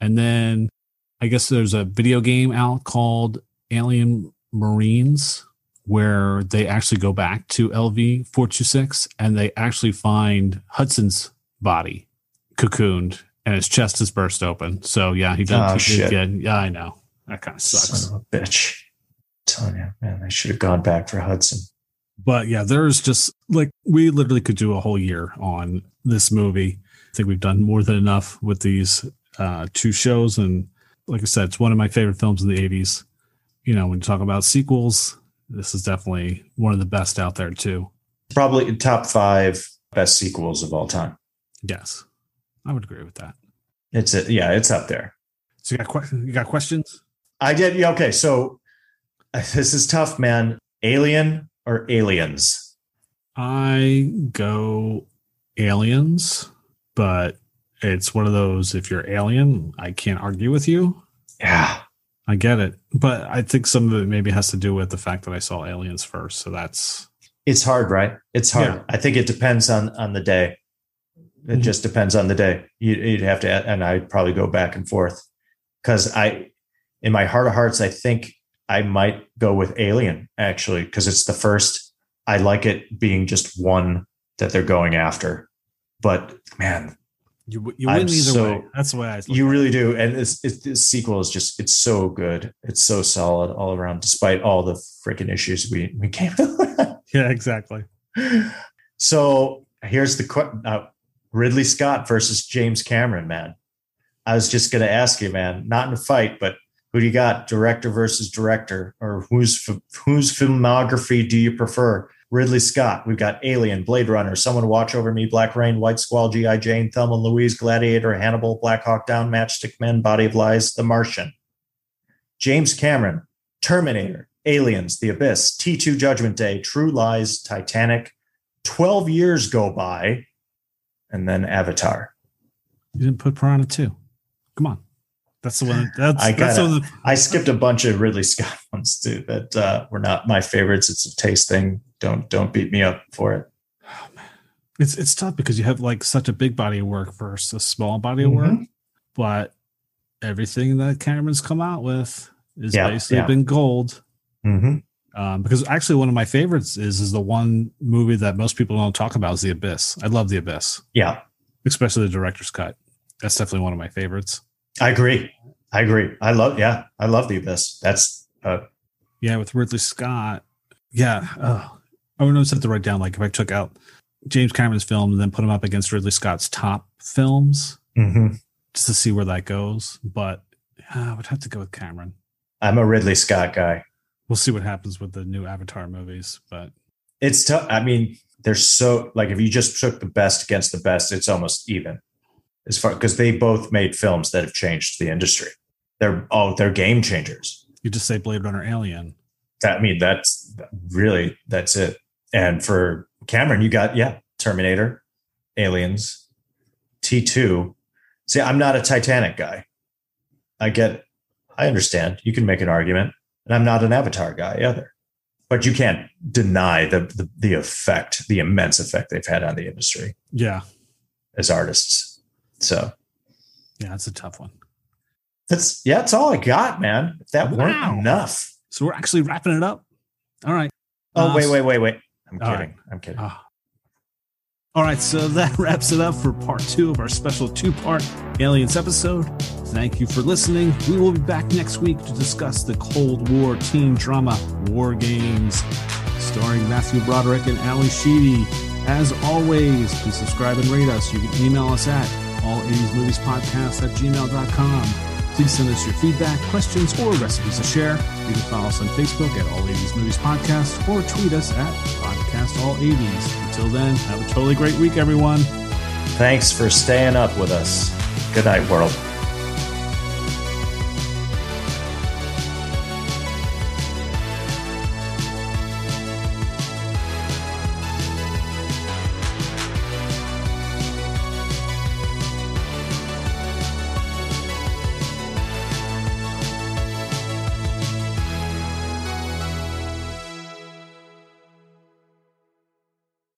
And then I guess there's a video game out called Alien Marines where they actually go back to LV 426 and they actually find Hudson's body cocooned and his chest is burst open. So yeah, he did, Oh, he did shit. get yeah, I know. That kind of sucks. Son of a bitch. telling you, man, they should have gone back for Hudson. But yeah, there's just like we literally could do a whole year on this movie. I think we've done more than enough with these uh, two shows, and like I said, it's one of my favorite films in the '80s. You know, when you talk about sequels, this is definitely one of the best out there too. Probably top five best sequels of all time. Yes, I would agree with that. It's a, yeah, it's up there. So you got que- you got questions? I did. Yeah, okay. So this is tough, man. Alien or aliens? I go aliens, but it's one of those. If you're alien, I can't argue with you. Yeah. I get it, but I think some of it maybe has to do with the fact that I saw Aliens first. So that's It's hard, right? It's hard. Yeah. I think it depends on on the day. It Mhm. just depends on the day. You, you'd have to, and I'd probably go back and forth because I, in my heart of hearts, I think I might go with Alien actually because it's the first I like it being just one that they're going after. But man, you you win I'm either so- way. That's the way I. you at it. really do. And it's, it's, this sequel is just, it's so good. It's so solid all around, despite all the freaking issues we, we came Yeah, exactly. So here's the uh, Ridley Scott versus James Cameron, man. I was just going to ask you, man, not in a fight, but who do you got, director versus director, or whose whose filmography do you prefer? Ridley Scott. We've got Alien, Blade Runner, Someone Watch Over Me, Black Rain, White Squall, G.I. Jane, Thelma and Louise, Gladiator, Hannibal, Black Hawk Down, Matchstick Men, Body of Lies, The Martian. James Cameron, Terminator, Aliens, The Abyss, T2 Judgment Day, True Lies, Titanic, 12 years go by, and then Avatar. You didn't put Piranha two. Come on, that's the one. That's I gotta- the. I skipped a bunch of Ridley Scott ones too that uh, were not my favorites. It's a taste thing. Don't don't beat me up for it. It's it's tough because you have like such a big body of work versus a small body of work, Mhm. but everything that Cameron's come out with is Yeah, basically yeah. been gold. Mhm. Um, because actually, one of my favorites is is the one movie that most people don't talk about is The Abyss. I love The Abyss, Yeah, especially the director's cut. That's definitely one of my favorites. I agree. I agree. I love. Yeah, I love the abyss. That's uh, Yeah, with Ridley Scott. Yeah, uh, I would have to write down like if I took out James Cameron's film and then put him up against Ridley Scott's top films mhm. just to see where that goes. But yeah, I would have to go with Cameron. I'm a Ridley Scott guy. We'll see what happens with the new Avatar movies. But It's tough. I mean, they're so like if you just took the best against the best, it's almost even. As far because they both made films that have changed the industry. They're oh, they're game changers. you just say Blade Runner Alien. I mean, that's really that's it. And for Cameron, you got yeah, Terminator, Aliens, T two. See, I'm not a Titanic guy. I get, I understand. You can make an argument, and I'm not an Avatar guy either. But you can't deny the the, the effect, the immense effect they've had on the industry Yeah. as artists. So Yeah, that's a tough one. that's yeah, that's all I got, man. If that Wow. weren't enough. So we're actually wrapping it up. All right. Oh Uh, wait, wait, wait, wait. I'm kidding. I'm kidding. Ah. All right, so that wraps it up for part two of our special two part Aliens episode. Thank you for listening. We will be back next week to discuss the Cold War teen drama War Games, starring Matthew Broderick and Ally Sheedy. As always, please subscribe and rate us. You can email us at all80smoviespodcast at gmail.com. Please send us your feedback, questions, or recipes to share. You can follow us on Facebook at All 80s Movies Podcast or tweet us at Podcast All 80s. Until then, have a totally great week, everyone. Thanks for staying up with us. Good night, world.